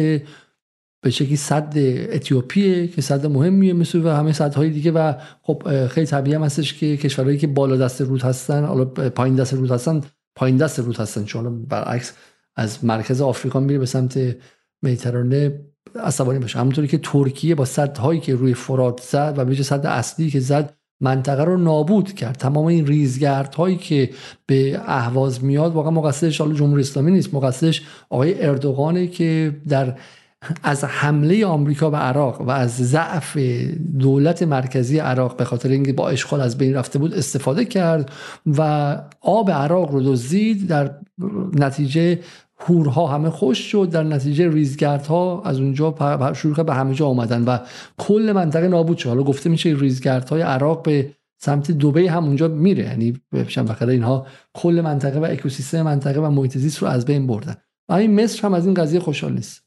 Speaker 1: به شکلی صد اتیوپیه که صد مهمیه مثل و همه صدهای دیگه و خب خیلی طبیعی هم هستش که کشورهایی که بالا دست رود هستن حالا پایین دست رود هستن پایین دست رود هستن. چون برعکس از مرکز آفریقا میره به سمت مدیترانه عصبانی بشه. همونطوری که ترکیه با صدهایی که روی فرات زد و به صد اصلی که زد منطقه رو نابود کرد. تمام این ریزگرد هایی که به اهواز میاد واقعا مقصرش حالا جمهوری اسلامی نیست. مقصرش آقای اردوغانه که در از حمله آمریکا به عراق و از ضعف دولت مرکزی عراق به خاطر اینکه با اشغال از بین رفته بود استفاده کرد و آب عراق رو دزدید. در نتیجه هورها همه خشک شد. در نتیجه ریزگردها از اونجا شروع به همه جا آمدن و کل منطقه نابود شد. حالا گفته میشه ریزگردهای عراق به سمت دوبی هم اونجا میره. یعنی چند اینها کل منطقه و اکوسیستم منطقه و محیط زیست رو از بین بردن. این مصر هم از این قضیه خوشحال نیست.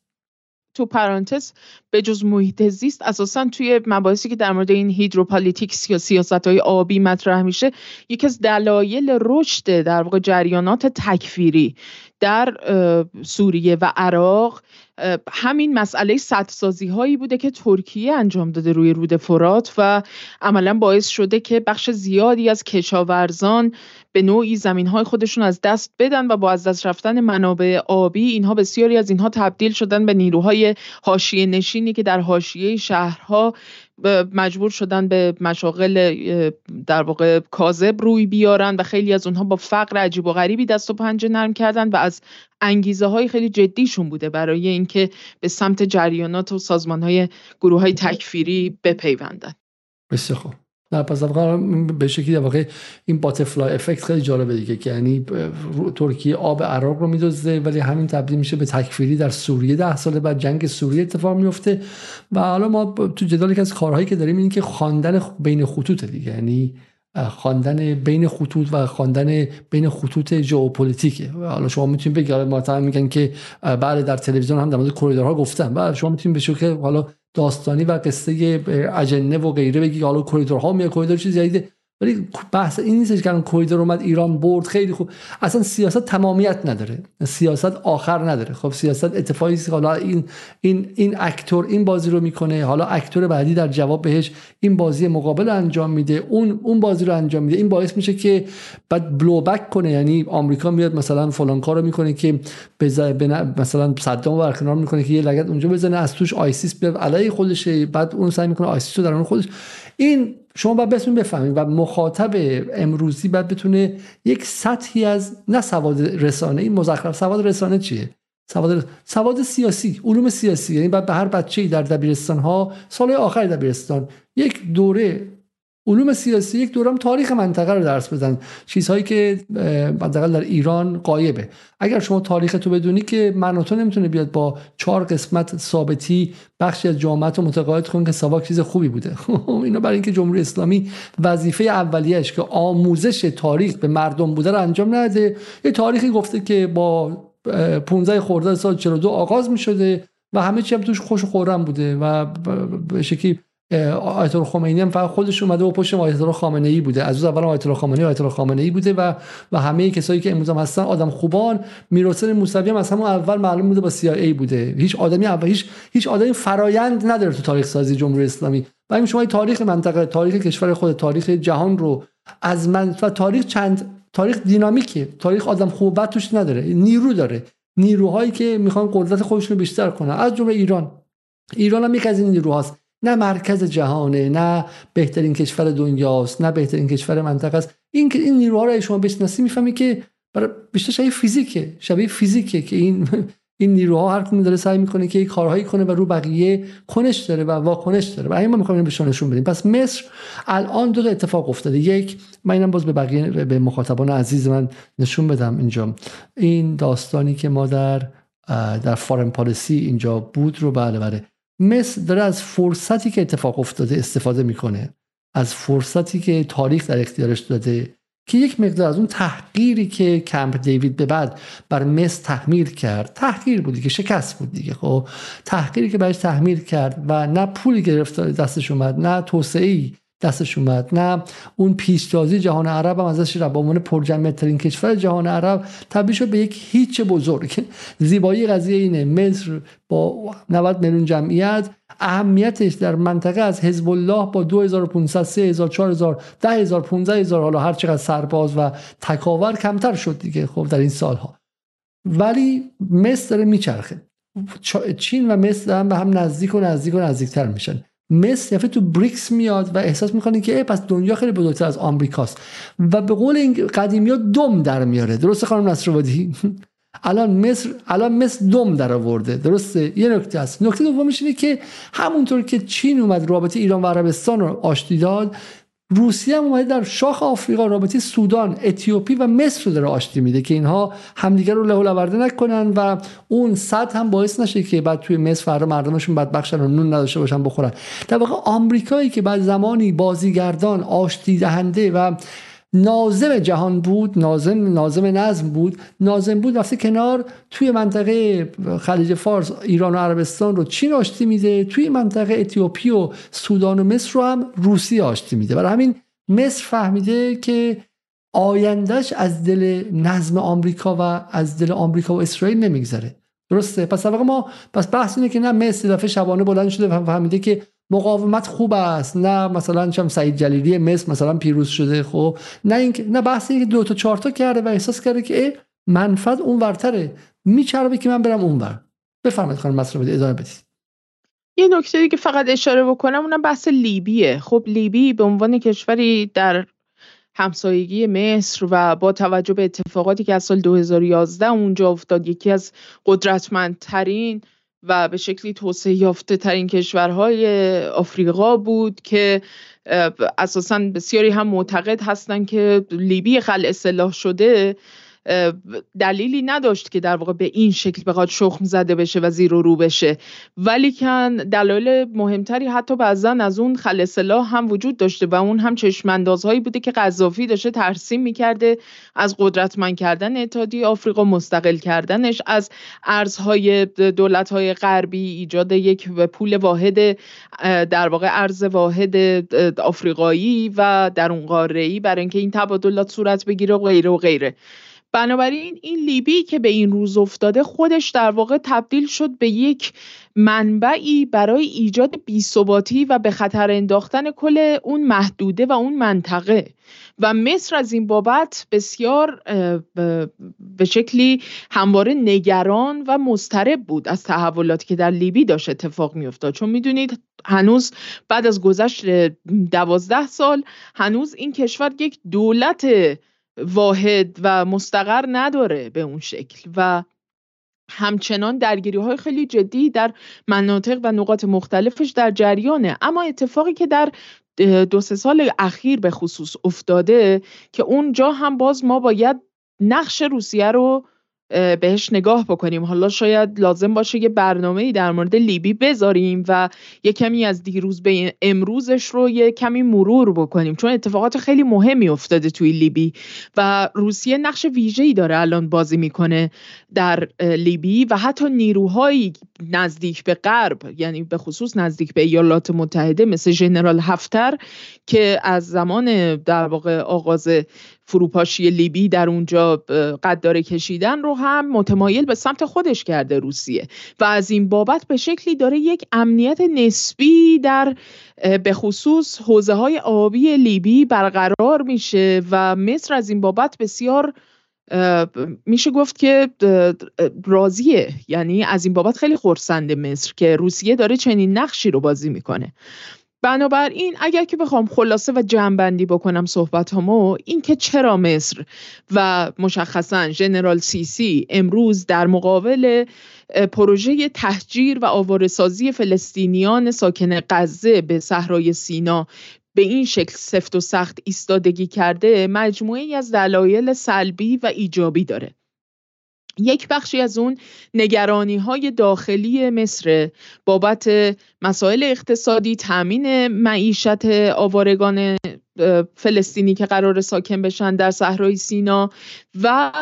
Speaker 2: تو پرانتز به جز محیط زیست اساسا توی مباحثی که در مورد این hydropolitics یا سیاست های آبی مطرح میشه یکی از دلایل رشد در واقع جریانات تکفیری در سوریه و عراق همین مسئله سدسازی هایی بوده که ترکیه انجام داده روی رود فرات و عملا باعث شده که بخش زیادی از کشاورزان به نوعی زمین های خودشون از دست بدن و با از دست رفتن منابع آبی اینها بسیاری از اینها تبدیل شدن به نیروهای حاشیه نشینی که در حاشیه شهرها مجبور شدن به مشاغل در واقع کاذب روی بیارن و خیلی از اونها با فقر عجیب و غریبی دست و پنجه نرم کردن و از انگیزه های خیلی جدیشون بوده برای اینکه به سمت جریانات و سازمان های گروه های تکفیری بپیوندن.
Speaker 1: بسیار خوب. نه پس به شکلی در واقع این باتفلای افکت خیلی جالبه دیگه که یعنی ترکیه آب عراق رو میدزده ولی همین تبدیل میشه به تکفیری در سوریه ده سال بعد جنگ سوریه اتفاق میفته و حالا ما تو جدال که از کارهایی که داریم این که خواندن بین خطوط دیگه یعنی خواندن بین خطوط و خواندن بین خطوط ژئوپلیتیکه. حالا شما می‌تونید بگید ما میگن که بعد در تلویزیون هم در مورد کریدورها گفتن بعد شما می‌تونید به شکل حالا داستانی و قصه اجنه و غیره بگی حالا کریدورها میاد کریدور چیز جدیده. ولی بحث این نیستش که کریدور اومد ایران برد خیلی خوب. اصلا سیاست تمامیت نداره. سیاست آخر نداره. خب سیاست اتفاقی است حالا این این این actor این بازی رو می‌کنه حالا actor بعدی در جواب بهش این بازی مقابل انجام میده اون اون بازی رو انجام میده. این باعث میشه که بعد blowback کنه. یعنی آمریکا میاد مثلا فلان کارو می‌کنه که مثلا صدام برکنار می‌کنه که یه لگد اونجا بزنه از توش ISIS بیاد. علیه خودشه. بعد اون سعی می‌کنه ISIS رو در اون خودش این شما باید بتونید بفهمید و مخاطب امروزی باید بتونه یک سطحی از نه سواد رسانه این مزخرف سواد رسانه چیه؟ سواد سواد سیاسی علوم سیاسی. یعنی بعد به هر بچه‌ای در دبیرستان ها سال آخر دبیرستان. یک دوره علوم سیاسی یک دورم تاریخ منطقه رو درس بدن چیزهایی که حداقل در ایران قایبه. اگر شما تاریخ تو بدونی که من نمی‌تونه بیاد با چهار قسمت ثابتی بخشی از جامعه رو متقاعد کن که سواک چیز خوبی بوده. اینا برای اینکه جمهوری اسلامی وظیفه اولیه‌اش که آموزش تاریخ به مردم بوده رو انجام نده. یه تاریخی گفته که با 15 خرداد سال 42 آغاز می شده و همه چی هم توش خوش و خورم بوده و به شکلی آیت الله خمینی هم فقط خودش اومده و پشت آیت الله خامنه ای بوده. از اول آیت الله خامنه آیت الله خامنه ای بوده و و همه کسایی که امروز هم هستن آدم خوبان. میرحسین موسوی هم از همون اول معلوم بوده با ای بوده. هیچ آدمی اول هیچ هیچ آدمی فرایند نداره تو تاریخ سازی جمهوری اسلامی. و این شما تاریخ منطقه تاریخ کشور خود تاریخ جهان رو از من و تاریخ چند تاریخ دینامیکه. تاریخ آدم خوب توش نداره. نیرو داره. نیروهایی که می‌خوان قدرت خودشون بیشتر کنن. از جمله ایران. ایران هم یک از این نیروهاست. نه مرکز جهانه نه بهترین کشور دنیاست نه بهترین کشور منطقه است. این این نیروها رو شما بشناسی می‌فهمی که برای بیشتر شبیه فیزیکه شبیه فیزیکه که این این نیروها هر کدوم داره سعی می‌کنه که کارهایی کنه و رو بقیه کنش داره و واکنش داره. و ما می‌خوایم به نشون بدیم. پس مصر الان دو اتفاق افتاده. یک من اینم باز به بقیه به مخاطبان عزیز من نشون بدم اینجا. این داستانی که ما در در فارن پالیسی اینجا بود رو بله بله. مصر داره از فرصتی که اتفاق افتاده استفاده می‌کنه از فرصتی که تاریخ در اختیارش داده که یک مقدار از اون تحقیری که کمپ دیوید به بعد بر مصر تحمیل کرد. تحقیر بودی که شکست بود دیگه خب؟ تحقیری که برش تحمیل کرد و نه پولی گرفت دستش اومد نه توسعه دستش اومد. نه اون پیشتازی جهان عرب هم ازش را به عنوان پرجمعیت کشور جهان عرب تبدیل شد به یک هیچ بزرگ. زیبایی قضیه اینه. مصر با 90 میلیون جمعیت اهمیتش در منطقه از حزب الله با 2500 3000 4000 10000 15000 حالا هر چقدر سرباز و تکاور کمتر شد دیگه خب در این سالها. ولی مصر داره میچرخه. چین و مصر هم به هم نزدیک و نزدیک و نزدیکتر میشن. مصر یفه تو بریکس میاد و احساس می‌کنه که پس دنیا خیلی بزرگتر از آمریکاست. و به قول این قدیمی ها دم در میاره. درسته خانم نصرآبادی؟ الان مصر الان مصر دم در آورده. درسته؟ یه نکته است نکته دومش اینه که همونطور که چین اومد رابطه ایران و عربستان رو آشتی داد روسیه هم اومده در شاخ آفریقا رابطه سودان اتیوپی و مصر رو داره آشتی میده که اینها همدیگر رو له آورده نکنن و اون صد هم باعث نشه که بعد توی مصر فردا مردمشون بدبخشن و نون نداشته باشن بخورن. در واقع آمریکایی که بعد زمانی بازیگردان آشتی دهنده و نازم جهان بود نازم نازم نظم بود. نازم بود رفته کنار توی منطقه خلیج فارس ایران و عربستان رو چین آشتی میده توی منطقه اتیوپی و سودان و مصر رو هم روسیه آشتی میده. برای همین مصر فهمیده که آیندهش از دل نظم آمریکا و از دل آمریکا و اسرائیل نمیگذره. درسته؟ پس ما پس بحث اینه که نه مصر دفعه شبانه بلند شده فهمیده که مقاومت خوب است. نه مثلا چم سعید جلیلی مصر مثلا پیروز شده خب. نه اینکه نه بحث اینکه دو تا چهار تا کرده و احساس کرده که منفعت اون ورتره میچربه که من برم اونور. بفرمایید خانم مصر بدید ادامه بدید.
Speaker 2: یه نکته که فقط اشاره بکنم اونم بحث لیبیه. خب لیبی به عنوان کشوری در همسایگی مصر و با توجه به اتفاقاتی که از سال 2011 اونجا افتاد یکی از قدرتمندترین و به شکلی توسعه یافته ترین کشورهای آفریقا بود که اساسا بسیاری هم معتقد هستند که لیبی خل اصلاح شده. دلیلی نداشت که در واقع به این شکل بخواد شخم زده بشه و زیر و رو بشه. ولی کن دلایل مهمتری حتی بعضا از اون خلصلا هم وجود داشته و اون هم چشماندازهایی بوده که قذافی داشته ترسیم می‌کرده از قدرتمند کردن اتحادیه آفریقا مستقل کردنش از ارزهای دولتهای غربی ایجاد یک پول واحد در واقع ارز واحد آفریقایی و در اون قاره ای برای اینکه این تبادلات صورت بگیره و غیره و غیره. بنابراین این لیبی که به این روز افتاده خودش در واقع تبدیل شد به یک منبعی برای ایجاد بیثباتی و به خطر انداختن کل اون محدوده و اون منطقه. و مصر از این بابت بسیار به شکلی همواره نگران و مضطرب بود از تحولاتی که در لیبی داشت اتفاق میافتاد. چون می‌دونید هنوز بعد از گذشت دوازده سال هنوز این کشور یک دولت واحد و مستقر نداره به اون شکل و همچنان درگیری های خیلی جدی در مناطق و نقاط مختلفش در جریانه. اما اتفاقی که در دو سه سال اخیر به خصوص افتاده که اونجا هم باز ما باید نقش روسیه رو بهش نگاه بکنیم. حالا شاید لازم باشه یه برنامه در مورد لیبی بذاریم و یه کمی از دیروز به امروزش رو یه کمی مرور بکنیم. چون اتفاقات خیلی مهمی افتاده توی لیبی و روسیه نقش ویژه‌ای داره الان بازی می‌کنه در لیبی و حتی نیروهایی نزدیک به غرب یعنی به خصوص نزدیک به ایالات متحده مثل ژنرال هفتر که از زمان در واقع آغاز فروپاشی لیبی در اونجا قداره کشیدن رو هم متمایل به سمت خودش کرده روسیه. و از این بابت به شکلی داره یک امنیت نسبی در به خصوص حوزه های آبی لیبی برقرار میشه. و مصر از این بابت بسیار میشه گفت که راضیه. یعنی از این بابت خیلی خورسنده مصر که روسیه داره چنین نقشی رو بازی می‌کنه. بنابراین اگر که بخوام خلاصه و جمعبندی بکنم صحبت همو این که چرا مصر و مشخصا ژنرال سیسی امروز در مقابل پروژه تهجیر و آوارسازی فلسطینیان ساکن غزه به صحرای سینا به این شکل سفت و سخت ایستادگی کرده مجموعی از دلایل سلبی و ایجابی داره. یک بخشی از اون نگرانی های داخلی مصر بابت مسائل اقتصادی تامین معیشت آوارگان فلسطینی که قرار ساکن بشن در صحرای سینا و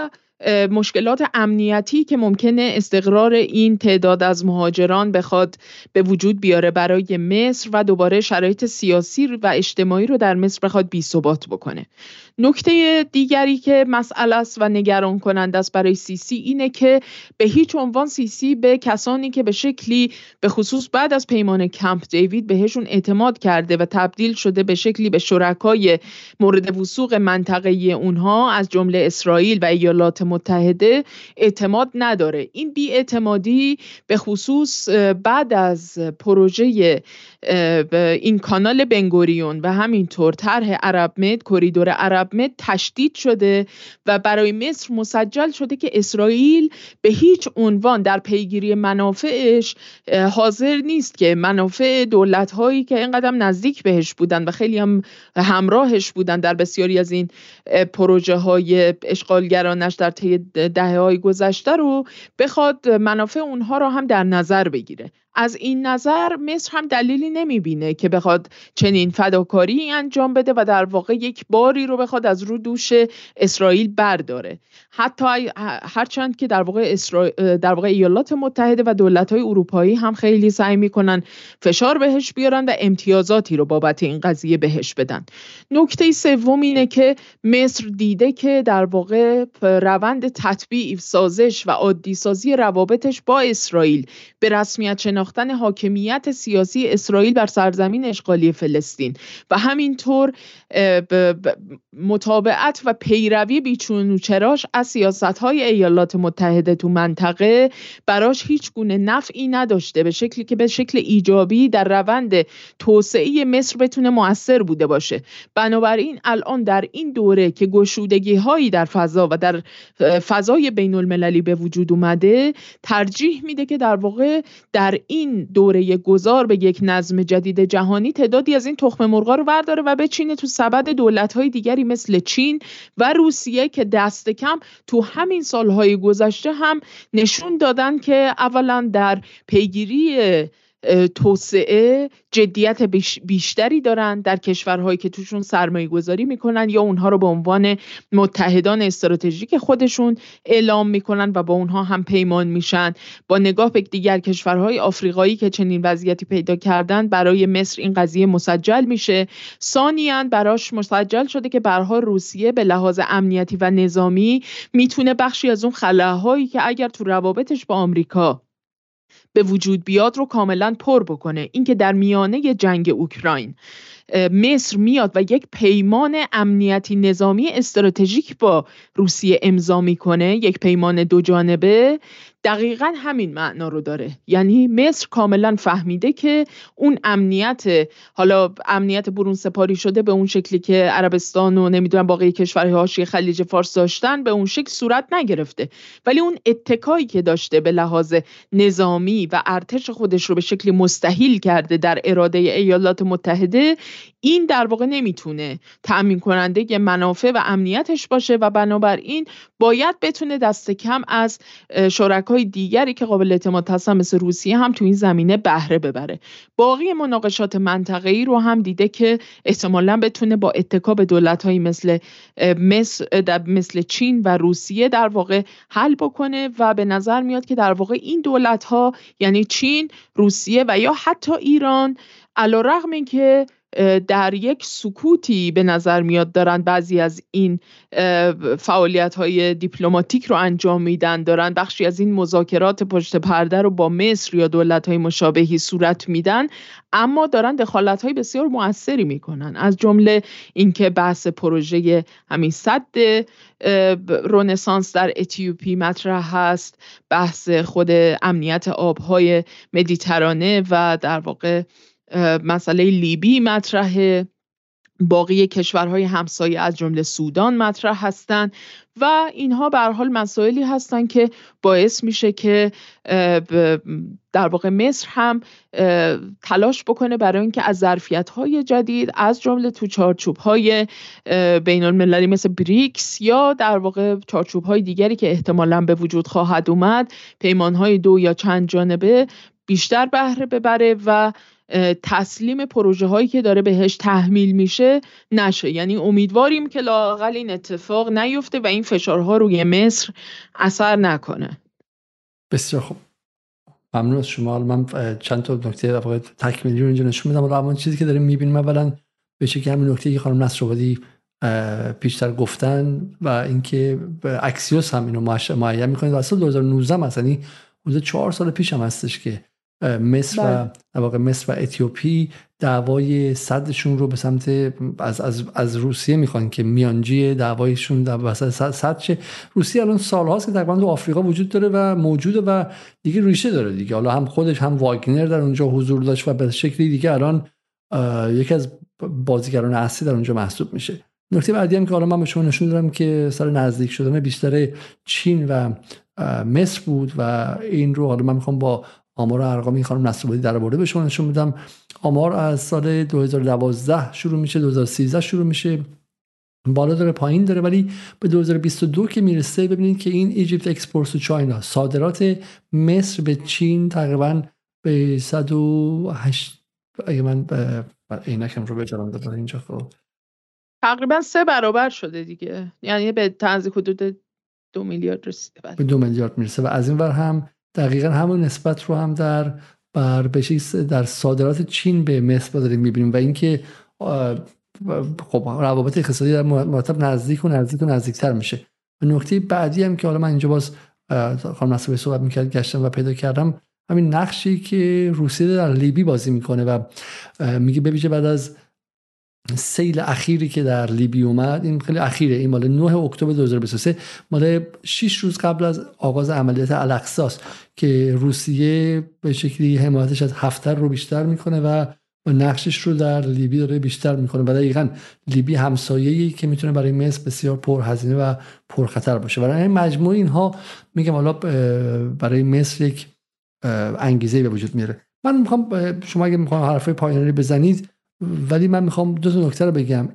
Speaker 2: مشکلات امنیتی که ممکنه استقرار این تعداد از مهاجران بخواد به وجود بیاره برای مصر و دوباره شرایط سیاسی و اجتماعی رو در مصر بخواد بی ثبات بکنه. نکته دیگری که مسئله است و نگران کننده است برای سیسی اینه که به هیچ عنوان سیسی به کسانی که به شکلی به خصوص بعد از پیمان کمپ دیوید بهشون اعتماد کرده و تبدیل شده به شکلی به شرکای مورد وسوق منطقه اونها از جمله اسرائیل و ایالات متحده اعتماد نداره. این بیاعتمادی به خصوص بعد از پروژه این کانال بنگوریون و همینطور طرح عرب مد کریدور عرب مد تشدید شده و برای مصر مسجل شده که اسرائیل به هیچ عنوان در پیگیری منافعش حاضر نیست که منافع دولت هایی که اینقدر نزدیک بهش بودن و خیلی هم همراهش بودن در بسیاری از این پروژه های اشغالگرانش در طی دهه های گذشته رو بخواد منافع اونها رو هم در نظر بگیره. از این نظر مصر هم دلیلی نمی‌بینه که بخواد چنین فداکاری انجام بده و در واقع یک باری رو بخواد از رو دوش اسرائیل برداره. حتی هرچند که در واقع, در واقع ایالات متحده و دولت های اروپایی هم خیلی سعی می‌کنن فشار بهش بیارن و امتیازاتی رو بابت این قضیه بهش بدن. نکته سوم اینه که مصر دیده که در واقع روند تطبیع سازش و عادی سازی روابطش با اسرائیل به رسمیت شناختن حاکمیت سیاسی اسرائیل بر سرزمین اشغالی فلسطین و همینطور مطابقت و پیروی بیچون و چراش از سیاست های ایالات متحده تو منطقه براش هیچ گونه نفعی نداشته به شکلی که به شکل ایجابی در روند توسعه مصر بتونه موثر بوده باشه. بنابراین الان در این دوره که گشودگی هایی در فضا و در فضای بین المللی به وجود اومده ترجیح میده که در واقع در این دوره گذار به یک نظم جدید جهانی تعدادی از این تخم مرغا رو برداره و بچینه تو سبد دولت های دیگری مثل چین و روسیه که دست کم تو همین سالهای گذشته هم نشون دادن که اولا در پیگیری توسعه جدیت بیشتری دارن در کشورهایی که توشون سرمایه گذاری می‌کنن یا اونها رو به عنوان متحدان استراتژیک خودشون اعلام می‌کنن و با اونها هم پیمان میشن. با نگاه به دیگر کشورهای آفریقایی که چنین وضعیتی پیدا کردن برای مصر این قضیه مسجل میشه. ثانیا براش مسجل شده که برها روسیه به لحاظ امنیتی و نظامی می‌تونه بخشی از اون خلاهایی که اگر تو روابطش با آمریکا به وجود بیاد رو کاملا پر بکنه. اینکه در میانه جنگ اوکراین مصر میاد و یک پیمان امنیتی نظامی استراتژیک با روسیه امضا می‌کنه. یک پیمان دو جانبه دقیقا همین معنا رو داره. یعنی مصر کاملا فهمیده که اون امنیت حالا امنیت برون سپاری شده به اون شکلی که عربستان و نمی‌دونم باقی کشورهای حاشیه خلیج فارس داشتن به اون شکل صورت نگرفته. ولی اون اتکایی که داشته به لحاظ نظامی و ارتش خودش رو به شکلی مستحیل کرده در اراده ایالات متحده این در واقع نمی‌تونه تأمین کننده منافع و امنیتش باشه و بنابراین باید بتونه دست کم از شرکای دیگری که قابل اعتماد هستن مثل روسیه هم تو این زمینه بهره ببره. باقی مناقشات منطقه‌ای رو هم دیده که احتمالا بتونه با اتکا به دولت‌هایی مثل مثل مثل چین و روسیه در واقع حل بکنه و به نظر میاد که در واقع این دولت‌ها یعنی چین، روسیه و یا حتی ایران علیرغم اینکه در یک سکوتی به نظر میاد دارن بعضی از این فعالیت های دیپلماتیک رو انجام میدن دارن بخشی از این مذاکرات پشت پرده رو با مصر یا دولت های مشابهی صورت میدن اما دارن دخالت های بسیار موثری می‌کنن. از جمله اینکه بحث پروژه همین صد رونسانس در اتیوپی مطرح هست بحث خود امنیت آبهای مدیترانه و در واقع مسئله لیبی مطرحه باقی کشورهای همسایه از جمله سودان مطرح هستند و اینها به حال مسائلی هستند که باعث میشه که در واقع مصر هم تلاش بکنه برای اینکه از ظرفیت های جدید از جمله تو چارچوب های بین المللی مثل بریکس یا در واقع چارچوب های دیگری که احتمالا به وجود خواهد اومد پیمان های دو یا چند جانبه بیشتر بهره ببره و تسلیم پروژه هایی که داره بهش تحمیل میشه نشه. یعنی امیدواریم که لاقل این اتفاق نیفته و این فشارها روی مصر اثر نکنه.
Speaker 1: بسیار خوب. ممنون از شما. من چند تا نکته واقع تکمیلی رو اینجا نشون میدم. اما چیزی که داریم می‌بینیم اولا به شکلی همین نکته که خانم نصرآبادی پیشتر گفتن و اینکه اکسیوس هم اینو معین می‌کنه. در سال 2019 مثلا یعنی حدود چهار سال پیش هم هستش که مصر و بله. واقع مصر و اتیوپی دعوای صدشون رو به سمت از, از, از روسیه می‌خوان که میانجی دعوایشون در وسط صد شه. روسیه الان سالهاست که تقریبا تو آفریقا وجود داره و موجوده و دیگه ریشه داره دیگه. حالا هم خودش هم واگنر در اونجا حضور داشت و به شکلی دیگه الان یکی از بازیگران اصلی در اونجا محسوب میشه. نکته بعدی هم که حالا من به شما نشون دادم که سر نزدیک شدن بیشتر چین و مصر بود و این رو حالا من می‌خوام با آمار ارقامی خانم نصرآبادی در آورده. به شما نشون میدم. آمار از سال 2012 شروع میشه 2013 شروع میشه. بالا داره پایین داره. ولی به 2022 که می‌رسه ببینید که این Egypt export to China صادرات مصر به چین تقریبا به 108 اگه من عینکم رو بذارم در اینجا. خب.
Speaker 2: تقریبا سه برابر شده دیگه. یعنی به تنزیل حدود دو میلیارد رسیده
Speaker 1: به دو میلیارد می‌رسه و از این ور هم دقیقا همون نسبت رو هم در بر در صادرات چین به مصر داریم می‌بینیم و اینکه خب روابط اقتصادی در مرتب نزدیک و نزدیک و نزدیکتر میشه. و نکته بعدی هم که حالا من اینجا باز خانم نصبه صحبت می‌کرد گشتم و پیدا کردم همین نقشی که روسیه در لیبی بازی می‌کنه و میگه ببیشه بعد از سیل اخیری که در لیبی اومد این خیلی اخیره. این مال 9 اکتبر 2023 مال 6 روز قبل از آغاز عملیات الاقصاست که روسیه به شکلی حمایتش از هفتر رو بیشتر می‌کنه و نقشش رو در لیبی داره بیشتر می‌کنه. و دقیقا لیبی همسایه‌ای که می‌تونه برای مصر بسیار پرهزینه و پرخطر باشه. برای این مجموع اینها میگم حالا برای مصر یک انگیزه به وجود میاره. من می‌خوام شما اگه می‌خوام حرفای پایانی بزنید ولی من می‌خوام دو تا نکته رو بگم.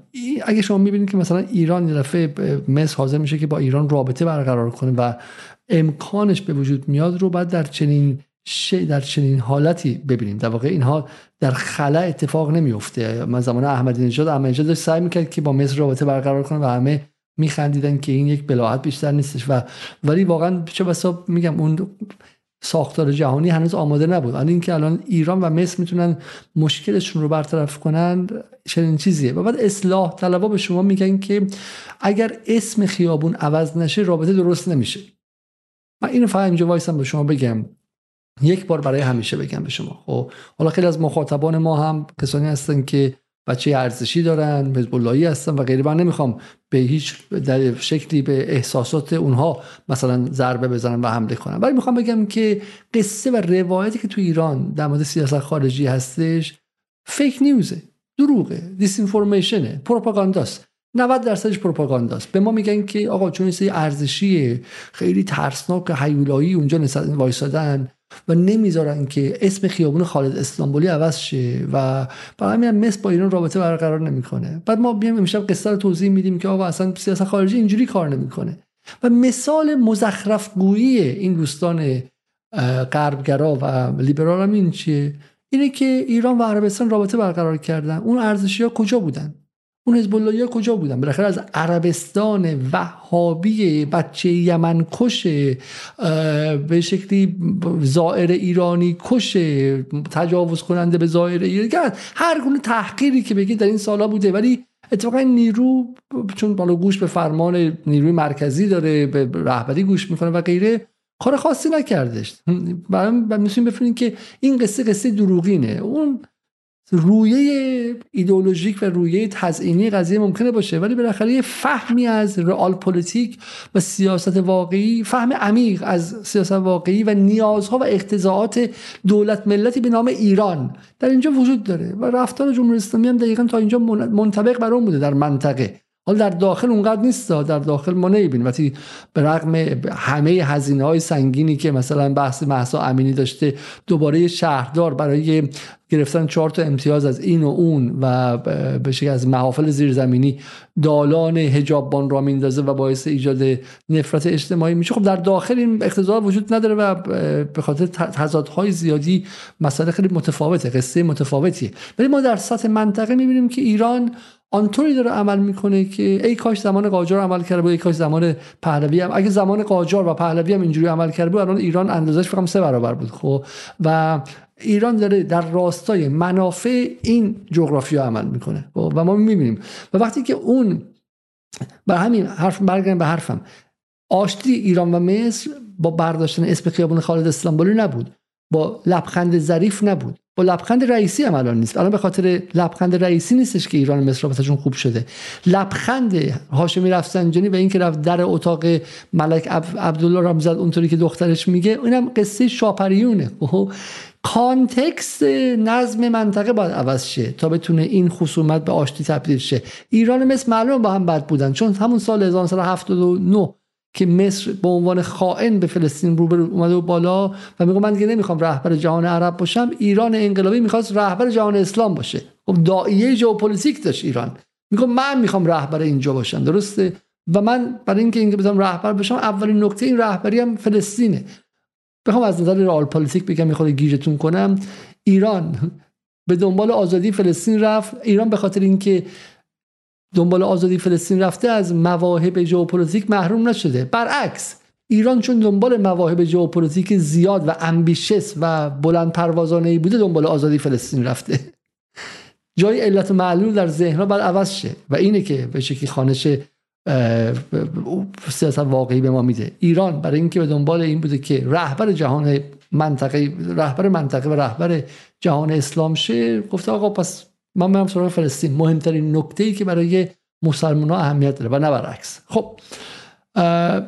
Speaker 1: اگه شما می‌بینید که مثلا ایران یه دفعه مصر حاضر میشه که با ایران رابطه برقرار کنه و امکانش به وجود میاد رو بعد در چنین در چنین حالتی ببینیم. در واقع اینها در خلا اتفاق نمیفته من زمان احمدی نژاد احمدی نژاد سعی می‌کرد که با مصر رابطه برقرار کنه و همه میخندیدن که این یک بلاحت بیشتر نیستش و ولی واقعا چه بسا میگم اون ساختار جهانی هنوز آماده نبود. الان اینکه الان ایران و مصر می‌تونن مشکلشون رو برطرف کنن چنین چیزیه. و بعد اصلاح طلبا به شما میگن که اگر اسم خیابون عوض نشه رابطه درست نمیشه. من اینو فقط اینجا وایسم به شما بگم. یک بار برای همیشه بگم به شما. خب حالا خیلی از مخاطبان ما هم کسانی هستن که بچه ارزشی دارن حزب هستن و غیره. من نمی‌خوام به هیچ در شکلی به احساسات اونها مثلا ضربه بزنم و حمله کنم. ولی می‌خوام بگم که قصه و روایتی که تو ایران در مورد سیاست خارجی هستش فیک نیوزه دروغه دیس انفورمیشنه پروپاگانداست. 90 درصدش پروپاگانداست. به ما میگن که آقا چون این ارزشی خیلی ترسناک هیولایی اونجا وایسادن و نمی‌ذارن که اسم خیابون خالد استانبولی عوض شه. و برای همین مصر با ایران رابطه برقرار نمی‌کنه. بعد ما بیایم امشب قصه رو توضیح میدیم که آقا اصلا سیاست خارجی اینجوری کار نمی‌کنه. و مثال مزخرف گویی این دوستان غربگرا و لیبرال هم این چیه؟ اینه که ایران و عربستان رابطه برقرار کردن. اون ارزشی ها کجا بودن؟ اون حزب ها کجا بودن؟ بالاخره از عربستان وهابی بچه یمن کش به شکلی زائر ایرانی کش تجاوز کننده به زائر ایرانی هر گونه تحقیری که بگید در این سالا بوده. ولی اتفاقا نیرو چون بالا گوش به فرمان نیروی مرکزی داره به رهبری گوش می‌کنه و غیره کار خاصی نکردش. برای می‌تونیم بفهمیم که این قصه قصه دروغینه. اون رویه ایدئولوژیک و رویه تزئینی قضیه ممکنه باشه ولی بالاخره یه فهمی از رئال پلیتیک و سیاست واقعی فهم عمیق از سیاست واقعی و نیازها و اقتضاعات دولت ملتی به نام ایران در اینجا وجود داره و رفتار جمهوری اسلامی هم دقیقا تا اینجا منطبق بر اون بوده در منطقه. حالا در داخل اونقدر نیست در داخل ما نمی‌بینیم. وقتی به رغم همه هزینه های سنگینی که مثلا بحث محسا امینی داشته دوباره شهردار برای گرفتن چهار تا امتیاز از این و اون و به از محافل زیرزمینی دالان هجاببان را میندازه و باعث ایجاد نفرت اجتماعی میشه. خب در داخل این اقتضا وجود نداره و به خاطر تضادهای زیادی مسئله خیلی متفاوته قصه متفاوتیه. ولی ما در سطح منطقه می‌بینیم که ایران آنطوری داره عمل می‌کنه که ای کاش زمان قاجار عمل کرده بود ای کاش زمان پهلوی هم. اگه زمان قاجار و پهلوی هم اینجوری عمل کرده بود الان ایران اندازش فقط سه برابر بود خب؟ و ایران داره در راستای منافع این جغرافیا عمل می‌کنه خب؟ و ما می‌بینیم. و وقتی که اون بر همین حرف برگردم به حرفم. آشتی ایران و مصر با برداشتن اسم خیابون خالد اسلامبولی نبود. با لبخند ظریف نبود. با لبخند رئیسی هم الان نیست. الان به خاطر لبخند رئیسی نیستش که ایران مصر رابطهشون خوب شده. لبخند هاشمی رفسنجانی و اینکه رفت در اتاق ملک عبدالله را زد اونطوری که دخترش میگه اینم قصه شاپریونه. کانتکست نظم منطقه باید عوض شه تا بتونه این خصومت به آشتی تبدیل شه. ایران مثل معلوم با هم بد بودن چون همون سال 1979 که مصر به عنوان خائن به فلسطین رو اومده و بالا و میگه من دیگه نمی‌خوام رهبر جهان عرب باشم ایران انقلابی می‌خواست رهبر جهان اسلام باشه. خب دایه ژئوپلیتیک داشت ایران. میگه من می‌خوام رهبر اینجا باشم درسته؟ و من برای اینکه اینکه بتونم رهبر باشم اولین نکته این رهبری هم فلسطینه. بخوام از نظر رئال پلیتیک بگم می‌خواد گیجتون کنم. ایران به دنبال آزادی فلسطین رفت. ایران به خاطر اینکه دنبال آزادی فلسطین رفته از مواهب ژئوپلیتیک محروم نشده. برعکس ایران چون دنبال مواهب ژئوپلیتیک زیاد و ambitious و بلند پروازانه ای بوده دنبال آزادی فلسطین رفته. جای علت معلول در ذهنها باید عوض شه و اینه که به شکلی خانش سیاست واقعی به ما میده. ایران برای اینکه به دنبال این بوده که رهبر جهان منطقه رهبر منطقه و رهبر جهان اسلام شه گفته آقا پس من میرم سراغ فلسطین. مهمترین نکته ای که برای مسلمان ها اهمیت داره و نه برعکس. خب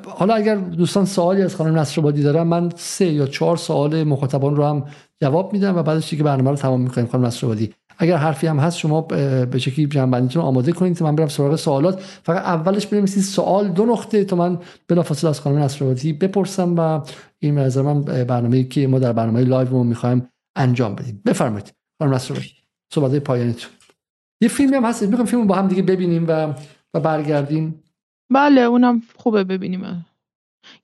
Speaker 1: حالا اگر دوستان سوالی از خانم نصرآبادی دارن من سه یا چهار سوال مخاطبان رو هم جواب میدم و بعدش دیگه برنامه رو تمام می‌کنیم. خانم نصرآبادی اگر حرفی هم هست شما به شکلی جنبندیتون آماده کنید تا من برم سراغ سوالات. فقط اولش بنویسید سوال دو نقطه تا من بلافاصله از خانم نصرآبادی بپرسم و این نظر من برنامه‌ای که ما در برنامه live می‌خوایم انجام بدیم. بفرمایید خانم نصرآبادی. صحبت پایانتون یه فیلمی هم هست می‌خوام فیلم با هم دیگه ببینیم و و برگردیم.
Speaker 2: بله اونم خوبه ببینیم.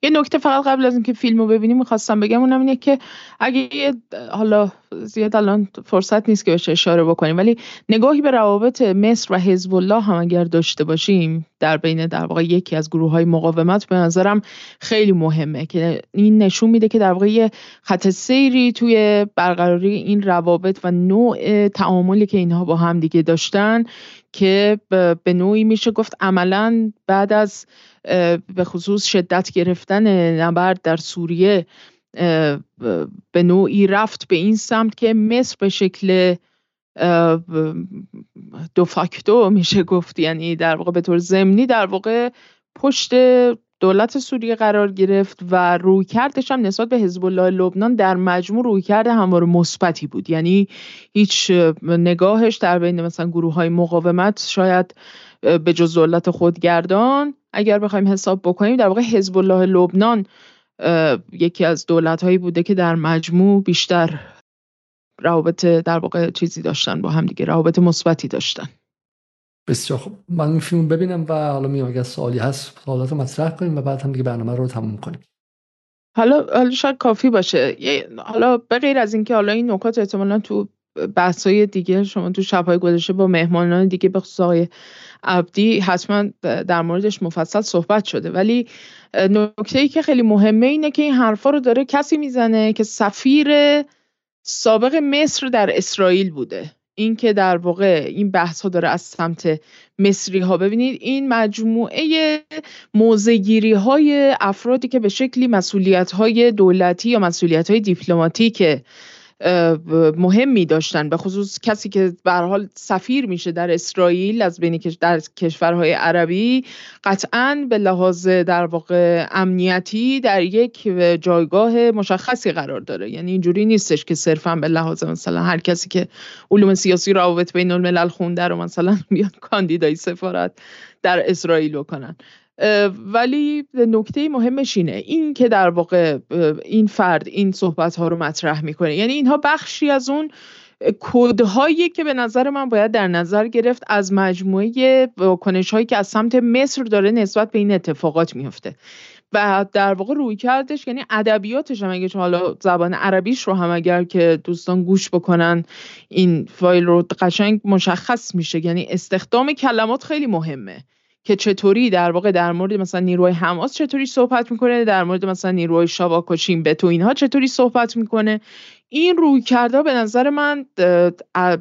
Speaker 2: یه نکته فقط قبل از اینکه فیلم رو ببینیم می‌خواستم بگم اونم اینه که اگه حالا زیاد الان فرصت نیست که بهش اشاره بکنیم ولی نگاهی به روابط مصر و حزب الله هم اگر داشته باشیم در بین در واقع یکی از گروه های مقاومت به نظرم خیلی مهمه که این نشون میده که در واقع یه خط سیری توی برقراری این روابط و نوع تعاملی که اینها با هم دیگه داشتن که به نوعی میشه گفت عملا بعد از به خصوص شدت گرفتن نبرد در سوریه به نوعی رفت به این سمت که مصر به شکل دو فاکتو میشه گفت. یعنی در واقع به طور ضمنی در واقع پشت دولت سوریه قرار گرفت و روی کردش هم نسبت به حزب الله لبنان در مجموع روی کرده همواره مثبتی بود. یعنی هیچ نگاهش در بین مثلا گروه های مقاومت شاید به جز دولت خودگردان اگر بخوایم حساب بکنیم در واقع حزب الله لبنان یکی از دولت هایی بوده که در مجموع بیشتر روابط در واقع چیزی داشتن با هم دیگه روابط مثبتی داشتن.
Speaker 1: بسیار خوب. من فیلم ببینم و حالا میام اگر سوالی هست سوالات رو مطرح کنیم و بعد هم دیگه برنامه رو تموم کنیم.
Speaker 2: حالا حالا شاید کافی باشه. حالا به غیر از اینکه حالا این نکات احتمالا تو های دیگه شما تو شبهای گذشته با مهمانان دیگه به خصوص آقای عبدی حتما در موردش مفصل صحبت شده. ولی نکته ای که خیلی مهمه اینه که این حرفا رو داره کسی می‌زنه که سفیر سابق مصر در اسرائیل بوده. این که در واقع این بحث ها داره از سمت مصری ها ببینید این مجموعه موزگیری های افرادی که به شکلی مسئولیت های دولتی یا مسئولیت های دیپلماتیک مهمی داشتن به خصوص کسی که به حال سفیر میشه در اسرائیل از بینی در کشورهای عربی. قطعا به لحاظ در واقع امنیتی در یک جایگاه مشخصی قرار داره. یعنی اینجوری نیستش که صرفا به لحاظ مثلا هر کسی که علوم سیاسی روابط بین الملل خونده رو مثلا بیاد کاندیدای سفارت در اسرائیل بکنن. ولی نکته مهمش اینه. این که در واقع این فرد این صحبت ها رو مطرح می‌کنه. یعنی اینها بخشی از اون کودهایی که به نظر من باید در نظر گرفت از مجموعه واکنش هایی که از سمت مصر داره نسبت به این اتفاقات میفته و در واقع روی کردش یعنی ادبیاتش هم اگه حالا زبان عربیش رو هم اگر که دوستان گوش بکنن این فایل رو قشنگ مشخص میشه. یعنی استخدام کلمات خیلی مهمه. که چطوری در واقع در مورد مثلا نیروهای حماس چطوری صحبت می‌کنه در مورد مثلا نیروهای شاواک و تو اینها چطوری صحبت می‌کنه. این روی کرده به نظر من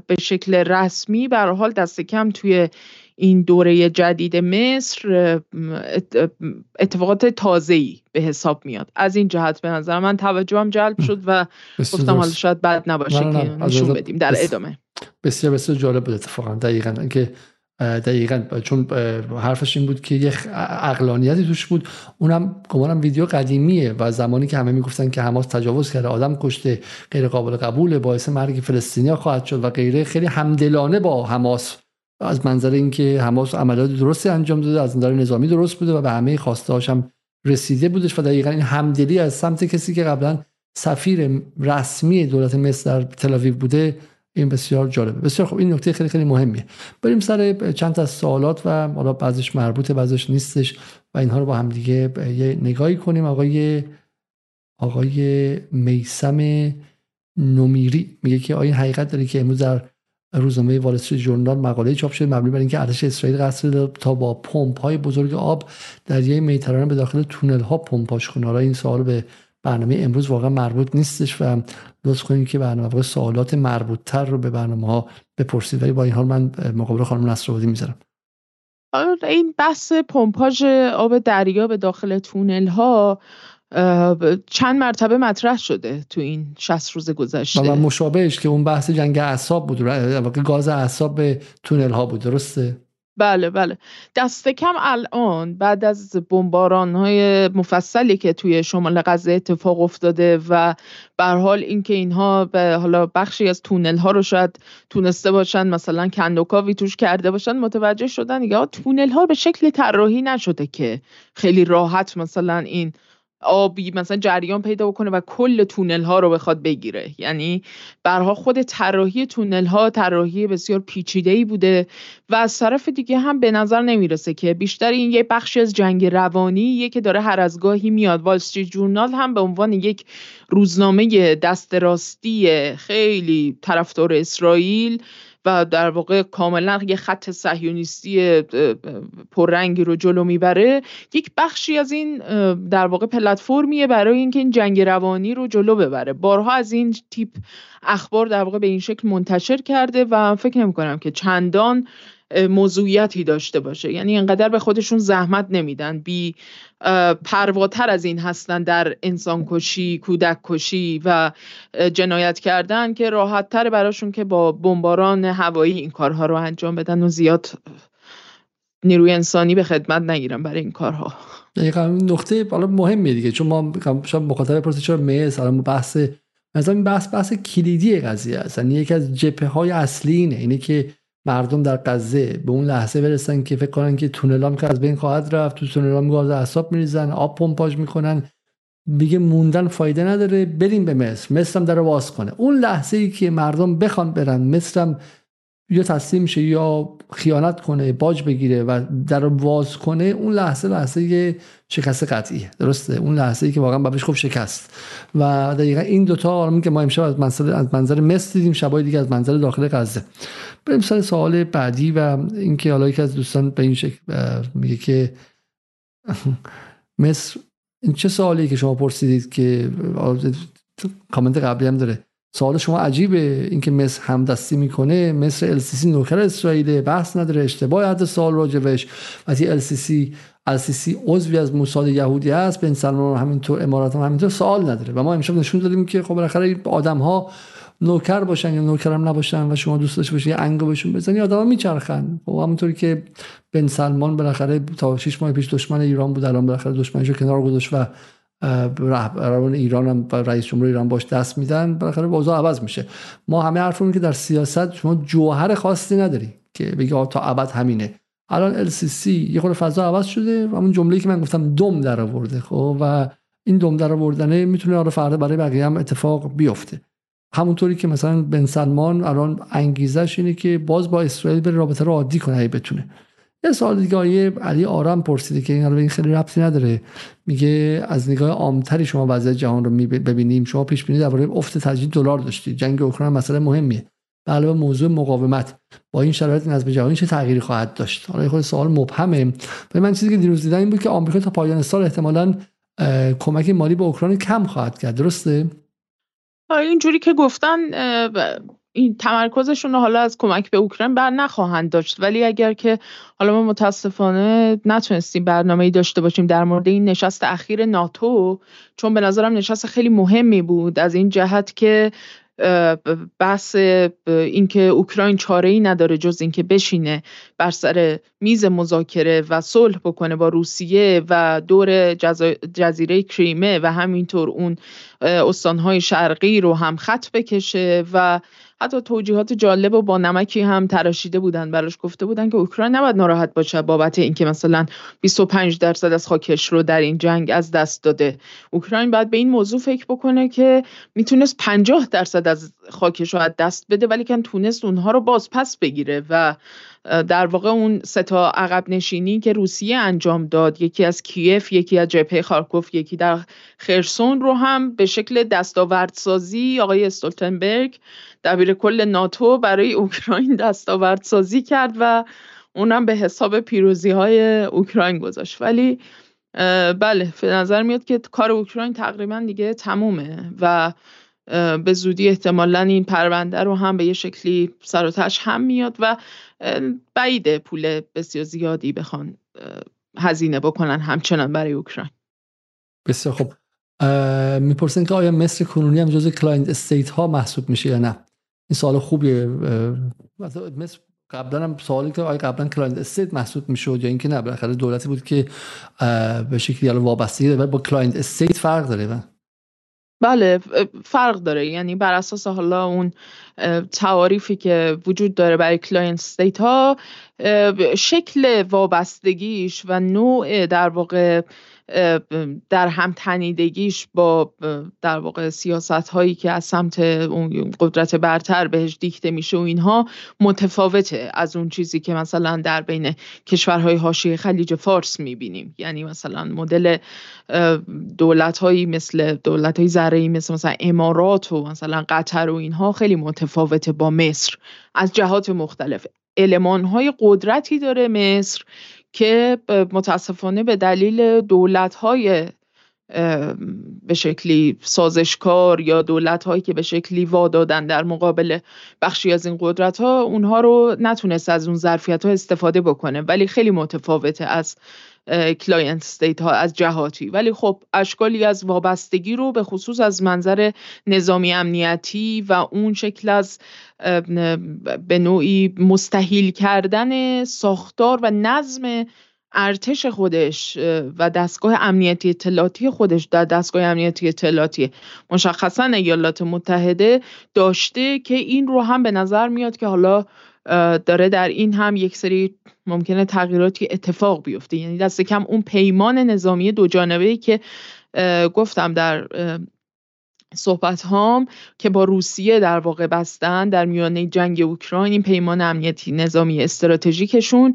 Speaker 2: به شکل رسمی به حال دست کم توی این دوره جدید مصر اتفاقات تازه‌ای به حساب میاد. از این جهت به نظر من توجهم جلب شد و گفتم حالا شاید بد نباشه که نشون بدیم در ادامه.
Speaker 1: بسیار بسیار جالب بود اتفاقا. دقیقا. که دقیقا. چون حرفش این بود که یه اقلانیتی توش بود. اونم گمانم ویدیو قدیمیه و زمانی که همه می‌گفتن که حماس تجاوز کرده آدم کشته غیر قابل قبوله باعث مرگ فلسطینیا خواهد شد و غیره. خیلی همدلانه با حماس. از منظر اینکه حماس عملیات درستی انجام داده از نظر نظامی درست بوده و به همه خواسته هم رسیده بودش و دقیقا این همدلی از سمت کسی که قبلا سفیر رسمی دولت مصر در تل بوده این بسیار جالبه. بسیار خب این نکته خیلی خیلی مهمیه. بریم سر چند تا سوالات و حالا بعضش مربوطه بعضش نیستش و اینها رو با هم دیگه یه نگاهی کنیم. آقای آقای میسم نومیری میگه که آیا حقیقت داره که امروز در روزنامه وال ژورنال مقاله چاپ شده مبنی بر اینکه ارتش اسرائیل قصد تا با پمپ های بزرگ آب دریای میترانه به داخل تونل ها پمپاژ کنه. حالا این سوال به برنامه امروز واقعا مربوط نیستش و لطف کنید که برنامه سوالات مربوط تر رو به برنامه ها بپرسید. ولی با این حال من مقابل خانم نصرآبادی می‌ذارم.
Speaker 2: این بحث پمپاژ آب دریا به داخل تونل ها چند مرتبه مطرح شده تو این 60 روز گذشته.
Speaker 1: و مشابهش که اون بحث جنگ اعصاب بود گاز اعصاب به تونل ها بود درسته؟
Speaker 2: بله بله. دست کم الان بعد از بمباران های مفصلی که توی شمال غزه اتفاق افتاده و به حال اینکه اینها به حالا بخشی از تونل ها رو شاید تونسته باشن مثلا کندوکاوی توش کرده باشن متوجه شدن دیگه تونل ها به شکل طراحی نشده که خیلی راحت مثلا این آبی مثلا جریان پیدا بکنه و کل تونل ها رو بخواد بگیره. یعنی برها خود طراحی تونل ها طراحی بسیار پیچیده ای بوده و از طرف دیگه هم به نظر نمی‌رسه که بیشتر این یه بخشی از جنگ روانی که داره هر از گاهی میاد. وال جورنال هم به عنوان یک روزنامه دست راستی خیلی طرفدار اسرائیل و در واقع کاملا یه خط صهیونیستی پررنگی رو جلو می‌بره یک بخشی از این در واقع پلتفرمیه برای اینکه این جنگ روانی رو جلو ببره. بارها از این تیپ اخبار در واقع به این شکل منتشر کرده و فکر نمی کنم که چندان موضوعیتی داشته باشه. یعنی انقدر به خودشون زحمت نمیدن. بی پرواتر از این هستن در انسان کشی کودک کشی و جنایت کردن که راحت تر براشون که با بمباران هوایی این کارها رو انجام بدن و زیاد نیروی انسانی به خدمت نگیرن برای این کارها.
Speaker 1: دقیقا نقطه بالا مهمه دیگه. چون ما شاید مخاطب پرسید چرا میز بحث مثلا این بحث بحث کلیدی قضیه است. یعنی یکی از جبهه های اصلی اینه. اینه که مردم در غزه به اون لحظه برسن که فکر کنن که تونلام که از بین خواهد رفت تو تونلام گاز اعصاب میریزن آب پمپاژ می‌کنن. میگه موندن فایده نداره بریم به مصر. مصر هم در واز کنه. اون لحظه ای که مردم بخوان برن مصر هم یا تسلیم شه یا خیانت کنه باج بگیره و در واز کنه اون لحظه لحظه شکست قطعیه. درسته؟ اون لحظه ای که واقعا بابش خوب شکست. و دقیقا این دوتا آرمی که ما امشب از منظر از منظر مصر دیدیم شبای دیگه از منظر داخل غزه. بریم سر سوال بعدی و اینکه حالا یکی از دوستان به این شکل میگه که مصر این چه سوالی که شما پرسیدید که کامنت قبلی هم داره. سوال شما عجیبه. اینکه مصر همدستی می‌کنه مصر السیسی نوکر اسرائیل بحث نداره اشتباه حد سوال راجبش. وقتی السیسی السیسی عضوی از موساد یهودی است بن سلمان همینطور امارات هم همینطور سوال نداره. و ما امشب نشون دادیم که خب بالاخره آدم ها نوکر باشن یا نوکرم نباشن و شما دوست داشته باشید یه انگو بهشون بزنی آدما میچرخن. خب همونطوری که بن سلمان بالاخره تا 6 ماه پیش دشمن ایران بود الان بالاخره دشمنشو کنار گذاشت و رهبران ایران هم و رئیس جمهور ایران باش دست میدن. بالاخره اوضاع عوض میشه. ما همه حرفمون که در سیاست شما جوهر خاصی نداری که بگی تا ابد همینه. الان LCC یه خورده فضا عوض شده. و همون جمله‌ای که من گفتم دم در آورده خب؟ و این دم در آوردنه می‌تونه آره فردا برای بقیه هم اتفاق بیفته. همونطوری که مثلا بن سلمان الان انگیزش اینه که باز با اسرائیل به رابطه رو عادی کنه بتونه. یه سوال دیگه آیه علی آرام پرسیده که این خیلی ربطی نداره. میگه از نگاه عامتری شما وضعیت جهان رو ببینیم. شما پیش بینی درباره افت تجدید دلار داشتید. جنگ اوکراین مسئله مهمیه. علاوه موضوع مقاومت. با این شرایط نظم جهانی چه تغییری خواهد داشت؟ حالا خود سوال مبهمه. و من چیزی که دیروز دیدم این بود که آمریکا تا پایان سال احتمالاً کمک مالی به اوکراین کم خواهد کرد. درسته؟
Speaker 2: اینجوری که گفتن این تمرکزشون رو حالا از کمک به اوکراین بر نخواهند داشت. ولی اگر که حالا ما متاسفانه نتونستیم برنامه ای داشته باشیم در مورد این نشست اخیر ناتو چون به نظرم نشست خیلی مهمی بود. از این جهت که بحث اینکه اوکراین چاره ای نداره جز اینکه بشینه بر سر میز مذاکره و صلح بکنه با روسیه و دور جزیره کریمه و همینطور اون استانهای شرقی رو هم خط بکشه و حتی توجیهات جالب و با نمکی هم تراشیده بودن براش گفته بودن که اوکراین نباید ناراحت باشه بابت اینکه مثلا 25 درصد از خاکش رو در این جنگ از دست داده. اوکراین باید به این موضوع فکر بکنه که می‌تونست 50 درصد از خاکش رو از دست بده ولی که تونست اونها رو باز پس بگیره و در واقع اون ستا عقب نشینی که روسیه انجام داد یکی از کیف یکی از جبهه خارکوف یکی در خرسون رو هم به شکل دستاوردسازی آقای استولتنبرگ دبیر کل ناتو برای اوکراین دستاوردسازی کرد و اونم به حساب پیروزی های اوکراین گذاشت. ولی بله به نظر میاد که کار اوکراین تقریبا دیگه تمومه و به زودی احتمالا این پرونده رو هم به یه شکلی سر و هم میاد و بعید پول بسیار زیادی بخوان هزینه بکنن همچنان برای اوکراین.
Speaker 1: بسیار خب می‌پرسن که آیا مصر کنونی هم جز client state ها محسوب میشه یا نه؟ این سوال خوبیه. مصر قبلا هم سوالی که آیا قبلا client state محسوب می‌شد یا اینکه نه؟ بالاخره دولتی بود که به شکلی وابستگی داره با client state فرق داره
Speaker 2: بله فرق داره. یعنی بر اساس حالا اون تعاریفی که وجود داره برای client state ها شکل وابستگیش و نوع در واقع در هم تنیدگیش با در واقع سیاست هایی که از سمت اون قدرت برتر بهش دیکته میشه و اینها متفاوته از اون چیزی که مثلا در بین کشورهای حاشیه خلیج فارس می‌بینیم. یعنی مثلا مدل دولت هایی مثل دولت های زرعی مثل مثلا امارات و مثلا قطر و اینها خیلی متفاوته با مصر. از جهات مختلف. علمان قدرتی داره مصر که متاسفانه به دلیل دولت های به شکلی سازشکار یا دولت هایی که به شکلی وادادن در مقابل بخشی از این قدرت ها اونها رو نتونست از اون ظرفیت ها استفاده بکنه. ولی خیلی متفاوته از client state ها از جهاتی. ولی خب اشکالی از وابستگی رو به خصوص از منظر نظامی امنیتی و اون شکل از به نوعی مستحیل کردن ساختار و نظم ارتش خودش و دستگاه امنیتی اطلاعاتی خودش در دستگاه امنیتی اطلاعاتی مشخصا ایالات متحده داشته که این رو هم به نظر میاد که حالا داره در این هم یک سری ممکنه تغییراتی اتفاق بیفته. یعنی دست کم اون پیمان نظامی دو جانبه که گفتم در صحبت هام که با روسیه در واقع بستن در میانه جنگ اوکراین این پیمان امنیتی نظامی استراتژیکشون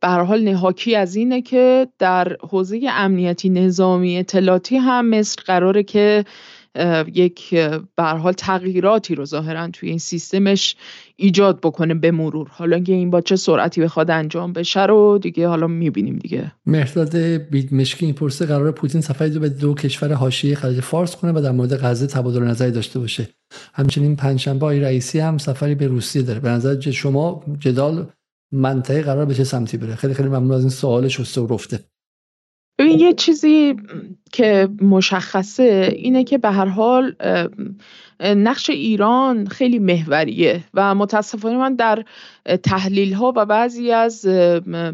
Speaker 2: به حال نهاکی از اینه که در حوزه امنیتی نظامی اطلاعاتی هم مصر قراره که یک به حال تغییراتی رو ظاهرا توی این سیستمش ایجاد بکنه به مرور. حالا که این با چه سرعتی بخواد انجام بشه رو دیگه حالا می‌بینیم دیگه.
Speaker 1: مرداد بیدمشکی این پرسه قرار پوتین سفری رو به دو کشور حاشیه خلیج فارس کنه و در مورد غزه تبادل نظری داشته باشه. همچنین پنجشنبه آقای رئیسی هم سفری به روسیه داره. به نظر شما جدال منطقه قرار به چه سمتی بره؟ خیلی خیلی ممنون از این سوال شسته و رفته
Speaker 2: ببین یه چیزی که مشخصه اینه که به هر حال نقش ایران خیلی محوریه و متاسفانه من در تحلیل ها و بعضی از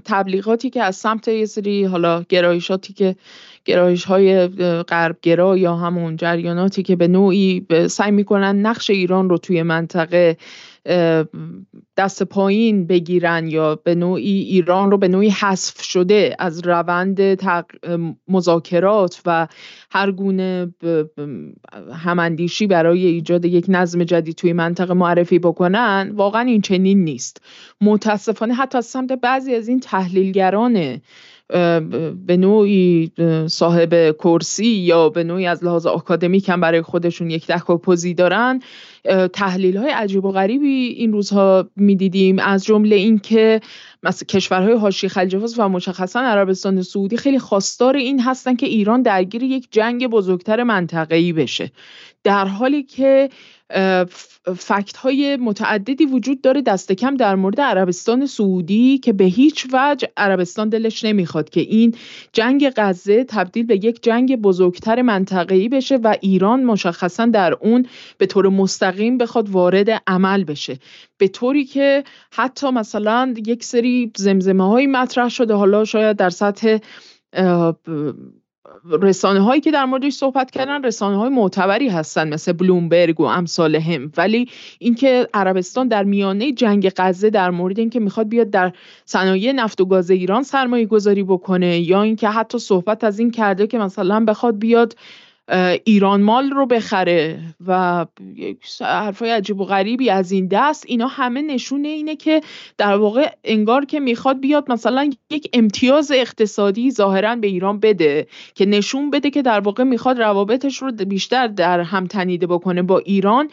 Speaker 2: تبلیغاتی که از سمت یه سری حالا گرایشاتی که گرایش های غربگرا یا همون جریاناتی که به نوعی سعی می‌کنن نقش ایران رو توی منطقه دست پایین بگیرن یا به نوعی ایران رو به نوعی حذف شده از روند مذاکرات و هر گونه هماندیشی برای ایجاد یک نظم جدید توی منطقه معرفی بکنن واقعا این چنین نیست. متاسفانه حتی از سمت بعضی از این تحلیلگران به نوعی صاحب کرسی یا به نوعی از لحاظ آکادمیک هم برای خودشون یک پوزی دارن تحلیل های عجیب و غریبی این روزها می‌دیدیم. از جمله اینکه مثل کشورهای حاشیه خلیج فارس و مشخصا عربستان سعودی خیلی خواستار این هستن که ایران درگیر یک جنگ بزرگتر منطقه‌ای بشه. در حالی که فکت های متعددی وجود داره دست کم در مورد عربستان سعودی که به هیچ وجه عربستان دلش نمی‌خواد که این جنگ غزه تبدیل به یک جنگ بزرگتر منطقه‌ای بشه و ایران مشخصا در اون به طور مستقیم بخواد وارد عمل بشه. به طوری که حتی مثلا یک سری زمزمه های مطرح شده. حالا شاید در سطح رسانه هایی که در موردش صحبت کردن رسانه های معتبری هستن مثل بلومبرگ و امثال هم ولی اینکه عربستان در میانه جنگ غزه در مورد اینکه می‌خواد بیاد در صنایع نفت و گاز ایران سرمایه گذاری بکنه یا اینکه حتی صحبت از این کرده که مثلا بخواد بیاد ایران مال رو بخره و حرفای عجیب و غریبی از این دست. اینا همه نشونه اینه که در واقع انگار که می‌خواد بیاد مثلا یک امتیاز اقتصادی ظاهرا به ایران بده که نشون بده که در واقع می‌خواد روابطش رو بیشتر در هم تنیده بکنه با ایران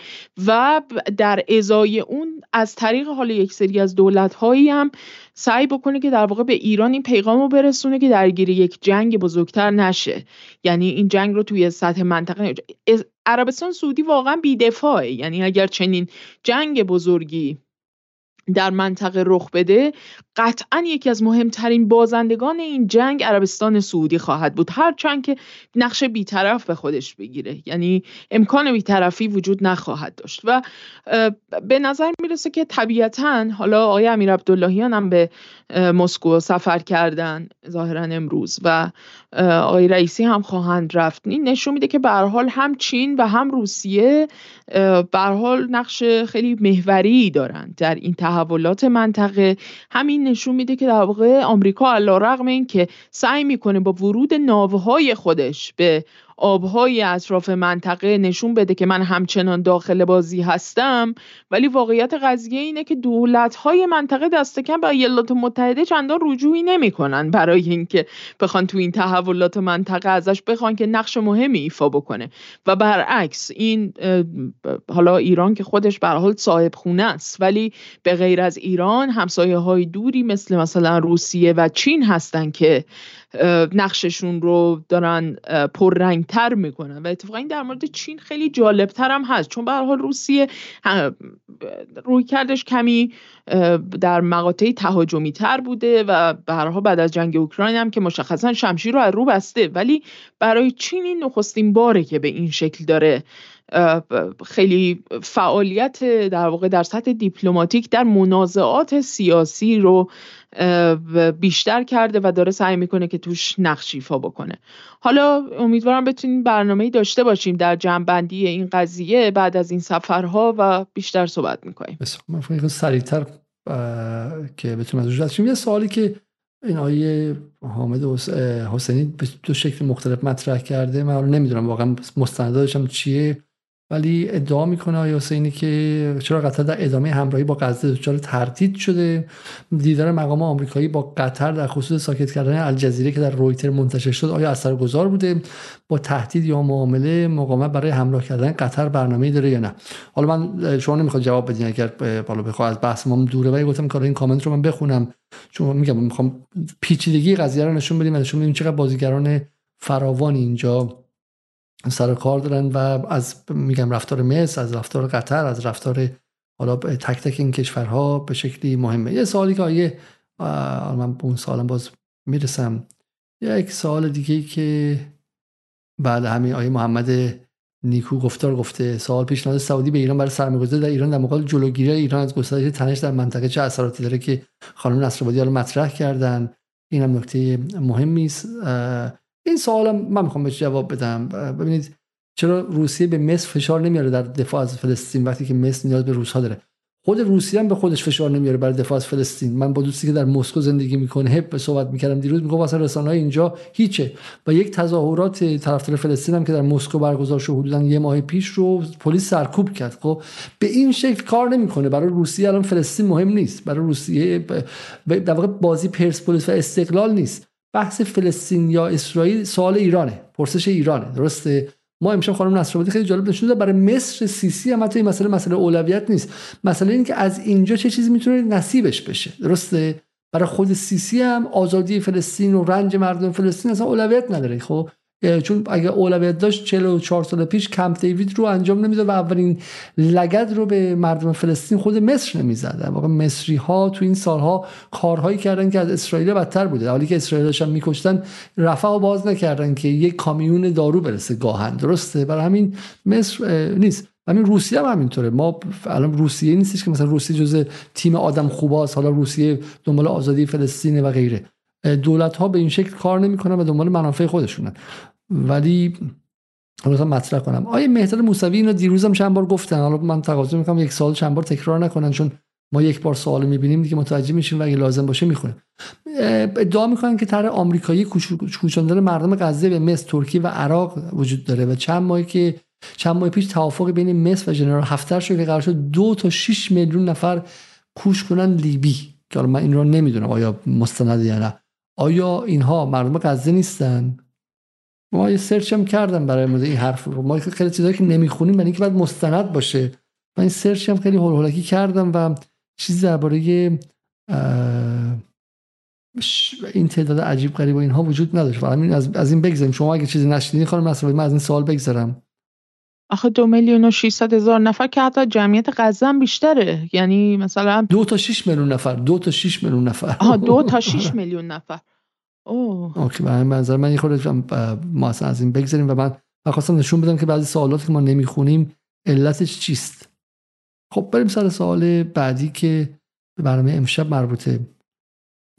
Speaker 2: و در ازای اون از طریق حال یک سری از دولت هایی هم سعی بکنه که در واقع به ایران این پیغام رو برسونه که درگیر یک جنگ بزرگتر نشه. یعنی این جنگ رو توی سطح منطقه عربستان سعودی واقعا بیدفاعه. یعنی اگر چنین جنگ بزرگی در منطقه رخ بده قطعا یکی از مهمترین بازندگان این جنگ عربستان سعودی خواهد بود. هرچند که نقش بیطرف به خودش بگیره. یعنی امکان بیطرفی وجود نخواهد داشت. و به نظر می‌رسه که طبیعتا حالا آقای امیر عبداللهیان هم به مسکو سفر کردن ظاهرا امروز. و آقای رئیسی هم خواهند رفت. این نشون میده که به حال هم چین و هم روسیه به حال نقش خیلی محوری دارن در این تحولات منطقه. همین نشون میده که در واقع آمریکا علیرغم اینکه سعی می‌کنه با ورود ناوهای خودش به آبهای اطراف منطقه نشون بده که من همچنان داخل بازی هستم. ولی واقعیت قضیه اینه که دولت‌های منطقه دست کم به ایالات متحده چندان رجوعی نمی‌کنن برای اینکه بخوان تو این تحولات منطقه ازش بخوان که نقش مهمی ایفا بکنه. و برعکس این حالا ایران که خودش به حال صاحب خونه است ولی به غیر از ایران همسایه های دوری مثل مثلا روسیه و چین هستن که نقششون رو دارن پررنگتر می‌کنن. و اتفاقا این در مورد چین خیلی جالبتر هم هست. چون به حال روسیه روی کردش کمی در مقاطعی تهاجمی تر بوده و به هر بعد از جنگ اوکراین هم که مشخصا شمشیر رو از رو بسته. ولی برای چین این نخستین باره که به این شکل داره خیلی فعالیت در واقع در سطح دیپلماتیک در منازعات سیاسی رو بیشتر کرده و داره سعی می‌کنه که توش نقش ایفا بکنه. حالا امیدوارم بتونیم برنامه داشته باشیم در جنبندی این قضیه بعد از این سفرها و بیشتر صحبت می‌کنیم.
Speaker 1: من سریعتر که بتونیم از یه سوالی که این آیه حامد حسینی به دو شکل مختلف مطرح کرده من نمی‌دونم واقعا مستنداتشم چیه. ولی ادعا می‌کنه آیا حسینی که چرا قطر در ادامه همراهی با غزه دچار تردید شده؟ دیدار مقام آمریکایی با قطر در خصوص ساکت کردن الجزیره که در رویتر منتشر شد آیا اثرگذار بوده؟ با تهدید یا معامله مقاومت برای همراه کردن قطر برنامه داره یا نه؟ حالا من شما نمی‌خواد جواب بدین اگر بالا بخواد از بحث ما دوره ولی گفتم که این کامنت رو من بخونم. چون میگم می‌خوام پیچیدگی قضیه رو نشون بدیم و نشون بدیم چقدر بازیگران فراوان اینجا. سر کار دارن و از میگم رفتار مصر از رفتار قطر از رفتار حالا تک تک این کشورها به شکلی مهمه. یه سوالی که آیه من به اون سالم باز می‌رسم. یک سوال دیگه که بعد همین آیه محمد نیکو گفتار گفته سوال پیشنهاد سعودی به ایران برای سرمایه‌گذاری در ایران در مقابل جلوگیری ایران از گسترش تنش در منطقه چه اثراتی داره که خانم نصرآبادی حالا مطرح کردن؟ این هم نکته مهمی است. این سوالم من می‌خوام بهش جواب بدم. ببینید چرا روسیه به مصر فشار نمیاره در دفاع از فلسطین وقتی که مصر نیاز به روسها داره؟ خود روسیه هم به خودش فشار نمیاره برای دفاع از فلسطین. من با دوستی که در مسکو زندگی می‌کنه هپ به صحبت می‌کردم دیروز می‌گفت اصلا رسانه های اینجا هیچه. و یک تظاهرات طرفدار فلسطین هم که در مسکو برگزار شد حدودا یه ماه پیش رو پلیس سرکوب کرد. خب به این شکل کار نمی‌کنه. برای روسیه الان فلسطین مهم نیست. برای روسیه در واقع بازی پرسپولیس و استقلال نیست. بحث فلسطین یا اسرائیل سوال ایرانه پرسش ایرانه درسته؟ ما امشب خانم نصرآبادی خیلی جالب نشون داد برای مصر سیسی هم حتی این مسئله مسئله اولویت نیست. مسئله این که از اینجا چه چیزی می‌تونه نصیبش بشه درسته؟ برای خود سیسی هم آزادی فلسطین و رنج مردم فلسطین اصلا اولویت نداره. خب چون اگه اولویت داشت 44 سال پیش کمپ دیوید رو انجام نمی‌داد و اولین لگد رو به مردم فلسطین خود مصر نمی‌زد. در واقع مصری ها تو این سالها کارهایی کردن که از اسرائیل بدتر بوده. حالی که اسرائیل هم میکشتن رفع و باز نکردن که یک کامیون دارو برسه. گاهن. درسته؟ برای همین مصر نیست. همین روسیه هم همینطوره. ما الان روسیه نیستش که مثلا روسیه جزء تیم آدم خوباست. حالا روسیه دنبال آزادی فلسطین و غیره. دولت ها به این شکل کار نمی‌کنن و دنبال منافع خودشونن. ولی حالا مطرح کنم. آیا مهداد موسوی اینو دیروزم چند بار گفتن؟ حالا من تقاضا می‌کنم یک سال چند بار تکرار نکنن چون ما یک بار سوال می‌بینیم دیگه متوجه میشیم و اگه لازم باشه می‌خونیم. ادعا می‌کنن که طرح آمریکایی کوچاندن مردم غزه به مصر ترکیه و عراق وجود داره و چند ماهی که چند ماه پیش توافق بین مصر و جنرال هفتر شد که قرار شد دو تا 6 میلیون نفر کوش کنن لیبی. که من این رو نمی‌دونم آیا مستند یا نه. آیا اینها مردم غزه نیستن؟ ما یه سرچ هم کردم برای مورد این حرف رو. ما خیلی چیزایی که نمی‌خونیم برای اینکه باید مستند باشه. من این سرچ هم خیلی هول کردم و چیزی درباره این تعداد عجیب غریب و اینها وجود نداشت. و همین از, از این بگذاریم. شما اگه چیزی نشنیدین خانم نصر من از این سوال بگذارم
Speaker 2: آخه دو میلیون و 600 هزار نفر که حتی جمعیت غزه بیشتره. یعنی مثلا
Speaker 1: دو تا 6 میلیون نفر. دو تا 6 میلیون نفر.
Speaker 2: آها دو تا 6 میلیون نفر.
Speaker 1: اوه. اوکی منظر من یه خورده ما اصلا از این بگذاریم و من خواستم نشون بدم که بعضی سوالاتی که ما نمی‌خونیم علتش چیست. خب بریم سر سوال بعدی که به برنامه امشب مربوطه.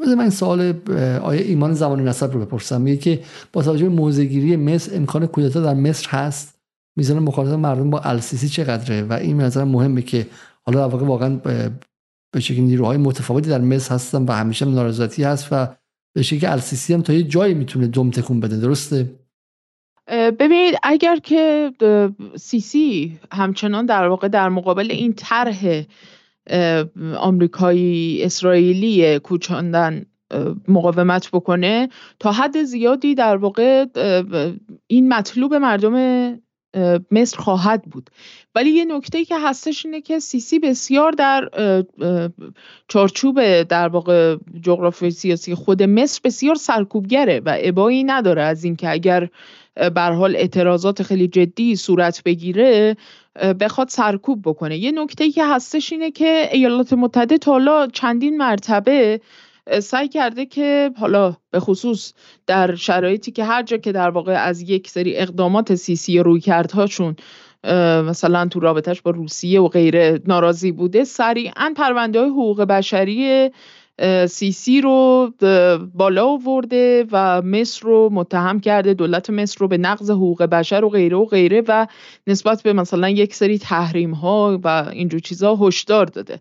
Speaker 1: مثل من سوال آیا ایمان زمان نسب رو بپرسم. میگه که با توجه به موزگیری مصر امکان کودتا در مصر هست؟ میزان مخالفت مردم با السیسی چقدره؟ و این نظر مهمه که حالا در واقع واقعا به شکل نیروهای متفاوتی در مصر هستن و همیشه نارضایتی هست و به شکل السیسی هم تا یه جایی می‌تونه دم تکون بده درسته؟
Speaker 2: ببینید اگر که سیسی همچنان در واقع در مقابل این طرح آمریکایی اسرائیلی کوچاندن مقاومت بکنه تا حد زیادی در واقع این مطلوب مردم مصر خواهد بود. ولی یه نکته که هستش اینه که سیسی بسیار در چارچوب در واقع جغرافی سیاسی خود مصر بسیار سرکوبگره و ابایی نداره از اینکه اگر بر حال اعتراضات خیلی جدی صورت بگیره بخواد سرکوب بکنه. یه نکته که هستش اینه که ایالات متحده تا حالا چندین مرتبه سعی کرده که حالا به خصوص در شرایطی که هر جا که در واقع از یک سری اقدامات سیسی روی کردهاشون مثلا تو رابطش با روسیه و غیره ناراضی بوده. سریعا پرونده های حقوق بشری سیسی رو بالا آورده و مصر رو متهم کرده. دولت مصر رو به نقض حقوق بشر و غیره و غیره و نسبت به مثلا یک سری تحریم ها و اینجور چیزها هشدار داده.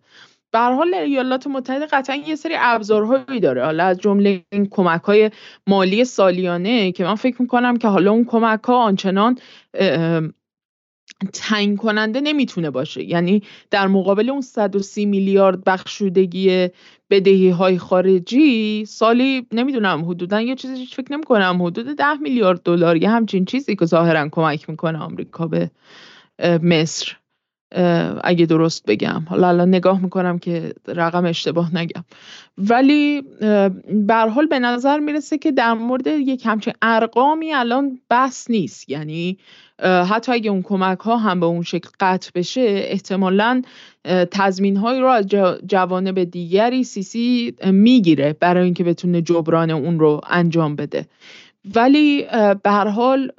Speaker 2: به حال ایالات متحده قطعا یه سری ابزارهایی داره. حالا از جمله این کمک های مالی سالیانه که من فکر می‌کنم که حالا اون کمک ها آنچنان تعیین کننده نمی‌تونه باشه. یعنی در مقابل اون 130 میلیارد بخشودگی بدهی های خارجی سالی نمی‌دونم حدودا یه چیزی فکر نمی کنم حدود 10 میلیارد دلار یه همچین چیزی که ظاهرا کمک می‌کنه آمریکا به مصر اگه درست بگم. حالا الان نگاه می‌کنم که رقم اشتباه نگم. ولی به حال به نظر می‌رسه که در مورد یک همچین ارقامی الان بحث نیست. یعنی حتی اگه اون کمک ها هم به اون شکل قطع بشه احتمالا تضمین هایی رو از جوانب دیگری سیسی می‌گیره برای اینکه بتونه جبران اون رو انجام بده. ولی به هر حال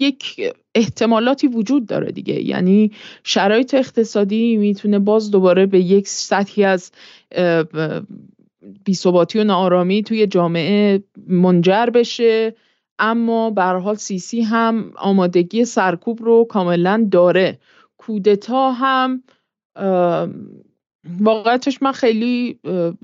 Speaker 2: یک احتمالاتی وجود داره دیگه. یعنی شرایط اقتصادی می‌تونه باز دوباره به یک سطحی از بیثباتی و ناآرامی توی جامعه منجر بشه. اما به حال سیسی هم آمادگی سرکوب رو کاملا داره. کودتا هم واقعتش من خیلی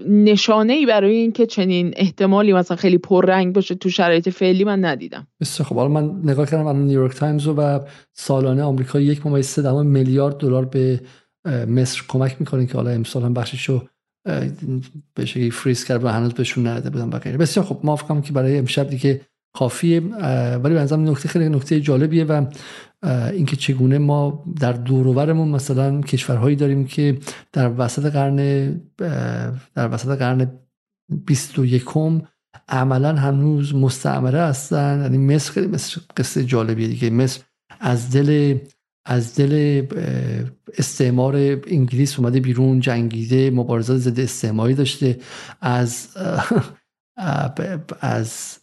Speaker 2: نشانه ای برای اینکه چنین احتمالی مثلا خیلی پررنگ باشه تو شرایط فعلی من ندیدم.
Speaker 1: بسیار خب حالا من نگاه کردم الان نیویورک تایمز و سالانه آمریکا یک سه میلیارد دلار به مصر کمک می‌کنه که حالا امسال هم بخشیشو به شکلی فریز کرد و هنوز بهشون نداده بودن و غیره. بسیار خب موافقم که برای امشب دیگه کافیه. ولی به نکته خیلی نکته جالبیه و اینکه چگونه ما در دوروبرمون مثلا کشورهایی داریم که در وسط قرن در وسط قرن 21 عملا هنوز مستعمره هستن. یعنی مصر خیلی مصر قصه جالبیه دیگه. مصر از دل از دل استعمار انگلیس اومده بیرون جنگیده مبارزات ضد استعماری داشته. از از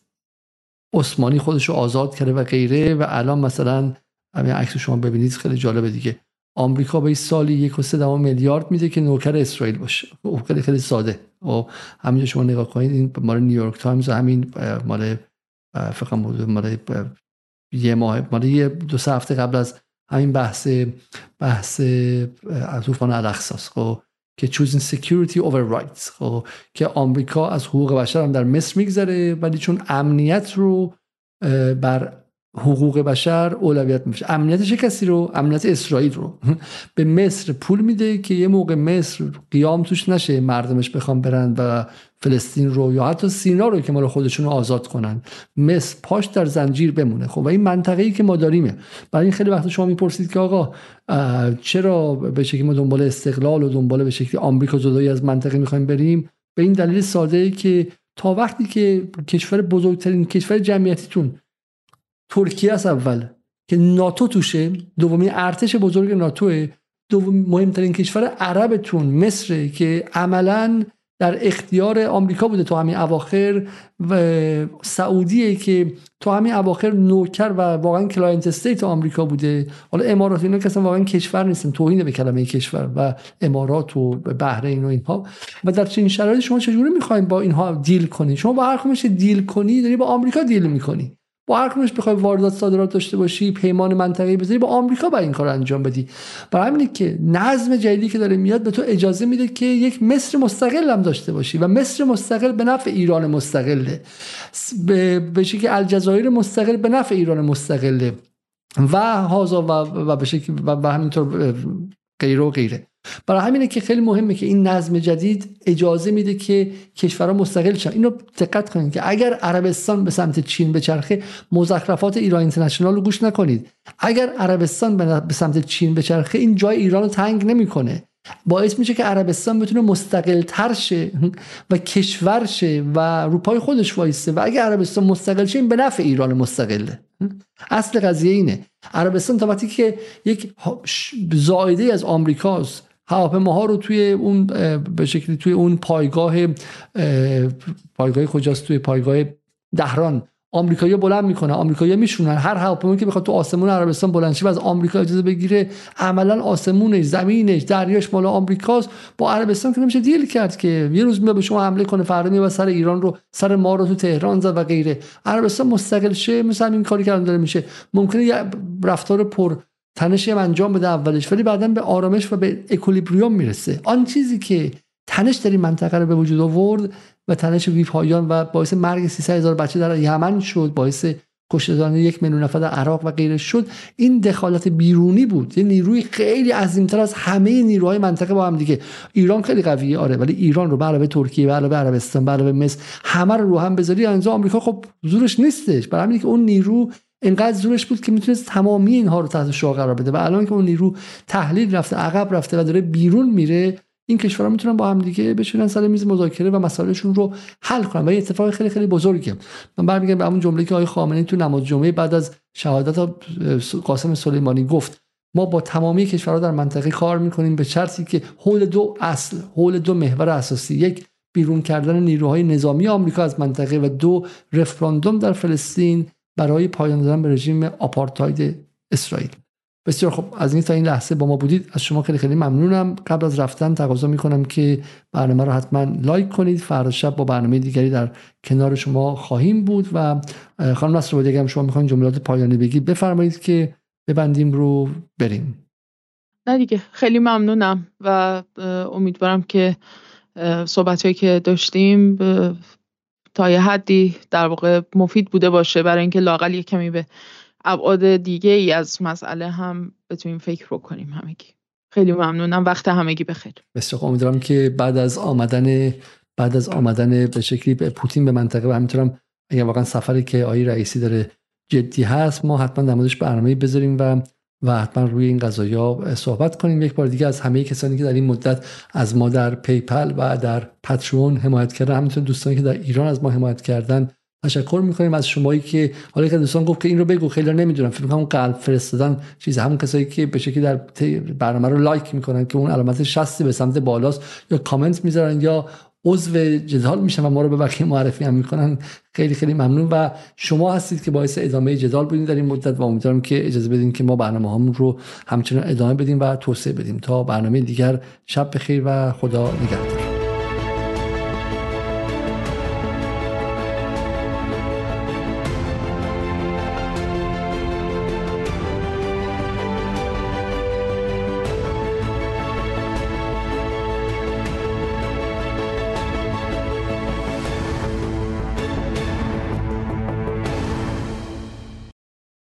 Speaker 1: عثمانی خودش رو آزاد کرده و غیره و الان مثلا همین عکس شما ببینید خیلی جالبه دیگه. آمریکا به سالی یک و سه میلیارد میده که نوکر اسرائیل باشه. خب، خیلی خیلی ساده. و همینجا شما نگاه کنید این مال نیویورک تایمز و همین مال فکر مال یه ماه مال یه دو سه هفته قبل از همین بحث بحث طوفان الاقصاست خب که choosing security over rights. خب که آمریکا از حقوق بشر هم در مصر میگذره ولی چون امنیت رو بر حقوق بشر اولویت میشه امنیت چه کسی رو؟ امنیت اسرائیل رو. به مصر پول میده که یه موقع مصر قیام توش نشه مردمش بخوام برن و فلسطین رو یا حتی سینا رو که مال خودشون رو آزاد کنن. مصر پاش در زنجیر بمونه. خب و این منطقه ای که ما داریمه برای این خیلی وقت شما می‌پرسید که آقا چرا به شکلی ما دنبال استقلال و دنبال به شکلی آمریکا جدایی از منطقه می‌خوایم بریم؟ به این دلیل ساده ای که تا وقتی که کشور بزرگترین کشور جمعیتیتون ترکیه است اول که ناتو توشه دومین ارتش بزرگ ناتوه دوم مهمترین کشور عربتون مصر که عملا در اختیار آمریکا بوده تو همین اواخر و سعودیه که تو همین اواخر نوکر و واقعا client state آمریکا بوده. حالا امارات اینا که واقعا کشور نیستن توهین به کلمه کشور و امارات و بحرین و اینها. و در چنین شرایطی شما چجوری می‌خواین با اینها دیل کنی شما با هر دیل کنی داری با آمریکا دیل می‌کنی. با هر کدومش بخوای واردات صادرات داشته باشی پیمان منطقه‌ای بذاری با آمریکا با این کار انجام بدی. برای همینه که نظم جدیدی که داره میاد به تو اجازه میده که یک مصر مستقل هم داشته باشی و مصر مستقل به نفع ایران مستقله. به شکل الجزایر مستقل به نفع ایران مستقله. و هازا و, و به شکل و همینطور غیره و غیره. برای همینه که خیلی مهمه که این نظم جدید اجازه میده که کشورها مستقل شن. اینو دقت کنید که اگر عربستان به سمت چین بچرخه مزخرفات ایران اینترنشنال رو گوش نکنید. اگر عربستان به سمت چین بچرخه این جای ایران رو تنگ نمی‌کنه. باعث میشه که عربستان بتونه مستقل تر شه و کشور شه و روپای خودش وایسته و اگر عربستان مستقل شه این به نفع ایران مستقله. اصل قضیه اینه. عربستان تا وقتی که یک زایده از آمریکاست هواپیماها رو توی اون به شکلی توی اون پایگاه پایگاه کجاست؟ توی پایگاه دهران. آمریکایی بلند می‌کنه آمریکایی میشونن. هر هواپیمایی که بخواد تو آسمون عربستان بلند شه از آمریکا اجازه بگیره. عملا آسمونش زمینش دریاش مال آمریکاست. با عربستان که نمیشه دیل کرد که یه روز میاد به شما حمله کنه فردا میاد سر ایران رو سر ما رو تو تهران زد و غیره. عربستان مستقل شه. مثل این کاری که داره میشه. ممکنه یه رفتار پر تنش انجام بده اولش ولی بعدا به آرامش و به اکولیبریوم می‌رسه. آن چیزی که تنش در این منطقه رو به وجود آورد و تنش ویپایان و باعث مرگ 300 هزار بچه در یمن شد باعث کشتن یک میلیون نفر در عراق و غیره شد این دخالت بیرونی بود. یه نیروی خیلی عظیمتر از همه نیروهای منطقه با هم دیگه. ایران خیلی قویه آره ولی ایران رو به علاوه ترکیه به علاوه عربستان به علاوه مصر همه رو رو هم بذاری انزا آمریکا خب زورش نیستش. برای همین که اون نیرو اینقدر زورش بود که می‌تونست تمامی اینها رو تحت شعار قرار بده. و الان که اون نیرو تحلیل رفته عقب رفته و داره بیرون میره این کشورها می‌تونن با هم دیگه بشینن سر میز مذاکره و مسائلشون رو حل کنن. و یه اتفاق خیلی خیلی بزرگه. من برمیگردم به همون جمله که آقای خامنه‌ای تو نماز جمعه بعد از شهادت قاسم سلیمانی گفت. ما با تمامی کشورها در منطقه کار می‌کنیم به شرطی که حول دو اصل حول دو محور اساسی یک بیرون کردن نیروهای نظامی آمریکا از منطقه و دو رفراندوم در فلسطین برای پایان دادن به رژیم آپارتاید اسرائیل. بسیار خب از این تا این لحظه با ما بودید. از شما خیلی خیلی ممنونم. قبل از رفتن تقاضا می‌کنم که برنامه رو حتما لایک کنید. فردا شب با برنامه دیگری در کنار شما خواهیم بود و خانم نصر هم شما می‌خواین جملات پایانی بگید بفرمایید که ببندیم رو بریم.
Speaker 2: نه دیگه. خیلی ممنونم و امیدوارم که صحبت که داشتیم تا یه حدی در واقع مفید بوده باشه برای اینکه لاقل یه کمی به ابعاد دیگه ای از مسئله هم بتونیم فکر بکنیم همگی. خیلی ممنونم. وقت همگی بخیر.
Speaker 1: بسیار امیدوارم که بعد از آمدن بعد از آمدن به شکلی به پوتین به منطقه و همینطورم اگر واقعا سفری که آقای رئیسی داره جدی هست ما حتما در موردش برنامه بذاریم و و حتما روی این قضايا صحبت کنیم. یک بار دیگه از همه کسانی که در این مدت از ما در PayPal و در Patreon حمایت کردن همینطور دوستانی که در ایران از ما حمایت کردن تشکر می‌کنیم. از شمایی که حالا که دوستان گفت که این رو بگو خیلی نمی‌دونم فکر کنم قلب فرستادن چیز همون کسایی که به شکلی در برنامه رو لایک می‌کنن که اون علامت شستی به سمت بالاست یا کامنت می‌ذارن یا عضو جدال میشن و ما رو به بقیه معرفی هم می‌کنن. خیلی خیلی ممنون. و شما هستید که باعث ادامه جدال بودین در این مدت و امیدوارم که اجازه بدین که ما برنامه همون رو همچنان ادامه بدیم و توسعه بدیم. تا برنامه دیگر شب بخیر و خدا نگهدار.